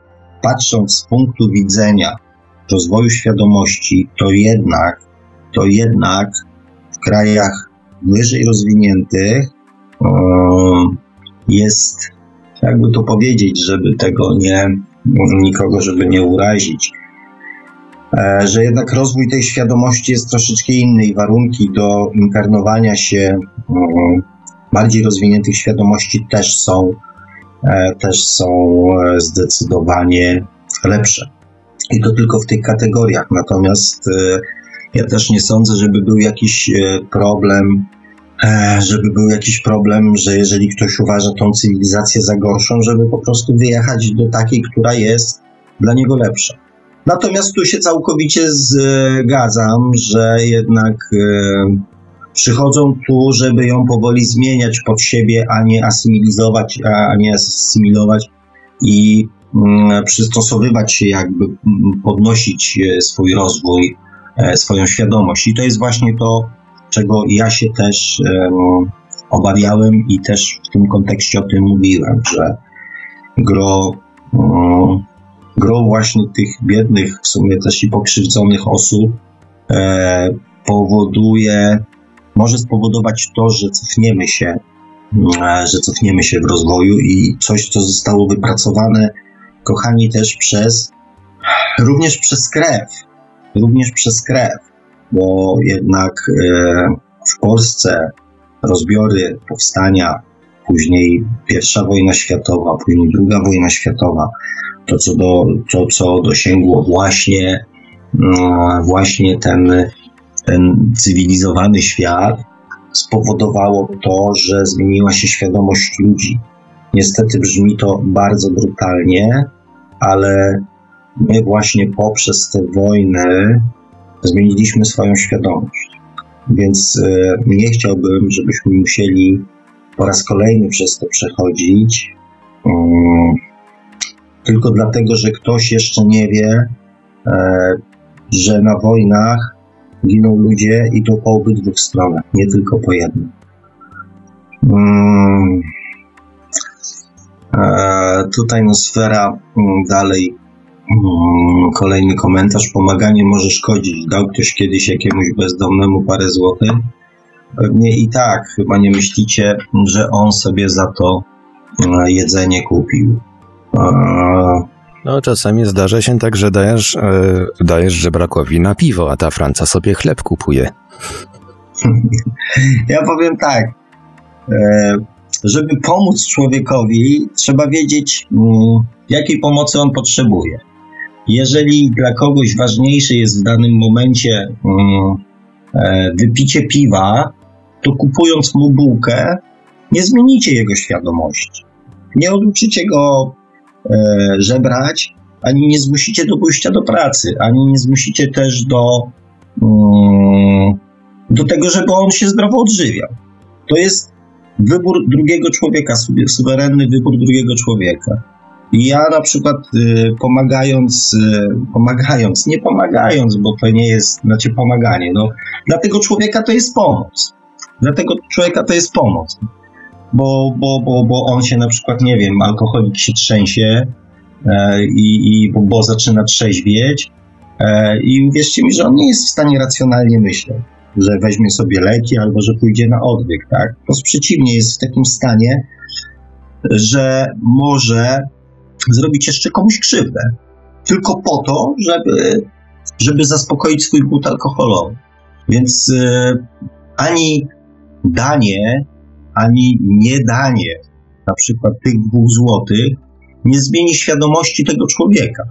Patrząc z punktu widzenia rozwoju świadomości, to jednak, to jednak w krajach wyżej rozwiniętych jest, jakby to powiedzieć, żeby tego nie, nikogo, żeby nie urazić, e, że jednak rozwój tej świadomości jest troszeczkę inny i warunki do inkarnowania się bardziej rozwiniętych świadomości też są, e, też są e, zdecydowanie lepsze. I to tylko w tych kategoriach. Natomiast e, ja też nie sądzę, żeby był jakiś e, problem, e, żeby był jakiś problem, że jeżeli ktoś uważa tą cywilizację za gorszą, żeby po prostu wyjechać do takiej, która jest dla niego lepsza. Natomiast tu się całkowicie zgadzam, że jednak przychodzą tu, żeby ją powoli zmieniać pod siebie, a nie asymilizować, a nie asymilować i przystosowywać się, jakby mm, podnosić e, swój rozwój, e, swoją świadomość. I to jest właśnie to, czego ja się też obawiałem i też w tym kontekście o tym mówiłem, że gro, um, gro właśnie tych biednych, w sumie też i pokrzywdzonych osób e, powoduje może spowodować to, że cofniemy się, że cofniemy się w rozwoju i coś, co zostało wypracowane, kochani, też przez, również przez krew, również przez krew, bo jednak e, w Polsce rozbiory, powstania, później pierwsza wojna światowa, później druga wojna światowa, to co, do, to, co dosięgło właśnie, mm, właśnie ten ten cywilizowany świat spowodowało to, że zmieniła się świadomość ludzi. Niestety brzmi to bardzo brutalnie, ale my właśnie poprzez te wojny zmieniliśmy swoją świadomość. Więc e, nie chciałbym, żebyśmy musieli po raz kolejny przez to przechodzić, um, tylko dlatego, że ktoś jeszcze nie wie, e, że na wojnach giną ludzie i to po obydwu stronach, nie tylko po jednej. E, tutaj no sfera hmm, dalej hmm, kolejny komentarz. Pomaganie może szkodzić. Dał ktoś kiedyś jakiemuś bezdomnemu parę złotych? Pewnie i tak. Chyba nie myślicie, że on sobie za to e, jedzenie kupił. E, no, czasami zdarza się tak, że dajesz, dajesz żebrakowi na piwo, a ta Franca sobie chleb kupuje. Ja powiem tak. Żeby pomóc człowiekowi, trzeba wiedzieć, mm, jakiej pomocy on potrzebuje. Jeżeli dla kogoś ważniejsze jest w danym momencie mm, e, wypicie piwa, to kupując mu bułkę, nie zmienicie jego świadomości. Nie oduczycie go E, żebrać, ani nie zmusicie do pójścia do pracy, ani nie zmusicie też do, mm, do tego, żeby on się zdrowo odżywiał. To jest wybór drugiego człowieka, suwerenny wybór drugiego człowieka. Ja na przykład y, pomagając, y, pomagając, nie pomagając, bo to nie jest, znaczy pomaganie, no, dla tego człowieka to jest pomoc. Dla tego człowieka to jest pomoc bo, bo, bo, bo on się na przykład, nie wiem, alkoholik się trzęsie e, i, i bo, bo zaczyna trzeźwieć e, i uwierzcie mi, że on nie jest w stanie racjonalnie myśleć, że weźmie sobie leki albo że pójdzie na odwyk, tak? To przeciwnie jest w takim stanie, że może zrobić jeszcze komuś krzywdę. Tylko po to, żeby, żeby zaspokoić swój głód alkoholowy. Więc e, ani danie ani niedanie na przykład tych dwóch złotych nie zmieni świadomości tego człowieka.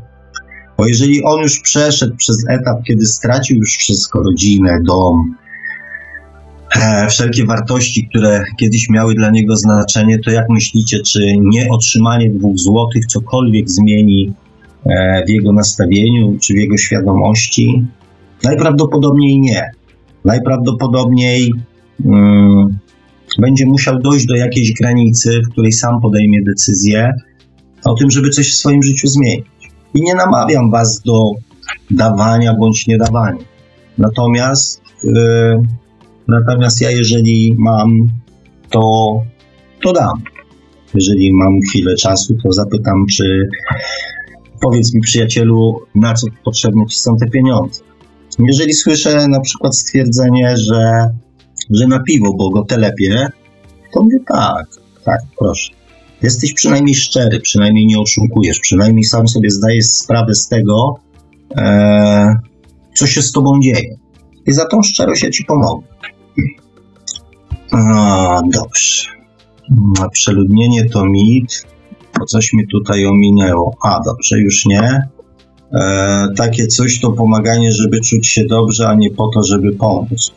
Bo jeżeli on już przeszedł przez etap, kiedy stracił już wszystko, rodzinę, dom, e, wszelkie wartości, które kiedyś miały dla niego znaczenie, to jak myślicie, czy nie otrzymanie dwóch złotych cokolwiek zmieni e, w jego nastawieniu, czy w jego świadomości? Najprawdopodobniej nie. Najprawdopodobniej mm, będzie musiał dojść do jakiejś granicy, w której sam podejmie decyzję o tym, żeby coś w swoim życiu zmienić. I nie namawiam Was do dawania bądź niedawania. Natomiast, yy, natomiast ja, jeżeli mam, to, to dam. Jeżeli mam chwilę czasu, to zapytam, czy powiedz mi, przyjacielu, na co potrzebne Ci są te pieniądze. Jeżeli słyszę na przykład stwierdzenie, że że na piwo, bo go telepie, to mówię tak, tak, proszę. Jesteś przynajmniej szczery, przynajmniej nie oszukujesz, przynajmniej sam sobie zdajesz sprawę z tego, e, co się z tobą dzieje. I za tą szczerość ja ci pomogę. A, dobrze. Przeludnienie to mit, coś mi tutaj ominęło. A, dobrze, już nie. E, takie coś to pomaganie, żeby czuć się dobrze, a nie po to, żeby pomóc.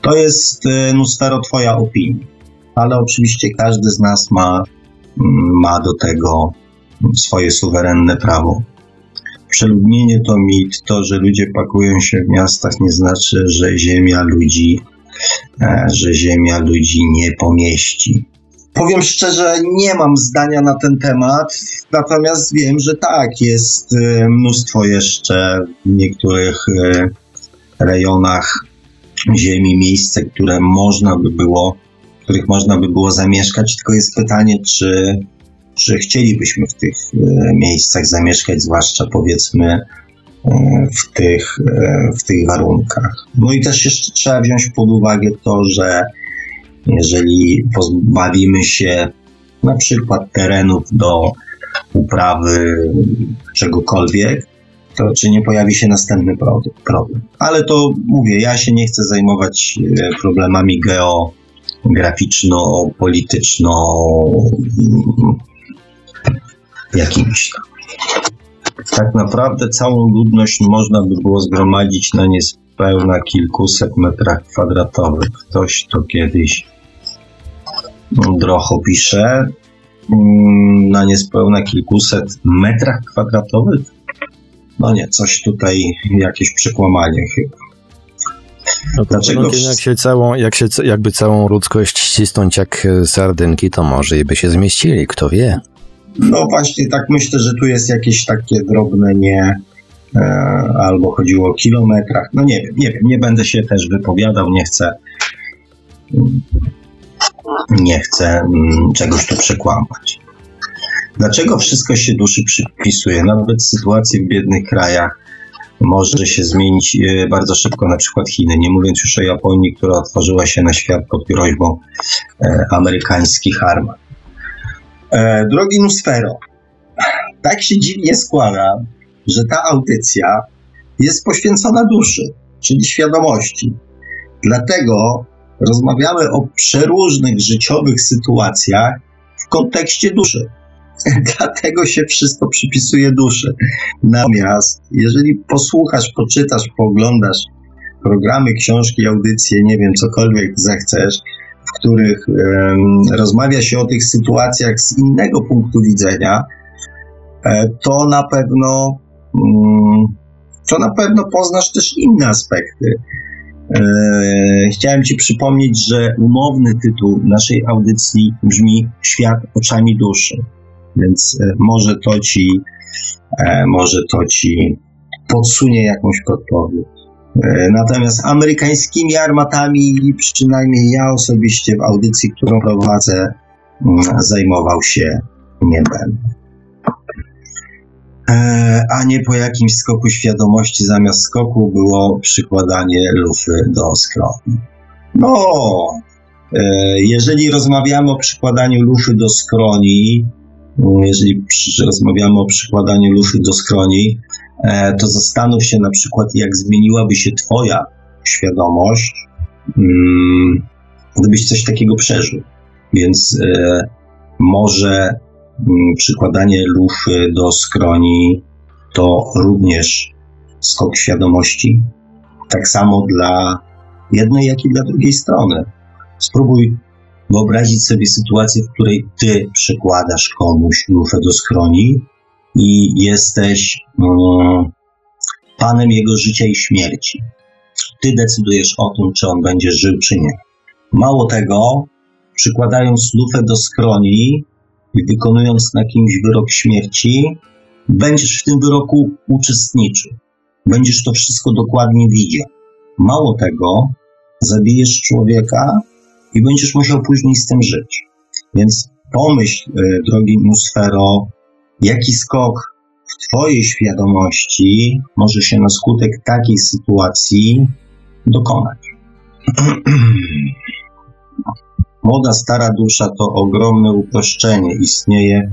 To jest e, Nusfero twoja opinia, ale oczywiście każdy z nas ma, ma do tego swoje suwerenne prawo. Przeludnienie to mit, to, że ludzie pakują się w miastach nie znaczy, że ziemia ludzi, e, że ziemia ludzi nie pomieści. Powiem szczerze, nie mam zdania na ten temat, natomiast wiem, że tak, jest e, mnóstwo jeszcze w niektórych e, rejonach ziemi, miejsce, które można by było, w których można by było zamieszkać, tylko jest pytanie, czy, czy chcielibyśmy w tych e, miejscach zamieszkać, zwłaszcza powiedzmy w tych, w tych warunkach. No i też jeszcze trzeba wziąć pod uwagę to, że jeżeli pozbawimy się na przykład terenów do uprawy czegokolwiek, to czy nie pojawi się następny problem. Ale to mówię, ja się nie chcę zajmować e, problemami geograficzno-polityczno jakimiś tam. Tak naprawdę całą ludność można by było zgromadzić na niespełna kilkuset metrach kwadratowych. Ktoś to kiedyś Drocho pisze mm, na niespełna kilkuset metrach kwadratowych. No nie, coś tutaj, jakieś przekłamanie chyba. No Dlaczego? Jak się, całą, jak się jakby całą ludzkość ścisnąć jak sardynki, to może i by się zmieścili, kto wie. No właśnie, tak myślę, że tu jest jakieś takie drobne nie, e, albo chodziło o kilometrach. No nie wiem, nie wiem, nie będę się też wypowiadał, nie chcę nie chcę mm, czegoś tu przekłamać. Dlaczego wszystko się duszy przypisuje? Nawet sytuacja w biednych krajach może się zmienić e, bardzo szybko, na przykład Chiny, nie mówiąc już o Japonii, która otworzyła się na świat pod groźbą e, amerykańskich armat. E, drogi Nusfero, tak się dziwnie składa, że ta audycja jest poświęcona duszy, czyli świadomości. Dlatego rozmawiamy o przeróżnych życiowych sytuacjach w kontekście duszy. Dlatego się wszystko przypisuje duszy. Natomiast jeżeli posłuchasz, poczytasz, pooglądasz programy, książki, audycje, nie wiem, cokolwiek zechcesz, w których um, rozmawia się o tych sytuacjach z innego punktu widzenia, e, to na pewno um, to na pewno poznasz też inne aspekty. E, chciałem Ci przypomnieć, że umowny tytuł naszej audycji brzmi Świat oczami duszy, więc e, może to Ci, e, może to Ci podsunie jakąś podpowiedź. Natomiast amerykańskimi armatami, przynajmniej ja osobiście w audycji, którą prowadzę, mm, zajmował się nie będę. E, a nie po jakimś skoku świadomości zamiast skoku było przykładanie lufy do skroni. No, e, jeżeli rozmawiamy o przykładaniu lufy do skroni, jeżeli rozmawiamy o przykładaniu lufy do skroni, e, to zastanów się na przykład, jak zmieniłaby się Twoja świadomość, mm, gdybyś coś takiego przeżył. Więc może Mm, przykładanie lufy do skroni to również skok świadomości. Tak samo dla jednej, jak i dla drugiej strony. Spróbuj wyobrazić sobie sytuację, w której ty przykładasz komuś lufę do skroni i jesteś um, panem jego życia i śmierci. Ty decydujesz o tym, czy on będzie żył, czy nie. Mało tego, przykładając lufę do skroni, i wykonując na kimś wyrok śmierci, będziesz w tym wyroku uczestniczył. Będziesz to wszystko dokładnie widział. Mało tego, zabijesz człowieka i będziesz musiał później z tym żyć. Więc pomyśl, e, drogi Nusfero, jaki skok w Twojej świadomości może się na skutek takiej sytuacji dokonać. Młoda, stara dusza to ogromne uproszczenie. Istnieje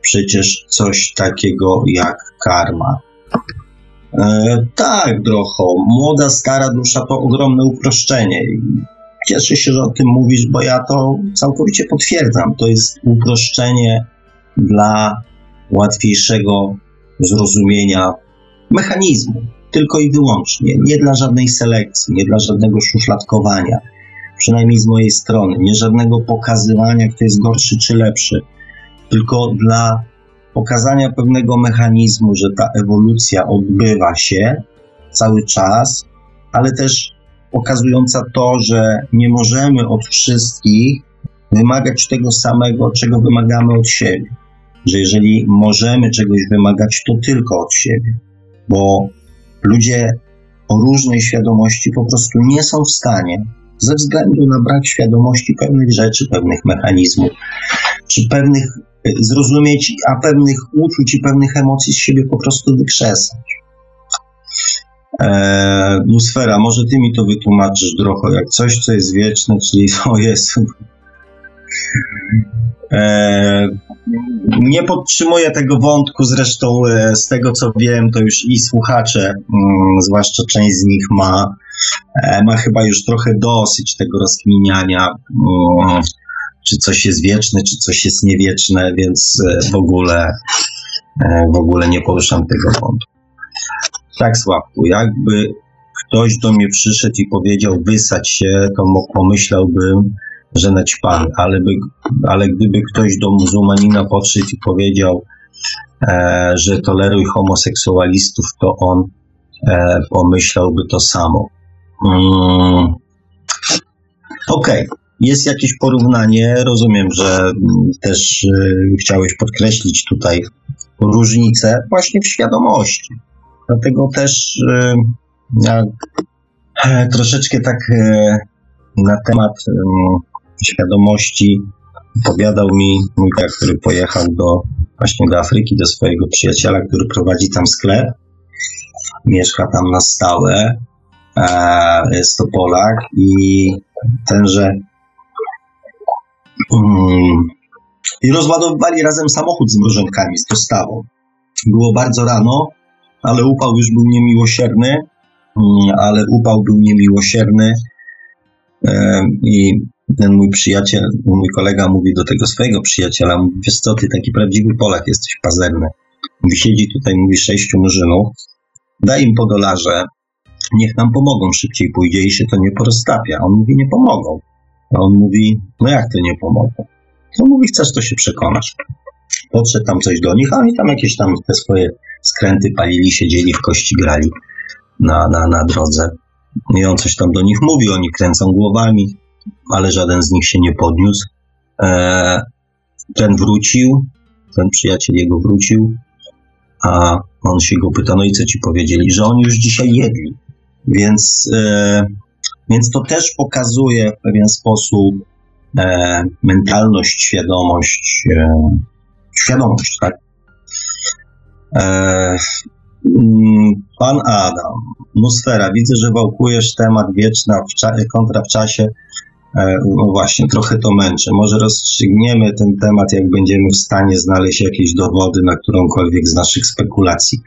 przecież coś takiego jak karma. E, tak, Drocho, młoda, stara dusza to ogromne uproszczenie. Cieszę się, że o tym mówisz, bo ja to całkowicie potwierdzam. To jest uproszczenie dla łatwiejszego zrozumienia mechanizmu, tylko i wyłącznie, nie dla żadnej selekcji, nie dla żadnego szufladkowania, przynajmniej z mojej strony, nie żadnego pokazywania, kto jest gorszy czy lepszy, tylko dla pokazania pewnego mechanizmu, że ta ewolucja odbywa się cały czas, ale też pokazująca to, że nie możemy od wszystkich wymagać tego samego, czego wymagamy od siebie. Że jeżeli możemy czegoś wymagać, to tylko od siebie, bo ludzie o różnej świadomości po prostu nie są w stanie, ze względu na brak świadomości pewnych rzeczy, pewnych mechanizmów, czy pewnych e, zrozumieć, a pewnych uczuć i pewnych emocji z siebie po prostu wykrzesać. Eee, Nusfera, może ty mi to wytłumaczysz trochę, jak coś, co jest wieczne, czyli to jest E, nie podtrzymuję tego wątku, zresztą e, z tego co wiem, to już i słuchacze, mm, zwłaszcza część z nich ma, e, ma chyba już trochę dosyć tego rozkminiania, mm, czy coś jest wieczne, czy coś jest niewieczne, więc w ogóle, w ogóle nie poruszam tego wątku. Tak, Sławku, jakby ktoś do mnie przyszedł i powiedział wysać się, to pomyślałbym, że naćpany, ale, ale gdyby ktoś do muzułmanina podszedł i powiedział, e, że toleruj homoseksualistów, to on e, pomyślałby to samo. Mm. Okej, okay. jest jakieś porównanie. Rozumiem, że też e, chciałeś podkreślić tutaj różnicę właśnie w świadomości. Dlatego też ja, e, troszeczkę tak e, na temat świadomości opowiadał mi mój kolega, który pojechał do, właśnie do Afryki, do swojego przyjaciela, który prowadzi tam sklep. Mieszka tam na stałe. E, jest to Polak i tenże um, i rozładowywali razem samochód z mrożonkami, z dostawą. Było bardzo rano, ale upał już był niemiłosierny, um, ale upał był niemiłosierny i ten mój przyjaciel, mój kolega mówi do tego swojego przyjaciela, mówi, wiesz co, ty taki prawdziwy Polak jesteś pazerny. Mówi, siedzi tutaj, mówi, sześciu murzynów, daj im po dolarze, niech nam pomogą, szybciej pójdzie i się to nie poroztapia. On mówi, nie pomogą. A on mówi, no jak to nie pomogą? No mówi, chcesz, to się przekonasz. Podszedł tam coś do nich, a oni tam jakieś tam te swoje skręty palili, siedzieli w kości, grali na, na, na drodze. I on coś tam do nich mówi, oni kręcą głowami ale żaden z nich się nie podniósł. E, ten wrócił, ten przyjaciel jego wrócił, a on się go pyta, no i co ci powiedzieli, że oni już dzisiaj jedli. Więc, e, więc to też pokazuje w pewien sposób e, mentalność, świadomość, e, świadomość, tak? E, mm, pan Adam, atmosfera, widzę, że wałkujesz temat wieczna w kontra w czasie. E, no właśnie, trochę to męczy. Może rozstrzygniemy ten temat, jak będziemy w stanie znaleźć jakieś dowody na którąkolwiek z naszych spekulacji.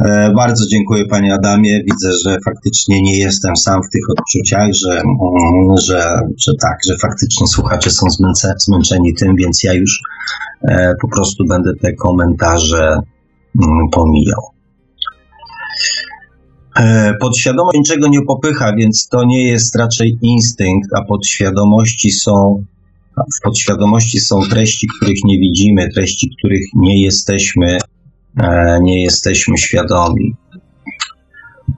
E, bardzo dziękuję Panie Adamie. Widzę, że faktycznie nie jestem sam w tych odczuciach, że, mm, że, że tak, że faktycznie słuchacze są zmęce, zmęczeni tym, więc ja już po prostu będę te komentarze pomijał. E, podświadomość niczego nie popycha, więc to nie jest raczej instynkt, a podświadomości są, w podświadomości są treści, których nie widzimy, treści, których nie jesteśmy, e, nie jesteśmy świadomi.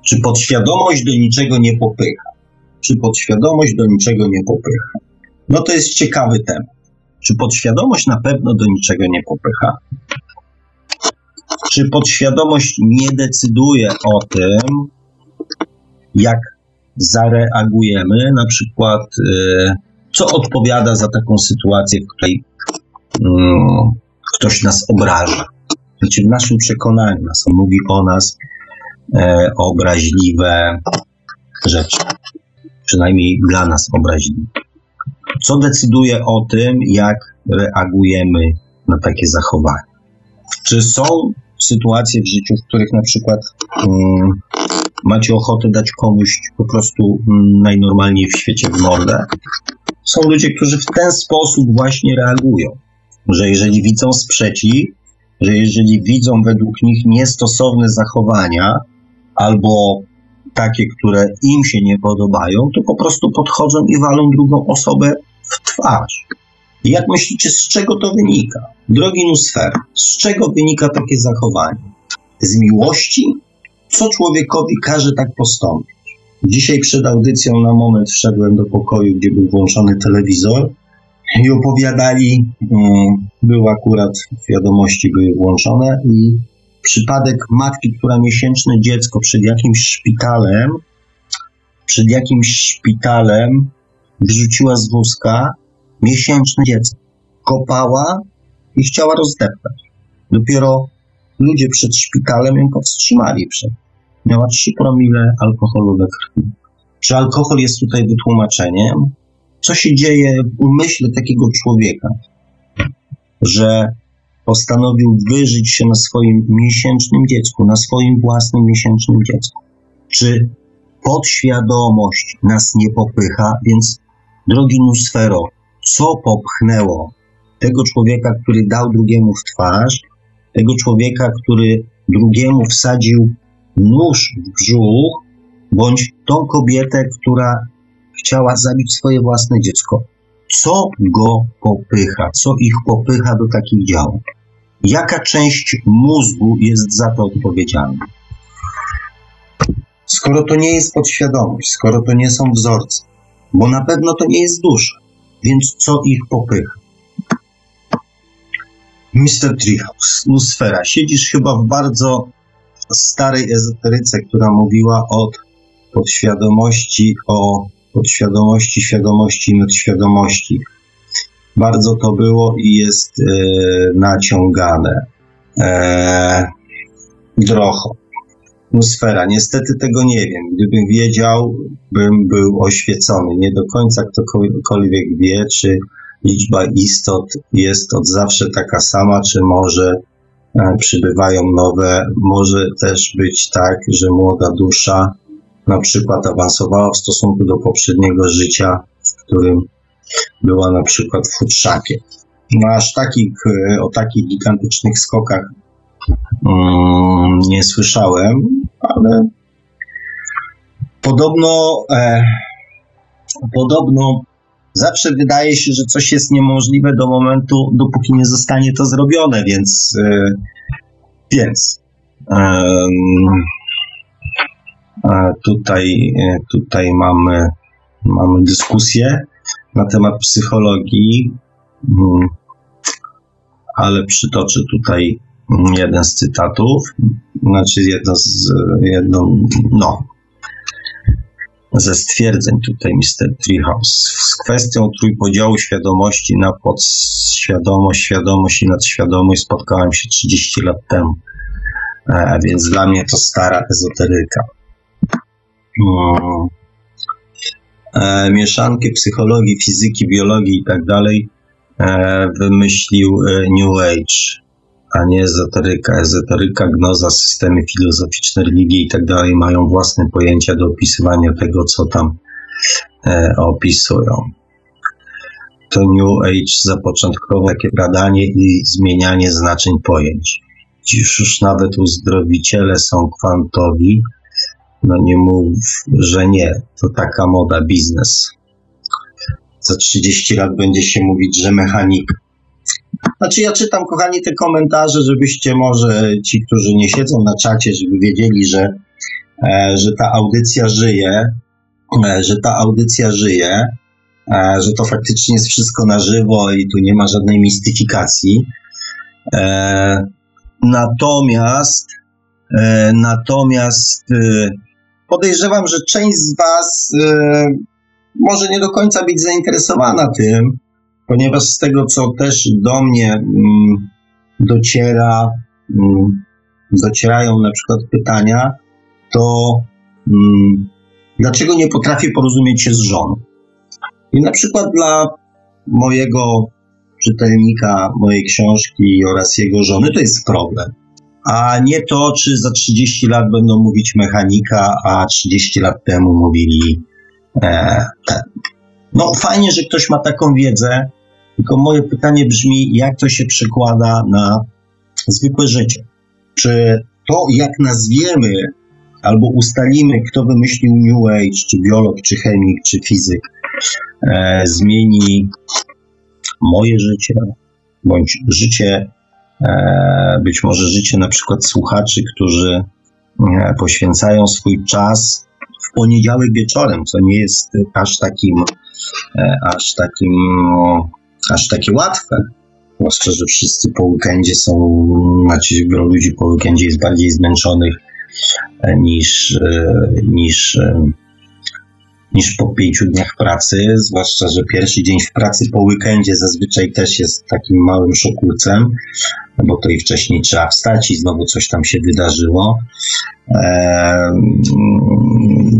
Czy podświadomość do niczego nie popycha? Czy podświadomość do niczego nie popycha? No to jest ciekawy temat. Czy podświadomość na pewno do niczego nie popycha? Czy podświadomość nie decyduje o tym, jak zareagujemy? Na przykład, y, co odpowiada za taką sytuację, w której mm, ktoś nas obraża? Znaczy, w naszym przekonaniu nas mówi o nas e, obraźliwe rzeczy. Przynajmniej dla nas obraźliwe. Co decyduje o tym, jak reagujemy na takie zachowania? Czy są sytuacje w życiu, w których na przykład um, macie ochotę dać komuś po prostu um, najnormalniej w świecie w mordę. Są ludzie, którzy w ten sposób właśnie reagują, że jeżeli widzą sprzeciw, że jeżeli widzą według nich niestosowne zachowania albo takie, które im się nie podobają, to po prostu podchodzą i walą drugą osobę w twarz. Jak myślicie, z czego to wynika? Drogi Nusfer, z czego wynika takie zachowanie? Z miłości? Co człowiekowi każe tak postąpić? Dzisiaj przed audycją na moment wszedłem do pokoju, gdzie był włączony telewizor i opowiadali, mm, był akurat, wiadomości były włączone i przypadek matki, która miesięczne dziecko przed jakimś szpitalem, przed jakimś szpitalem wyrzuciła z wózka miesięczne dziecko. Kopała i chciała rozdeptać. Dopiero ludzie przed szpitalem ją powstrzymali przed. Miała 3 promile alkoholu we krwi. Czy alkohol jest tutaj wytłumaczeniem? Co się dzieje w umyśle takiego człowieka, że postanowił wyżyć się na swoim miesięcznym dziecku, na swoim własnym miesięcznym dziecku? Czy podświadomość nas nie popycha? Więc, drogi Nusfero, co popchnęło tego człowieka, który dał drugiemu w twarz, tego człowieka, który drugiemu wsadził nóż w brzuch, bądź tą kobietę, która chciała zabić swoje własne dziecko. Co go popycha? Co ich popycha do takich działań? Jaka część mózgu jest za to odpowiedzialna? Skoro to nie jest podświadomość, skoro to nie są wzorce, bo na pewno to nie jest dusza, więc co ich popycha? Mr. Treehouse, Nusfera, siedzisz chyba w bardzo starej ezoteryce, która mówiła o podświadomości, o podświadomości, świadomości i nadświadomości. Bardzo to było i jest e, naciągane. E, drocho. Atmosfera. Niestety tego nie wiem. Gdybym wiedział, bym był oświecony. Nie do końca ktokolwiek wie, czy liczba istot jest od zawsze taka sama, czy może e, przybywają nowe. Może też być tak, że młoda dusza na przykład awansowała w stosunku do poprzedniego życia, w którym była na przykład w futrzapie. No aż takich, e, o takich gigantycznych skokach nie słyszałem, ale podobno e, podobno zawsze wydaje się, że coś jest niemożliwe do momentu, dopóki nie zostanie to zrobione, więc e, więc e, tutaj, tutaj mamy, mamy dyskusję na temat psychologii, mm, ale przytoczę tutaj jeden z cytatów, znaczy jedno z, jedno, no, ze stwierdzeń tutaj Mr. Treehouse. Z kwestią trójpodziału świadomości na podświadomość, świadomość i nadświadomość spotkałem się 30 lat temu. E, więc dla mnie to stara ezoteryka. Hmm. E, mieszankę psychologii, fizyki, biologii i tak dalej e, wymyślił e, New Age a nie ezoteryka. Ezoteryka, gnoza, systemy filozoficzne, religie i tak dalej mają własne pojęcia do opisywania tego, co tam e, opisują. To New Age zapoczątkował takie badanie i zmienianie znaczeń pojęć. Dziś już nawet uzdrowiciele są kwantowi. No nie mów, że nie. To taka moda, biznes. Za 30 lat będzie się mówić, że mechanika znaczy ja czytam, kochani, te komentarze, żebyście może ci, którzy nie siedzą na czacie, żeby wiedzieli, że, e, że ta audycja żyje, e, że ta audycja żyje, e, że to faktycznie jest wszystko na żywo i tu nie ma żadnej mistyfikacji. Natomiast natomiast podejrzewam, że część z Was może nie do końca być zainteresowana tym, ponieważ z tego, co też do mnie mm, dociera, mm, docierają na przykład pytania, to mm, dlaczego nie potrafię porozumieć się z żoną? I na przykład dla mojego czytelnika mojej książki oraz jego żony to jest problem. A nie to, czy za 30 lat będą mówić mechanika, a 30 lat temu mówili e, no fajnie, że ktoś ma taką wiedzę, tylko moje pytanie brzmi, jak to się przekłada na zwykłe życie. Czy to, jak nazwiemy albo ustalimy, kto wymyślił New Age, czy biolog, czy chemik, czy fizyk, e, zmieni moje życie, bądź życie, e, być może życie na przykład słuchaczy, którzy e, poświęcają swój czas w poniedziałek wieczorem, co nie jest aż takim, e, aż takim, aż takie łatwe. Zwłaszcza, że wszyscy po weekendzie są, znaczy wielu ludzi po weekendzie jest bardziej zmęczonych e, niż, e, niż, e, niż po pięciu dniach pracy, zwłaszcza, że pierwszy dzień w pracy po weekendzie zazwyczaj też jest takim małym szokurcem, bo to i wcześniej trzeba wstać i znowu coś tam się wydarzyło.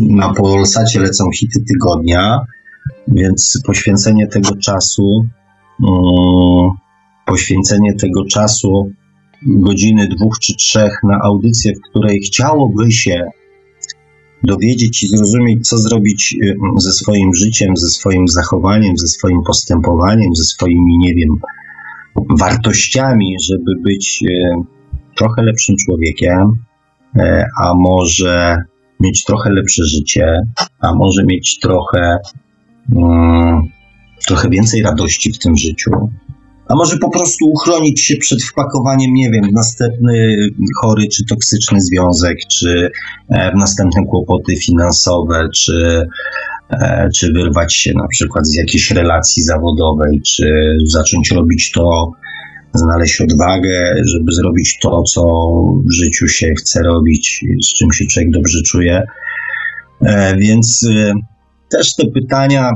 Na Polsacie lecą hity tygodnia, więc poświęcenie tego czasu mm, poświęcenie tego czasu, godziny dwóch czy trzech na audycję, w której chciałoby się dowiedzieć i zrozumieć, co zrobić y, ze swoim życiem, ze swoim zachowaniem, ze swoim postępowaniem, ze swoimi, nie wiem, wartościami, żeby być y, trochę lepszym człowiekiem, y, a może mieć trochę lepsze życie, a może mieć trochę, mm, trochę więcej radości w tym życiu, a może po prostu uchronić się przed wpakowaniem, nie wiem, następny chory czy toksyczny związek, czy e, następne kłopoty finansowe, czy, e, czy wyrwać się na przykład z jakiejś relacji zawodowej, czy zacząć robić to, znaleźć odwagę, żeby zrobić to, co w życiu się chce robić, z czym się człowiek dobrze czuje. E, więc też te pytania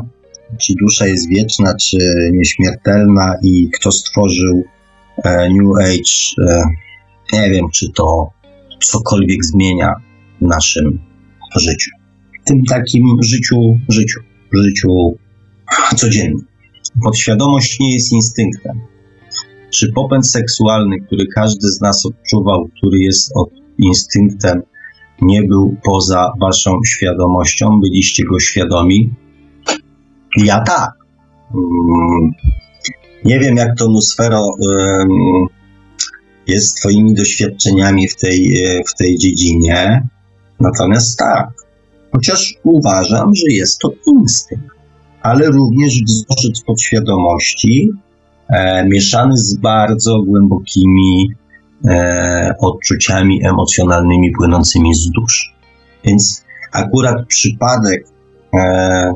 czy dusza jest wieczna, czy nieśmiertelna i kto stworzył e, New Age. E, nie wiem, czy to cokolwiek zmienia w naszym życiu. W tym takim życiu, życiu, życiu codziennym. Podświadomość nie jest instynktem. Czy popęd seksualny, który każdy z nas odczuwał, który jest od instynktem, nie był poza waszą świadomością? Byliście go świadomi? Ja tak. Mm, nie wiem, jak to Lusfero jest Twoimi doświadczeniami w tej, e, w tej dziedzinie. Natomiast tak, chociaż uważam, że jest to instynkt, ale również wzorzec podświadomości, e, mieszany z bardzo głębokimi e, odczuciami emocjonalnymi płynącymi z duszy. Więc akurat przypadek e,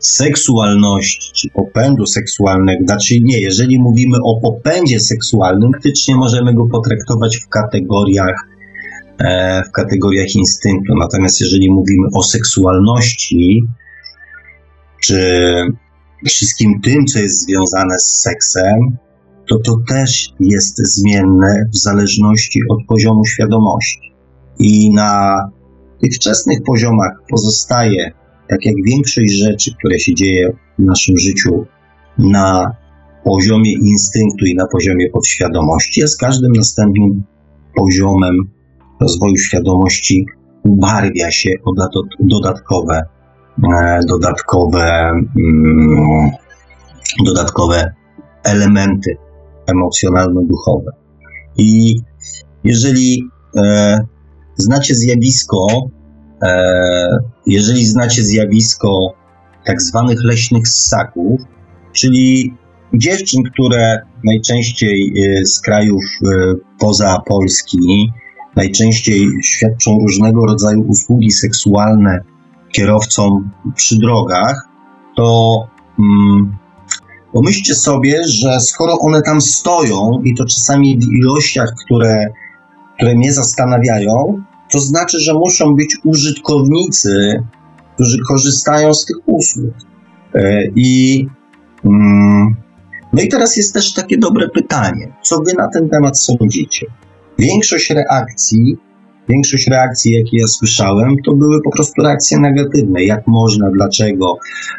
seksualności czy popędu seksualnego, znaczy nie, jeżeli mówimy o popędzie seksualnym, faktycznie możemy go potraktować w kategoriach e, w kategoriach instynktu. Natomiast jeżeli mówimy o seksualności, czy wszystkim tym, co jest związane z seksem, to to też jest zmienne w zależności od poziomu świadomości. I na tych wczesnych poziomach pozostaje tak jak większość rzeczy, które się dzieje w naszym życiu na poziomie instynktu i na poziomie podświadomości, a z każdym następnym poziomem rozwoju świadomości ubarwia się dodatkowe, e, dodatkowe, mm, dodatkowe elementy emocjonalno-duchowe. I jeżeli e, znacie zjawisko jeżeli znacie zjawisko tak zwanych leśnych ssaków, czyli dziewczyn, które najczęściej e, z krajów e, poza Polski, najczęściej świadczą różnego rodzaju usługi seksualne kierowcom przy drogach, to mm, pomyślcie sobie, że skoro one tam stoją i to czasami w ilościach, które, które mnie zastanawiają, to znaczy, że muszą być użytkownicy, którzy korzystają z tych usług. E, I, mm, no i teraz jest też takie dobre pytanie, co wy na ten temat sądzicie? Większość reakcji, większość reakcji, jakie ja słyszałem, to były po prostu reakcje negatywne. Jak można, dlaczego,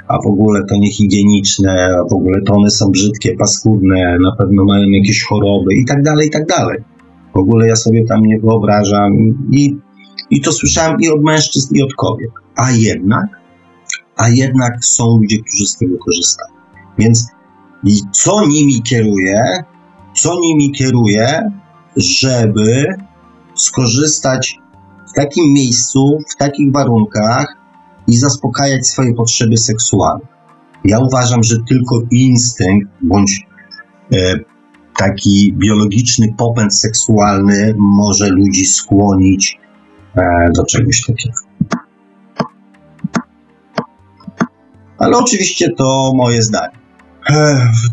a w ogóle to niehigieniczne, a w ogóle to one są brzydkie, paskudne, na pewno mają jakieś choroby i tak dalej, i tak dalej. W ogóle ja sobie tam nie wyobrażam i, i to słyszałem i od mężczyzn, i od kobiet. A jednak, a jednak są ludzie, którzy z tego korzystają. Więc co nimi kieruje, co nimi kieruje, żeby skorzystać w takim miejscu, w takich warunkach i zaspokajać swoje potrzeby seksualne. Ja uważam, że tylko instynkt bądź e, taki biologiczny popęd seksualny może ludzi skłonić e, do czegoś takiego. Ale oczywiście to moje zdanie.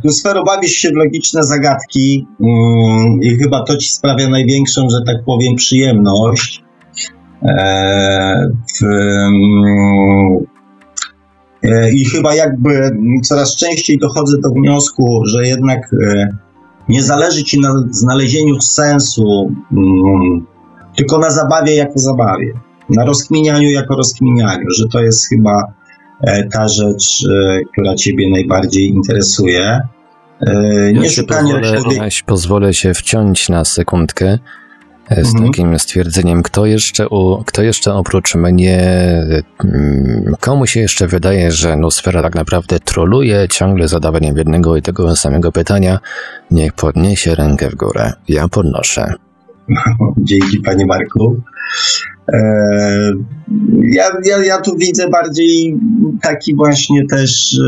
Sfero bawisz się w logiczne zagadki mm, i chyba to ci sprawia największą, że tak powiem, przyjemność. E, mm, e, I chyba jakby coraz częściej dochodzę do wniosku, że jednak e, zależy ci na znalezieniu sensu, mm, tylko na zabawie jako zabawie, na rozkminianiu jako rozkminianiu, że to jest chyba E, ta rzecz, e, która Ciebie najbardziej interesuje. E, nie ja szukanie pozwolę, ja pozwolę się wciąć na sekundkę z mhm. takim stwierdzeniem, kto jeszcze, u, kto jeszcze oprócz mnie, mm, komu się jeszcze wydaje, że Nusfera tak naprawdę troluje ciągle zadawaniem jednego i tego samego pytania, niech podniesie rękę w górę. Ja podnoszę. Dzięki Panie Marku. E, ja, ja, ja tu widzę bardziej taki właśnie też,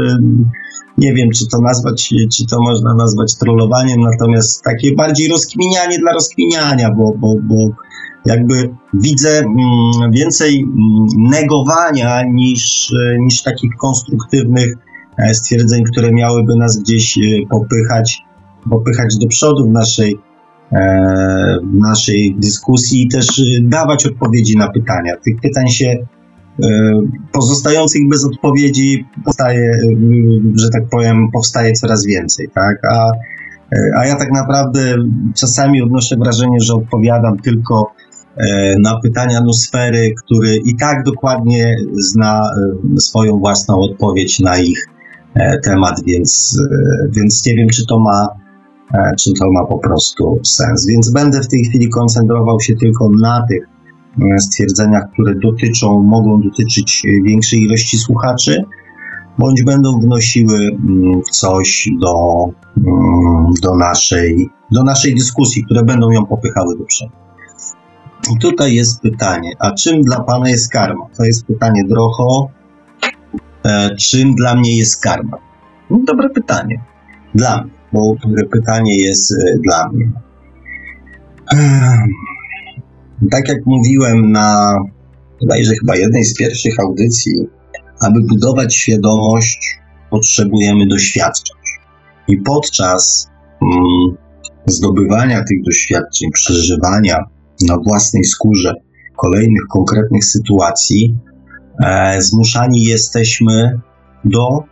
nie wiem, czy to nazwać, czy to można nazwać trollowaniem, natomiast takie bardziej rozkminianie dla rozkminiania, bo, bo, bo jakby widzę mm, więcej mm, negowania niż, niż takich konstruktywnych e, stwierdzeń, które miałyby nas gdzieś e, popychać, popychać do przodu w naszej E, w naszej dyskusji i też dawać odpowiedzi na pytania. Tych pytań się pozostających bez odpowiedzi powstaje, y, że tak powiem, powstaje coraz więcej, tak? A, e, a ja tak naprawdę czasami odnoszę wrażenie, że odpowiadam tylko na pytania Nusfery, który i tak dokładnie zna swoją własną odpowiedź na ich temat, więc, więc nie wiem, czy to ma E, czy to ma po prostu sens. Więc będę w tej chwili koncentrował się tylko na tych e, stwierdzeniach, które dotyczą, mogą dotyczyć większej ilości słuchaczy, bądź będą wnosiły mm, coś do, mm, do, naszej, do naszej dyskusji, które będą ją popychały do przodu. I tutaj jest pytanie, a czym dla Pana jest karma? To jest pytanie Drocho. E, czym dla mnie jest karma? No, dobre pytanie. Dla mnie bo pytanie jest e, dla mnie. Tak jak mówiłem na bodajże chyba jednej z pierwszych audycji, aby budować świadomość, potrzebujemy doświadczeń. I podczas mm, zdobywania tych doświadczeń, przeżywania na własnej skórze kolejnych konkretnych sytuacji, e, zmuszani jesteśmy do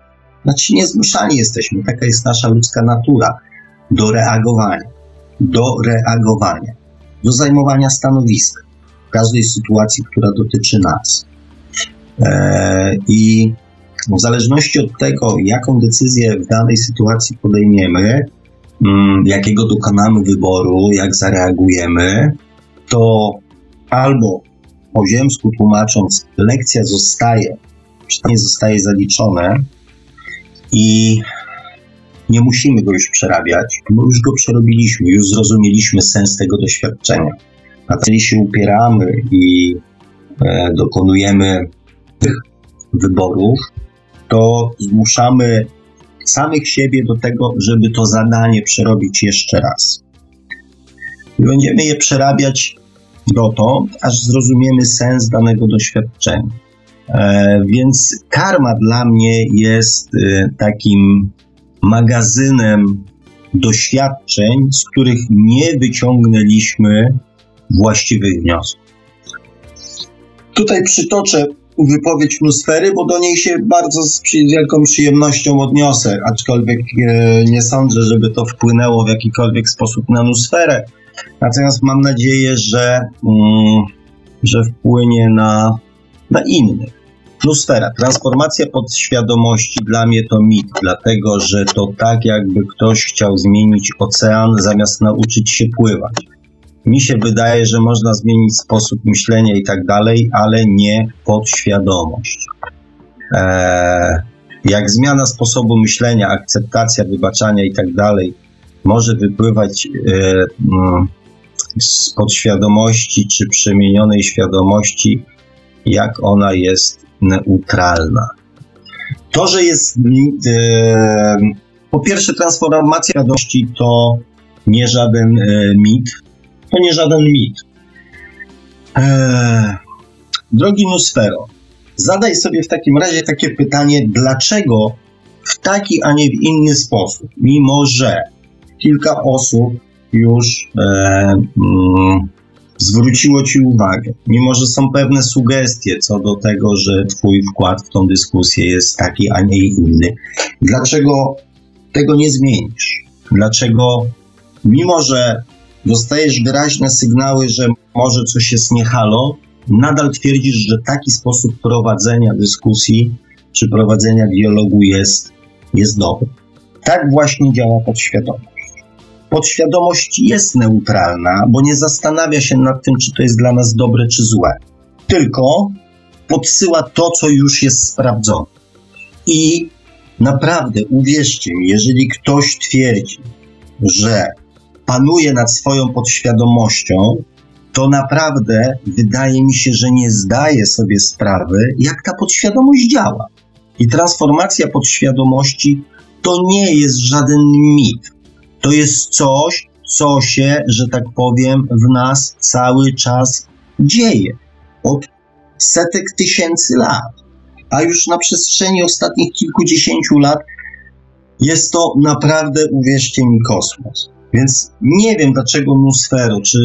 znaczy nie zmuszani jesteśmy, taka jest nasza ludzka natura do reagowania, do reagowania, do zajmowania stanowiska w każdej sytuacji, która dotyczy nas. Eee, I w zależności od tego, jaką decyzję w danej sytuacji podejmiemy, mm, jakiego dokonamy wyboru, jak zareagujemy, to albo po ziemsku tłumacząc, lekcja zostaje, nie zostaje zaliczone, i nie musimy go już przerabiać, bo już go przerobiliśmy, już zrozumieliśmy sens tego doświadczenia. A jeżeli się upieramy i e, dokonujemy tych wyborów, to zmuszamy samych siebie do tego, żeby to zadanie przerobić jeszcze raz. I będziemy je przerabiać dotąd, aż zrozumiemy sens danego doświadczenia. E, więc karma dla mnie jest e, takim magazynem doświadczeń, z których nie wyciągnęliśmy właściwych wniosków. Tutaj przytoczę wypowiedź Nusfery, bo do niej się bardzo z wielką przyjemnością odniosę, aczkolwiek e, nie sądzę, żeby to wpłynęło w jakikolwiek sposób na Nusferę. Natomiast mam nadzieję, że, mm, że wpłynie na, na innych. Plusfera. Transformacja podświadomości dla mnie to mit, dlatego że to tak, jakby ktoś chciał zmienić ocean, zamiast nauczyć się pływać. Mi się wydaje, że można zmienić sposób myślenia i tak dalej, ale nie podświadomość. Eee, jak zmiana sposobu myślenia, akceptacja, wybaczania i tak dalej może wypływać e, mm, z podświadomości czy przemienionej świadomości, jak ona jest neutralna. To, że jest e, po pierwsze transformacja świadomości to nie żaden e, mit, to nie żaden mit. E, drogi Nusfero, zadaj sobie w takim razie takie pytanie, dlaczego w taki, a nie w inny sposób, mimo że kilka osób już e, mm, zwróciło Ci uwagę, mimo że są pewne sugestie co do tego, że Twój wkład w tą dyskusję jest taki, a nie inny, dlaczego tego nie zmienisz? Dlaczego, mimo że dostajesz wyraźne sygnały, że może coś jest niehalo, nadal twierdzisz, że taki sposób prowadzenia dyskusji czy prowadzenia dialogu jest, jest dobry. Tak właśnie działa podświadomość. Podświadomość jest neutralna, bo nie zastanawia się nad tym, czy to jest dla nas dobre czy złe. Tylko podsyła to, co już jest sprawdzone. I naprawdę, uwierzcie mi, jeżeli ktoś twierdzi, że panuje nad swoją podświadomością, to naprawdę wydaje mi się, że nie zdaje sobie sprawy, jak ta podświadomość działa. I transformacja podświadomości to nie jest żaden mit. To jest coś, co się, że tak powiem, w nas cały czas dzieje. Od setek tysięcy lat. A już na przestrzeni ostatnich kilkudziesięciu lat jest to naprawdę, uwierzcie mi, kosmos. Więc nie wiem, dlaczego Nusfero, czy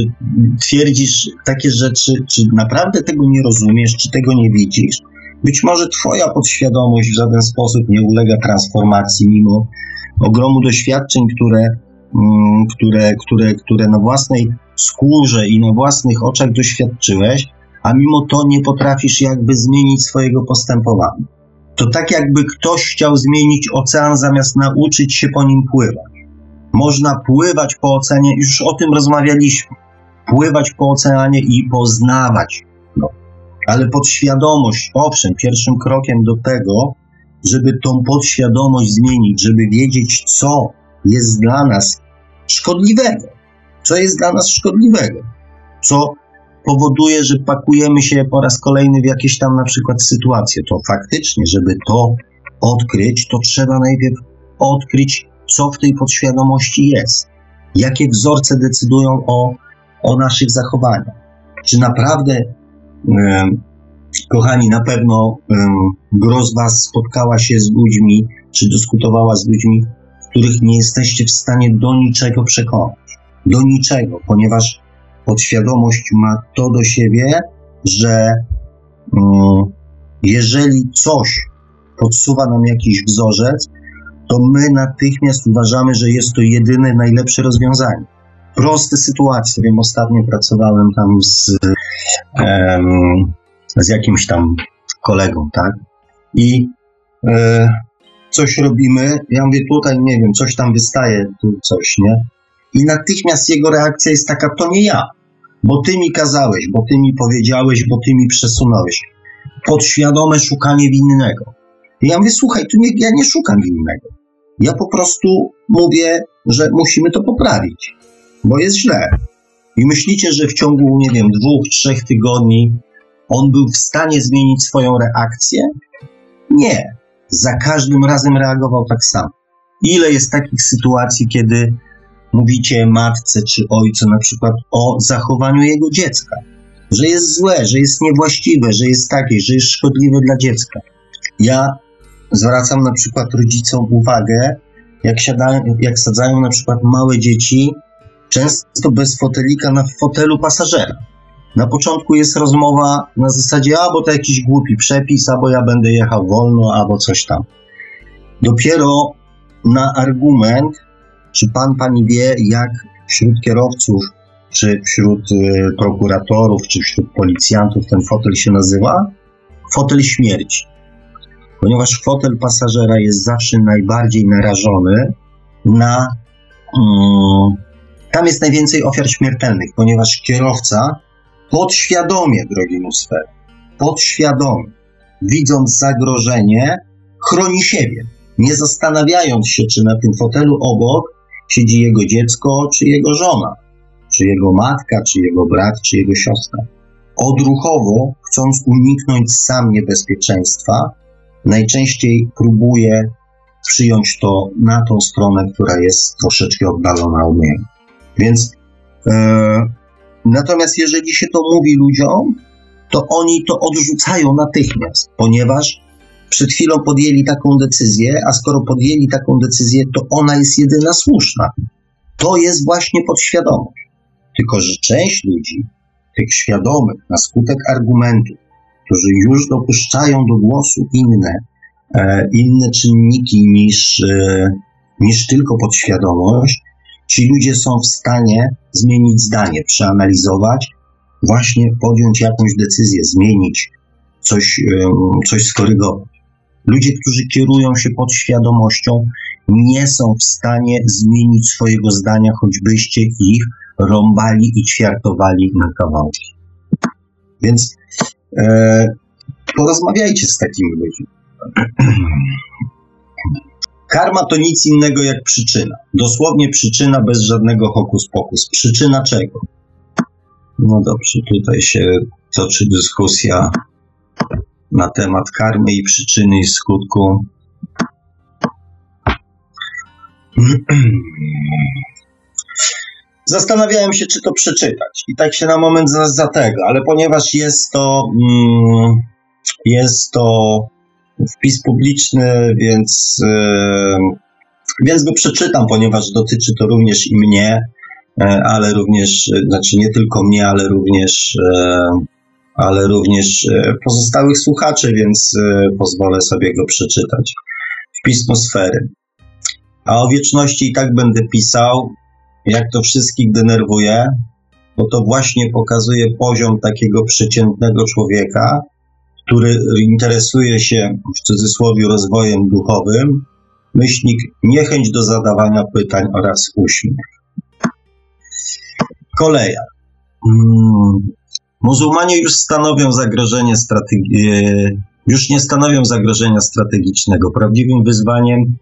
twierdzisz takie rzeczy, czy naprawdę tego nie rozumiesz, czy tego nie widzisz. Być może twoja podświadomość w żaden sposób nie ulega transformacji, mimo ogromu doświadczeń, które, które, które, które na własnej skórze i na własnych oczach doświadczyłeś, a mimo to nie potrafisz jakby zmienić swojego postępowania. To tak jakby ktoś chciał zmienić ocean zamiast nauczyć się po nim pływać. Można pływać po oceanie, już o tym rozmawialiśmy. Pływać po oceanie i poznawać. No. Ale podświadomość, owszem, pierwszym krokiem do tego, żeby tą podświadomość zmienić, żeby wiedzieć, co jest dla nas szkodliwego, co jest dla nas szkodliwego, co powoduje, że pakujemy się po raz kolejny w jakieś tam na przykład sytuacje. To faktycznie, żeby to odkryć, to trzeba najpierw odkryć, co w tej podświadomości jest, jakie wzorce decydują o, o naszych zachowaniach. Czy naprawdę, kochani, na pewno z Was spotkała się z ludźmi, czy dyskutowała z ludźmi, których nie jesteście w stanie do niczego przekonać. Do niczego, ponieważ podświadomość ma to do siebie, że um, jeżeli coś podsuwa nam jakiś wzorzec, to my natychmiast uważamy, że jest to jedyne, najlepsze rozwiązanie. Proste sytuacje. Wiem, ostatnio pracowałem tam z, um, z jakimś tam kolegą, tak? I e, coś robimy, ja mówię tutaj, nie wiem, coś tam wystaje, tu coś, nie? I natychmiast jego reakcja jest taka, to nie ja, bo ty mi kazałeś, bo ty mi powiedziałeś, bo ty mi przesunąłeś. Podświadome szukanie winnego. I ja mówię, słuchaj, tu nie, ja nie szukam winnego. Ja po prostu mówię, że musimy to poprawić, bo jest źle. I myślicie, że w ciągu, nie wiem, dwóch, trzech tygodni on był w stanie zmienić swoją reakcję? Nie. Za każdym razem reagował tak samo. Ile jest takich sytuacji, kiedy mówicie matce czy ojcu na przykład o zachowaniu jego dziecka, że jest złe, że jest niewłaściwe, że jest takie, że jest szkodliwe dla dziecka. Ja zwracam na przykład rodzicom uwagę, jak, siadają, jak sadzają na przykład małe dzieci, często bez fotelika na fotelu pasażera. Na początku jest rozmowa na zasadzie, albo to jakiś głupi przepis, albo ja będę jechał wolno, albo coś tam. Dopiero na argument, czy pan, pani wie, jak wśród kierowców, czy wśród y, prokuratorów, czy wśród policjantów ten fotel się nazywa? Fotel śmierci ponieważ fotel pasażera jest zawsze najbardziej narażony na. Um, tam jest najwięcej ofiar śmiertelnych, ponieważ kierowca podświadomie, drogi Nusfer, podświadomie, widząc zagrożenie, chroni siebie, nie zastanawiając się, czy na tym fotelu obok siedzi jego dziecko, czy jego żona, czy jego matka, czy jego brat, czy jego siostra. Odruchowo, chcąc uniknąć sam niebezpieczeństwa, najczęściej próbuje przyjąć to na tą stronę, która jest troszeczkę oddalona od niego. Więc e, natomiast jeżeli się to mówi ludziom, to oni to odrzucają natychmiast, ponieważ przed chwilą podjęli taką decyzję, a skoro podjęli taką decyzję, to ona jest jedyna słuszna. To jest właśnie podświadomość. Tylko, że część ludzi, tych świadomych, na skutek argumentów, którzy już dopuszczają do głosu inne, e, inne czynniki niż, e, niż tylko podświadomość, ci ludzie są w stanie zmienić zdanie, przeanalizować, właśnie podjąć jakąś decyzję, zmienić coś, coś skorygować. Ludzie, którzy kierują się podświadomością, nie są w stanie zmienić swojego zdania, choćbyście ich rąbali i ćwiartowali na kawałki. Więc e, porozmawiajcie z takimi ludźmi. Karma to nic innego jak przyczyna. Dosłownie przyczyna bez żadnego hokus pokus. Przyczyna czego? No dobrze, tutaj się toczy dyskusja na temat karmy i przyczyny i skutku. Zastanawiałem się, czy to przeczytać. I tak się na moment za, za tego, ale ponieważ jest to, mm, jest to wpis publiczny, więc, yy, więc go przeczytam, ponieważ dotyczy to również i mnie, yy, ale również, yy, znaczy nie tylko mnie, ale również, ale również pozostałych słuchaczy, więc pozwolę sobie go przeczytać. Wpis sfery. A o wieczności i tak będę pisał, jak to wszystkich denerwuje, bo to właśnie pokazuje poziom takiego przeciętnego człowieka, który interesuje się w cudzysłowie rozwojem duchowym, myślnik niechęć do zadawania pytań oraz uśmiech. Koleja. Hmm. Muzułmanie już stanowią zagrożenie strategi- już nie stanowią zagrożenia strategicznego. Prawdziwym wyzwaniem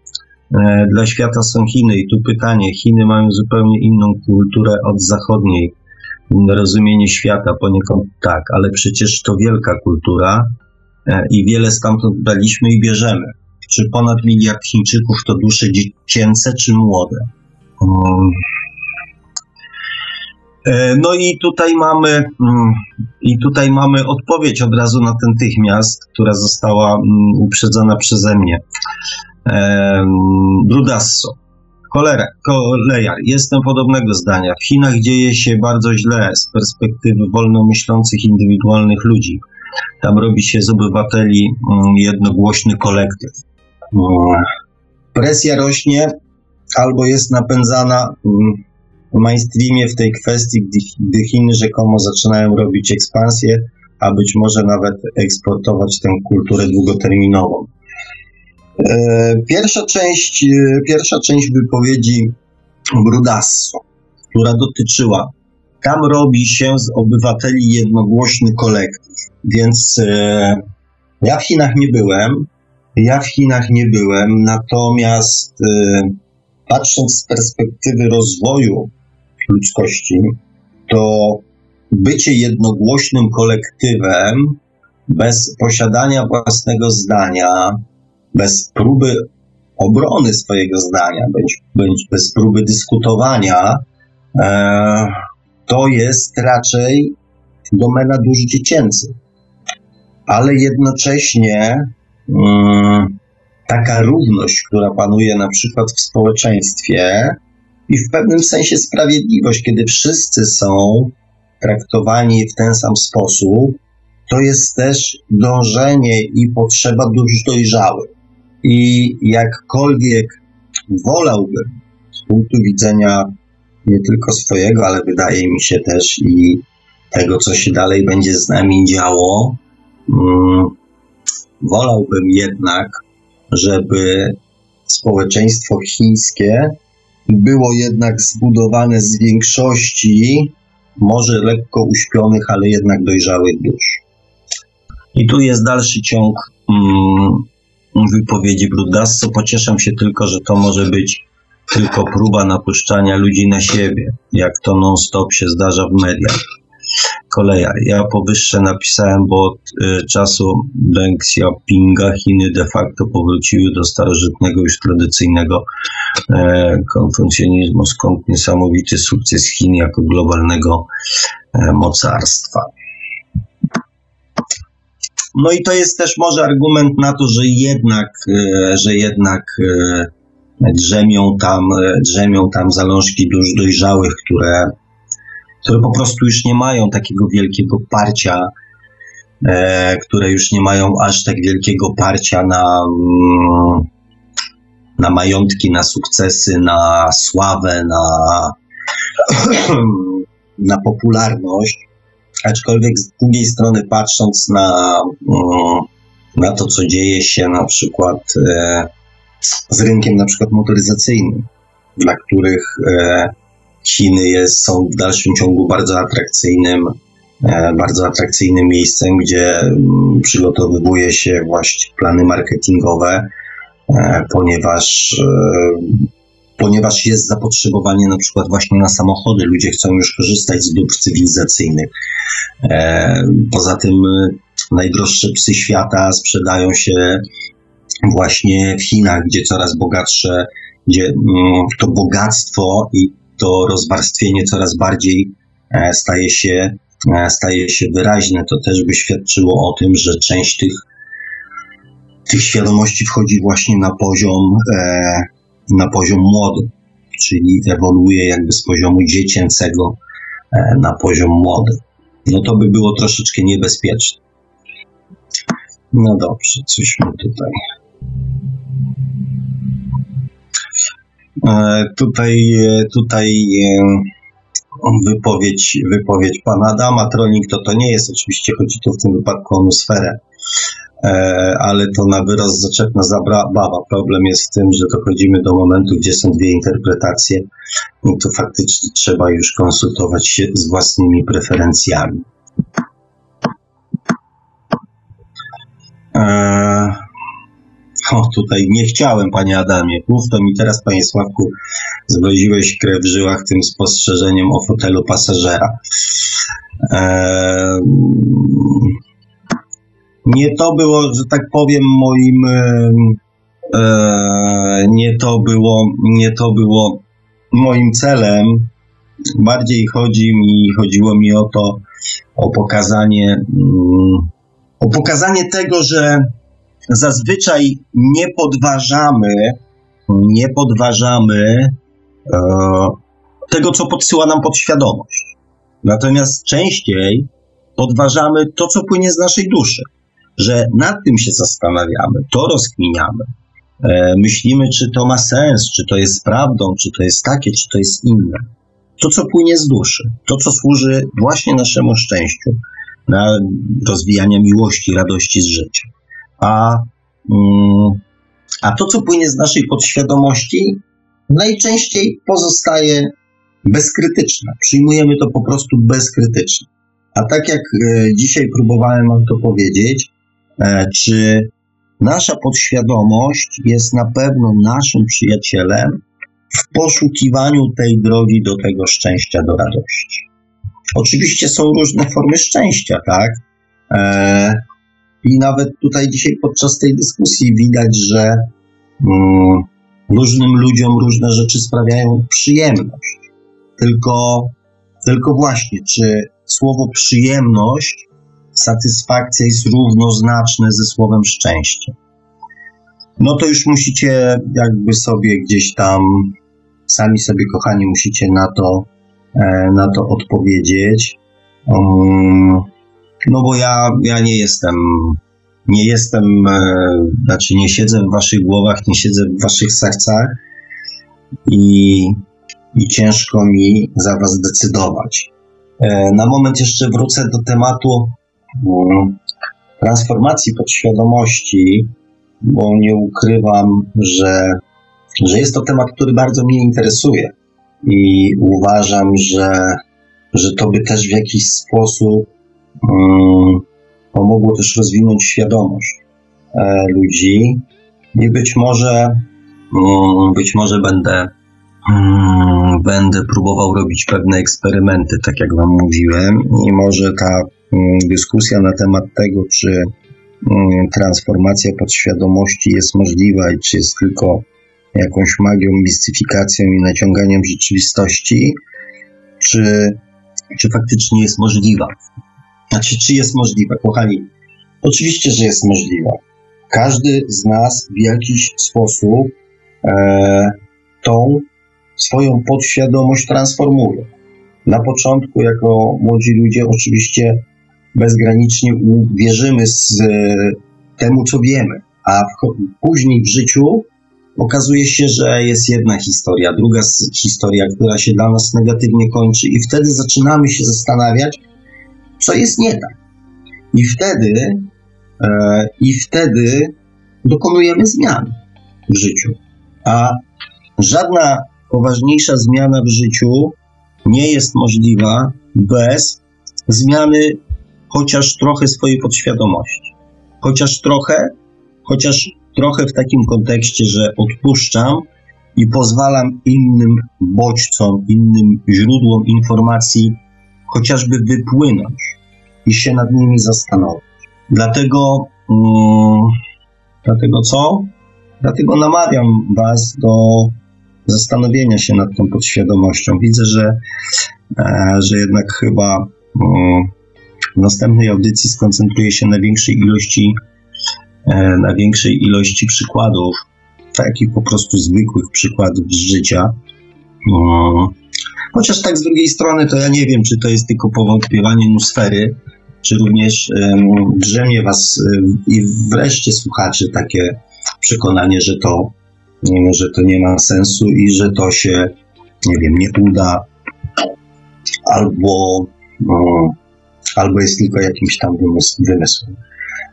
E, dla świata są Chiny. I tu pytanie: Chiny mają zupełnie inną kulturę od zachodniej. Rozumienie świata poniekąd tak, ale przecież to wielka kultura e, i wiele stamtąd daliśmy i bierzemy. Czy ponad miliard Chińczyków to dusze dziecięce czy młode? Um. No i tutaj mamy, mm, i tutaj mamy odpowiedź od razu natychmiast, która została mm, uprzedzona przeze mnie. Brudasso. Cholera, kolejar. Jestem podobnego zdania. W Chinach dzieje się bardzo źle z perspektywy wolnomyślących, indywidualnych ludzi. Tam robi się z obywateli mm, jednogłośny kolektyw. Mm. Presja rośnie albo jest napędzana mm, w mainstreamie w tej kwestii, gdy Chiny rzekomo zaczynają robić ekspansję, a być może nawet eksportować tę kulturę długoterminową. E, pierwsza część, e, pierwsza część wypowiedzi Brudasso, która dotyczyła, tam robi się z obywateli jednogłośny kolektyw. Więc e, ja w Chinach nie byłem, ja w Chinach nie byłem, natomiast patrząc z perspektywy rozwoju ludzkości, to bycie jednogłośnym kolektywem bez posiadania własnego zdania, bez próby obrony swojego zdania, bądź, bez próby dyskutowania, e, to jest raczej domena dusz dziecięcych. Ale jednocześnie mm, taka równość, która panuje na przykład w społeczeństwie i w pewnym sensie sprawiedliwość, kiedy wszyscy są traktowani w ten sam sposób, to jest też dążenie i potrzeba dusz dojrzałych. I jakkolwiek wolałbym z punktu widzenia nie tylko swojego, ale wydaje mi się też i tego, co się dalej będzie z nami działo, mm, wolałbym jednak, żeby społeczeństwo chińskie było jednak zbudowane z większości, może lekko uśpionych, ale jednak dojrzałych dusz. I tu jest dalszy ciąg mm, wypowiedzi Brudasso. Pocieszę się tylko, że to może być tylko próba napuszczania ludzi na siebie, jak to non-stop się zdarza w mediach. Koleja. Ja powyższe napisałem, bo od y, czasu Deng Xiaopinga Chiny de facto powróciły do starożytnego, już tradycyjnego e, konfucjonizmu, skąd niesamowity sukces Chin jako globalnego e, mocarstwa. No i to jest też może argument na to, że jednak, e, że jednak e, drzemią tam, e, drzemią tam zalążki dusz dojrzałych, które, które po prostu już nie mają takiego wielkiego parcia, które już nie mają aż tak wielkiego parcia na, mm, na majątki, na sukcesy, na sławę, na, na popularność Aczkolwiek z drugiej strony, patrząc na, mm, na to, co dzieje się na przykład e, z rynkiem na przykład motoryzacyjnym, dla których e, Chiny jest, są w dalszym ciągu bardzo atrakcyjnym, e, bardzo atrakcyjnym miejscem, gdzie mm, przygotowywuje się właśnie plany marketingowe, ponieważ ponieważ jest zapotrzebowanie na przykład właśnie na samochody. Ludzie chcą już korzystać z dóbr cywilizacyjnych. E, poza tym e, najdroższe psy świata sprzedają się właśnie w Chinach, gdzie coraz bogatsze, gdzie mm, to bogactwo i to rozwarstwienie coraz bardziej e, staje się, staje się wyraźne. To też by świadczyło o tym, że część tych, tych świadomości wchodzi właśnie na poziom, na poziom młody, czyli ewoluuje jakby z poziomu dziecięcego na poziom młody no to by było troszeczkę niebezpieczne. No dobrze, coś mi tutaj. E, tutaj, e, tutaj e, wypowiedź, wypowiedź pana Adama. Tronik to to nie jest, oczywiście chodzi tu w tym wypadku o atmosferę, ale to na wyrost zaczepna zabawa. Problem jest w tym, że dochodzimy do momentu, gdzie są dwie interpretacje i to faktycznie trzeba już konsultować się z własnymi preferencjami. Eee, o, tutaj nie chciałem, panie Adamie. Mów to mi teraz, panie Sławku, zwoziłeś krew w żyłach tym spostrzeżeniem o fotelu pasażera. Eee, nie to było, że tak powiem, moim. Eee, nie to było, nie to było moim celem. Bardziej chodzi mi, chodziło mi o to, o pokazanie, mm, o pokazanie tego, że zazwyczaj nie podważamy, nie podważamy e, tego, co podsyła nam podświadomość. Natomiast częściej podważamy to, co płynie z naszej duszy, że nad tym się zastanawiamy, to rozkminiamy. E, myślimy, czy to ma sens, czy to jest prawdą, czy to jest takie, czy to jest inne to, co płynie z duszy, to, co służy właśnie naszemu szczęściu, na rozwijanie miłości, radości z życia. A, mm, a to, co płynie z naszej podświadomości, najczęściej pozostaje bezkrytyczne. Przyjmujemy to po prostu bezkrytycznie. A tak jak e, dzisiaj próbowałem Wam to powiedzieć, czy nasza podświadomość jest na pewno naszym przyjacielem, w poszukiwaniu tej drogi do tego szczęścia, do radości. Oczywiście są różne formy szczęścia, tak? E, I nawet tutaj dzisiaj podczas tej dyskusji widać, że mm, różnym ludziom różne rzeczy sprawiają przyjemność. Tylko, tylko właśnie, czy słowo przyjemność, satysfakcja jest równoznaczne ze słowem szczęście? No to już musicie jakby sobie gdzieś tam Sami sobie, kochani, musicie na to, e, na to odpowiedzieć. Um, no bo ja, ja nie jestem, nie jestem, e, znaczy nie siedzę w waszych głowach, nie siedzę w waszych sercach i, i ciężko mi za was decydować. E, na moment jeszcze wrócę do tematu transformacji podświadomości, bo nie ukrywam, że że jest to temat, który bardzo mnie interesuje i uważam, że, że to by też w jakiś sposób um, pomogło też rozwinąć świadomość e, ludzi. I być może, um, być może będę będę próbował robić pewne eksperymenty, tak jak Wam mówiłem, i może ta mm, dyskusja na temat tego, czy mm, transformacja podświadomości jest możliwa i czy jest tylko jakąś magią, mistyfikacją i naciąganiem rzeczywistości, czy, czy faktycznie jest możliwa. Znaczy, czy jest możliwa, kochani? Oczywiście, że jest możliwa. Każdy z nas w jakiś sposób e, tą swoją podświadomość transformuje. Na początku, jako młodzi ludzie, oczywiście bezgranicznie wierzymy z e, temu, co wiemy, a później w życiu okazuje się, że jest jedna historia, druga historia, która się dla nas negatywnie kończy, i wtedy zaczynamy się zastanawiać, co jest nie tak. I wtedy, e, i wtedy dokonujemy zmian w życiu. A żadna poważniejsza zmiana w życiu nie jest możliwa bez zmiany chociaż trochę swojej podświadomości. Chociaż trochę, chociaż trochę w takim kontekście, że odpuszczam i pozwalam innym bodźcom, innym źródłom informacji chociażby wypłynąć i się nad nimi zastanowić. Dlatego, um, dlatego co? Dlatego namawiam Was do zastanowienia się nad tą podświadomością. Widzę, że, e, że jednak chyba um, w następnej audycji skoncentruję się na większej ilości E, na większej ilości przykładów, takich po prostu zwykłych przykładów z życia. No. Chociaż tak z drugiej strony, to ja nie wiem, czy to jest tylko powątpiewanie nusfery, czy również drzemie was um, i wreszcie słuchaczy takie przekonanie, że to, że to nie ma sensu i że to się, nie wiem, nie uda, albo, no, albo jest tylko jakimś tam wymysłem.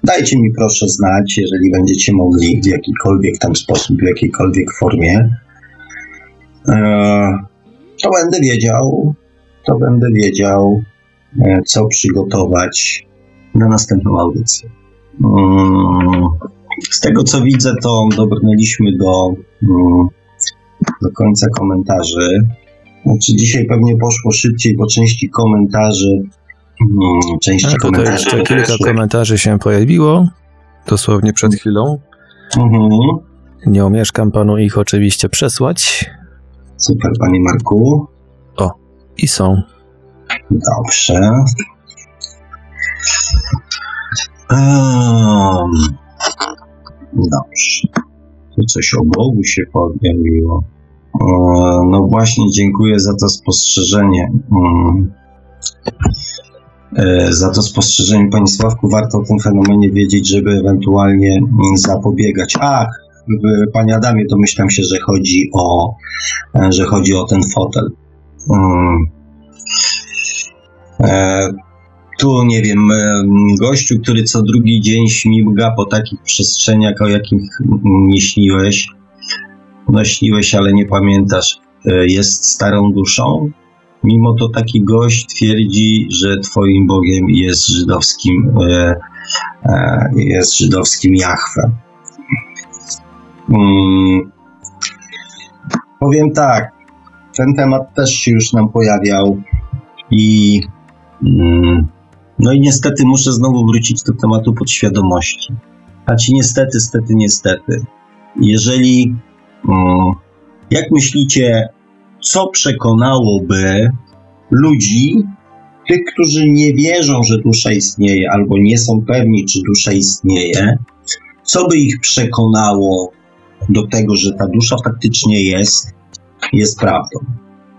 Dajcie mi proszę znać, jeżeli będziecie mogli w jakikolwiek tam sposób, w jakiejkolwiek formie. E, to będę wiedział, to będę wiedział, e, co przygotować na następną audycję. Mm, z tego co widzę, to dobrnęliśmy do, mm, do końca komentarzy. Znaczy dzisiaj pewnie poszło szybciej, bo części komentarzy Hmm, części A, komentarzy. jeszcze kilka komentarzy się pojawiło, dosłownie przed chwilą. Mhm. Nie omieszkam panu ich oczywiście przesłać. Super, panie Marku. O, i są. Dobrze. Um, dobrze. Tu coś o Bogu się pojawiło. no właśnie, dziękuję za to spostrzeżenie. Um, E, za to spostrzeżenie, Panie Sławku, warto o tym fenomenie wiedzieć, żeby ewentualnie mm, zapobiegać. Ach, Panie Adamie, domyślam się, że chodzi o, e, że chodzi o ten fotel. E, tu, nie wiem, gościu, który co drugi dzień śmigga po takich przestrzeniach, o jakich nie śniłeś, no śniłeś, ale nie pamiętasz, jest starą duszą, Mimo to taki gość twierdzi, że twoim Bogiem jest żydowskim, e, e, jest żydowskim Jahwe. Hmm. Powiem tak, ten temat też się już nam pojawiał i hmm, no i niestety muszę znowu wrócić do tematu podświadomości. A ci niestety, stety, niestety. Jeżeli, hmm, jak myślicie, co przekonałoby ludzi, tych, którzy nie wierzą, że dusza istnieje, albo nie są pewni, czy dusza istnieje, co by ich przekonało do tego, że ta dusza faktycznie jest, jest prawdą?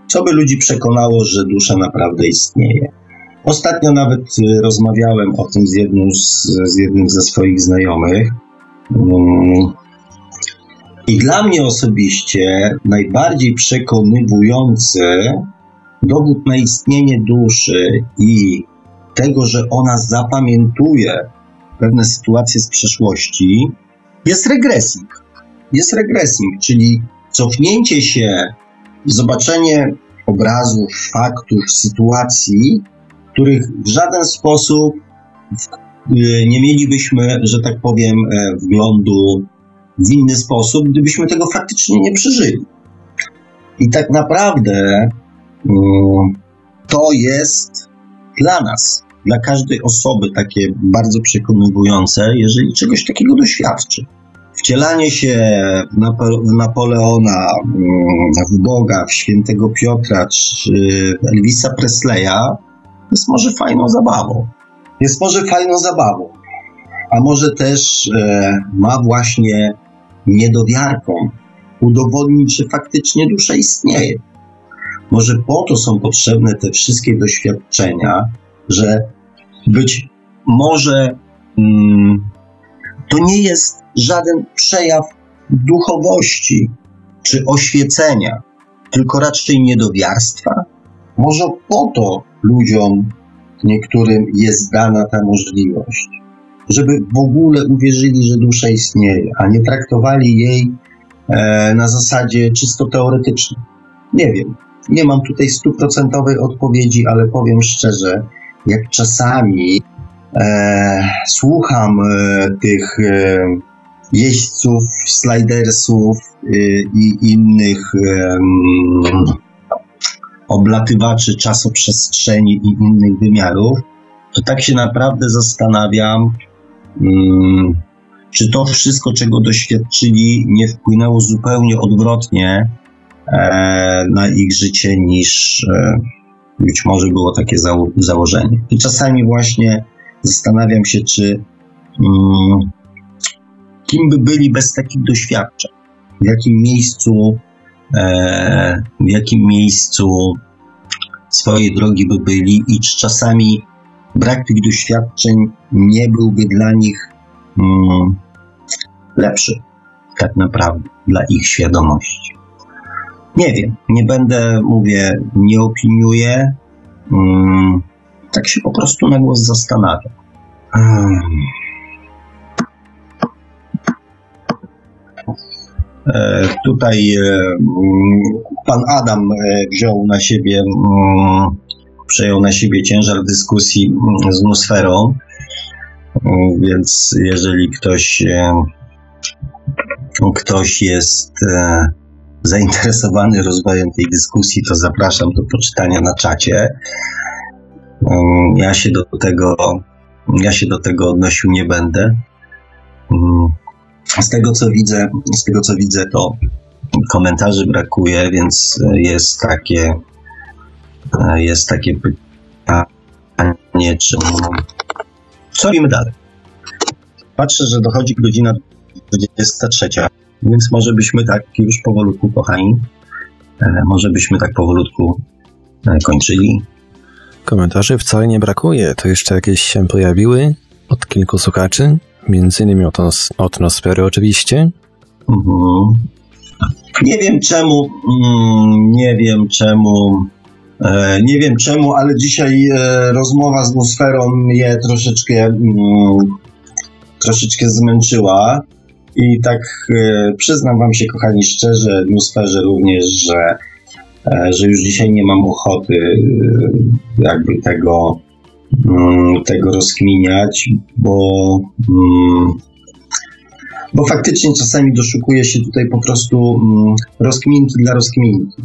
Co by ludzi przekonało, że dusza naprawdę istnieje? Ostatnio nawet y, rozmawiałem o tym z jednym, z, z jednym ze swoich znajomych. Mm, i dla mnie osobiście najbardziej przekonywujący dowód na istnienie duszy i tego, że ona zapamiętuje pewne sytuacje z przeszłości, jest regresing. Jest regresing, czyli cofnięcie się, zobaczenie obrazów, faktów, sytuacji, których w żaden sposób y, nie mielibyśmy, że tak powiem, e, wglądu w inny sposób, gdybyśmy tego faktycznie nie przeżyli. I tak naprawdę mm, to jest dla nas, dla każdej osoby takie bardzo przekonujące, jeżeli czegoś takiego doświadczy. Wcielanie się w Napoleona, mm, w Boga, w świętego Piotra czy Elvisa Presleya jest może fajną zabawą. Jest może fajną zabawą, a może też e, ma właśnie niedowiarką udowodnić, że faktycznie dusza istnieje. Może po to są potrzebne te wszystkie doświadczenia, że być może mm, to nie jest żaden przejaw duchowości czy oświecenia, tylko raczej niedowiarstwa. Może po to ludziom niektórym jest dana ta możliwość, żeby w ogóle uwierzyli, że dusza istnieje, a nie traktowali jej e, na zasadzie czysto teoretycznej. Nie wiem, nie mam tutaj stuprocentowej odpowiedzi, ale powiem szczerze, jak czasami e, słucham e, tych e, jeźdźców, slidersów e, i innych oblatywaczy czasoprzestrzeni i innych wymiarów, to tak się naprawdę zastanawiam, mm, czy to wszystko, czego doświadczyli, nie wpłynęło zupełnie odwrotnie e, na ich życie niż e, być może było takie zało założenie. I czasami właśnie zastanawiam się, czy mm, kim by byli bez takich doświadczeń, w jakim miejscu w jakim miejscu swojej drogi by byli i czy czasami brak tych doświadczeń nie byłby dla nich mm, lepszy, tak naprawdę, dla ich świadomości. Nie wiem, nie będę, mówię, nie opiniuję, mm, tak się po prostu na głos zastanawiam. Hmm. Tutaj e, mm, pan Adam e, wziął na siebie, mm, przejął na siebie ciężar dyskusji mm, z Nusferą, więc jeżeli ktoś, ktoś jest zainteresowany rozwojem tej dyskusji, to zapraszam do poczytania na czacie. Ja się do tego, ja się do tego odnosił nie będę. Z tego co widzę, z tego co widzę, to komentarzy brakuje, więc jest takie jest takie pytanie, czy co robimy dalej? Patrzę, że dochodzi godzina 23, więc może byśmy tak już powolutku, kochani, e, może byśmy tak powolutku e, kończyli. Komentarzy wcale nie brakuje. To jeszcze jakieś się pojawiły od kilku słuchaczy? Między innymi od, atmosfery oczywiście. Mhm. Nie wiem czemu, mm, nie wiem czemu, e, nie wiem czemu, ale dzisiaj e, rozmowa z atmosferą mnie troszeczkę, mm, troszeczkę zmęczyła. I tak e, przyznam Wam się, kochani, szczerze, atmosferze również, że, że już dzisiaj nie mam ochoty jakby tego tego rozkminiać, bo, mm, bo faktycznie czasami doszukuje się tutaj po prostu mm, rozkminki dla rozkminki.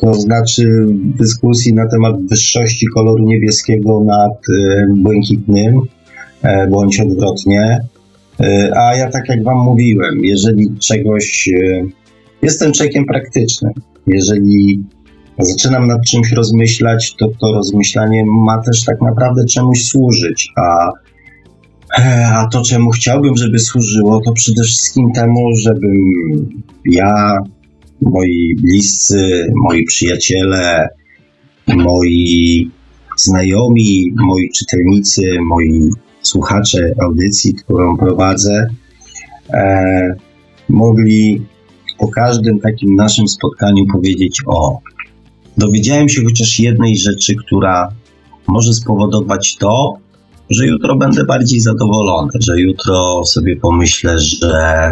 To znaczy dyskusji na temat wyższości koloru niebieskiego nad e, błękitnym, e, bądź odwrotnie. E, a ja tak jak Wam mówiłem, jeżeli czegoś. Jestem czekiem praktycznym. Jeżeli zaczynam nad czymś rozmyślać, to to rozmyślanie ma też tak naprawdę czemuś służyć, a, a to, czemu chciałbym, żeby służyło, to przede wszystkim temu, żebym ja, moi bliscy, moi przyjaciele, moi znajomi, moi czytelnicy, moi słuchacze audycji, którą prowadzę, e, mogli po każdym takim naszym spotkaniu powiedzieć: O, dowiedziałem się chociaż jednej rzeczy, która może spowodować to, że jutro będę bardziej zadowolony, że jutro sobie pomyślę, że,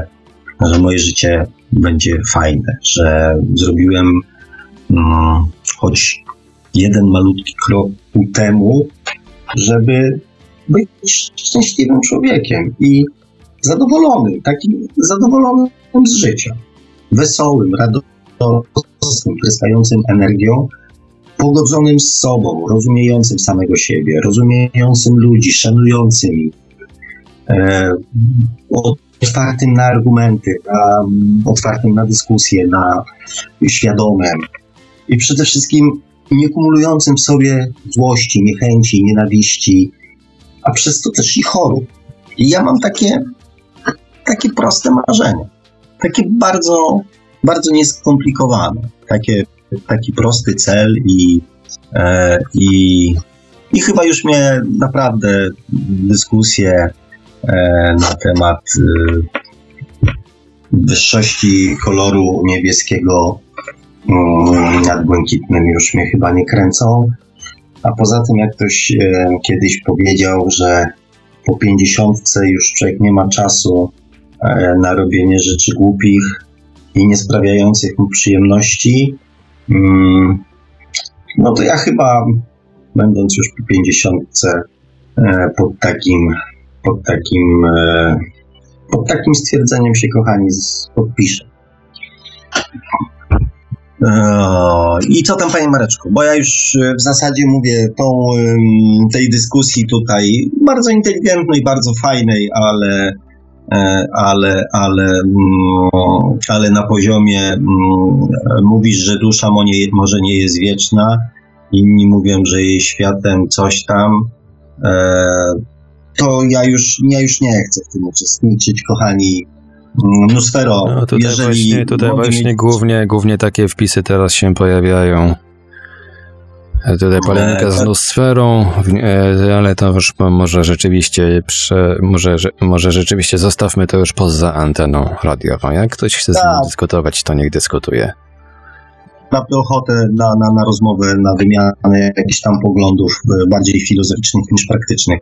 że moje życie będzie fajne, że zrobiłem mm, choć jeden malutki krok ku temu, żeby być szczęśliwym człowiekiem i zadowolonym, takim zadowolonym z życia, wesołym, radosnym tryskającym energią, pogodzonym z sobą, rozumiejącym samego siebie, rozumiejącym ludzi, szanującym ich, e, otwartym na argumenty, otwartym na dyskusje, na świadomym i przede wszystkim nie kumulującym w sobie złości, niechęci, nienawiści, a przez to też i chorób. I ja mam takie, takie proste marzenie, takie bardzo, bardzo nieskomplikowane, takie, taki prosty cel i, e, i, i chyba już mnie naprawdę dyskusje e, na temat e, wyższości koloru niebieskiego mm, nad błękitnym już mnie chyba nie kręcą. A poza tym, jak ktoś e, kiedyś powiedział, że po pięćdziesiątce już człowiek nie ma czasu e, na robienie rzeczy głupich i nie sprawiających mu przyjemności, mm, no to ja chyba, będąc już po pięćdziesiątce, e, pod takim, pod takim, e, pod takim stwierdzeniem się, kochani, podpiszę. I co tam, panie Mareczku? Bo ja już w zasadzie mówię tą, tej dyskusji tutaj bardzo inteligentnej, bardzo fajnej, ale, e, ale, ale, mm, ale na poziomie mm, mówisz, że dusza może nie jest wieczna, inni mówią, że jej światem coś tam. E, to ja już, ja już nie chcę w tym uczestniczyć, kochani mnóstwo. No, tutaj jeżeli właśnie, tutaj właśnie mieć... głównie, głównie takie wpisy teraz się pojawiają. E, tutaj polemika z nusferą, e, ale to już może rzeczywiście, prze, może, może rzeczywiście zostawmy to już poza anteną radiową. Jak ktoś chce z nim tak. dyskutować, to niech dyskutuje. Mam ochotę na, na, na rozmowę, na wymianę jakichś tam poglądów e, bardziej filozoficznych niż praktycznych.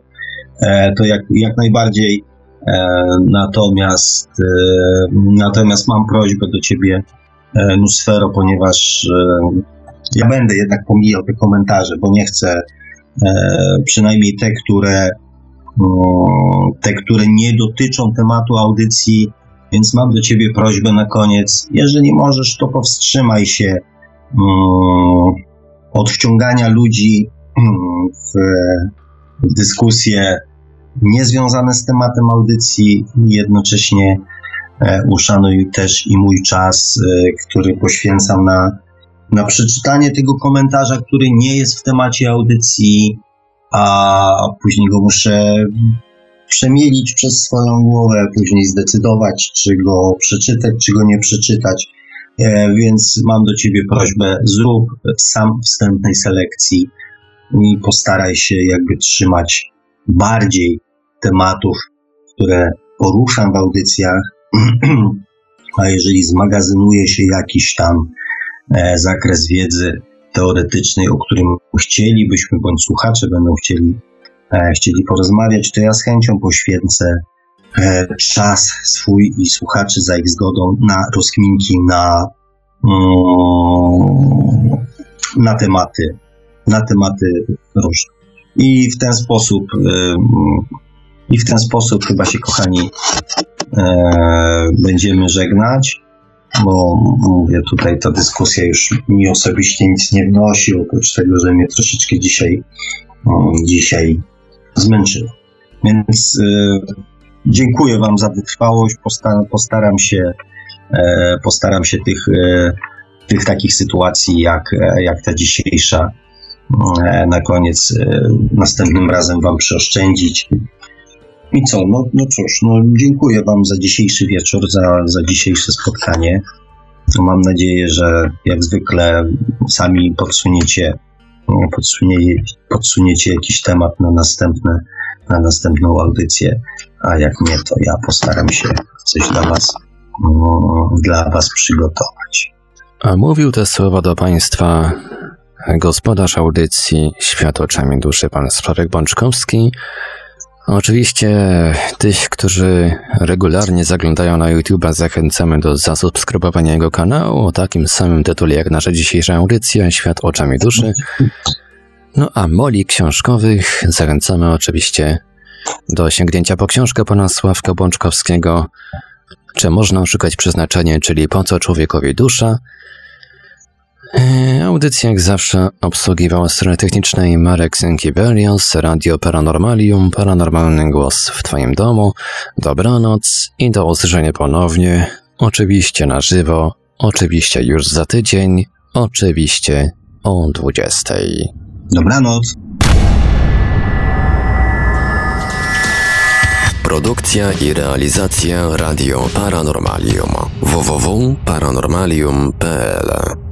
To jak, jak najbardziej E, natomiast, e, natomiast mam prośbę do ciebie, e, Nusfero, ponieważ ja będę jednak pomijał te komentarze, bo nie chcę przynajmniej te, które te, które nie dotyczą tematu audycji, więc mam do ciebie prośbę na koniec. Jeżeli możesz, to powstrzymaj się od wciągania ludzi w, dyskusję niezwiązane z tematem audycji jednocześnie e, uszanuj też i mój czas, e, który poświęcam na, na przeczytanie tego komentarza, który nie jest w temacie audycji, a później go muszę przemielić przez swoją głowę, później zdecydować, czy go przeczytać, czy go nie przeczytać. E, więc mam do Ciebie prośbę, zrób sam wstępnej selekcji i postaraj się jakby trzymać bardziej tematów, które poruszam w audycjach, a jeżeli zmagazynuje się jakiś tam zakres wiedzy teoretycznej, o którym chcielibyśmy, bądź słuchacze będą chcieli, e, chcieli porozmawiać, to ja z chęcią poświęcę e, czas swój i słuchaczy za ich zgodą na rozkminki, na, mm, na tematy, na tematy różne. I w ten sposób i w ten sposób chyba się, kochani, e, będziemy żegnać, bo mówię, tutaj ta dyskusja już mi osobiście nic nie wnosi, oprócz tego, że mnie troszeczkę dzisiaj, um, dzisiaj zmęczyło. Więc e, dziękuję Wam za wytrwałość. Postaram, się, e, postaram się tych, e, tych takich sytuacji, jak, jak ta dzisiejsza, e, na koniec e, następnym razem Wam przeoszczędzić. I co? No, no cóż, no dziękuję Wam za dzisiejszy wieczór, za, za dzisiejsze spotkanie. Mam nadzieję, że jak zwykle sami podsuniecie, podsunie, podsuniecie jakiś temat na następne, na następną audycję, a jak nie, to ja postaram się coś dla Was, dla Was przygotować. A mówił te słowa do Państwa gospodarz audycji Świat oczami duszy, pan Sławek Bączkowski, Oczywiście tych, którzy regularnie zaglądają na YouTube'a, zachęcamy do zasubskrybowania jego kanału o takim samym tytule jak nasza dzisiejsza audycja Świat oczami duszy. No a moli książkowych zachęcamy oczywiście do sięgnięcia po książkę pana Sławka Bączkowskiego Czy można szukać przeznaczenia, czyli Po co człowiekowi dusza? E, audycja jak zawsze obsługiwała strony technicznej Marek Sękiewelios, Radio Paranormalium, Paranormalny Głos w Twoim domu. Dobranoc i do usłyszenia ponownie, oczywiście na żywo, oczywiście już za tydzień, oczywiście o 20. Dobranoc. Produkcja i realizacja Radio Paranormalium www.paranormalium.pl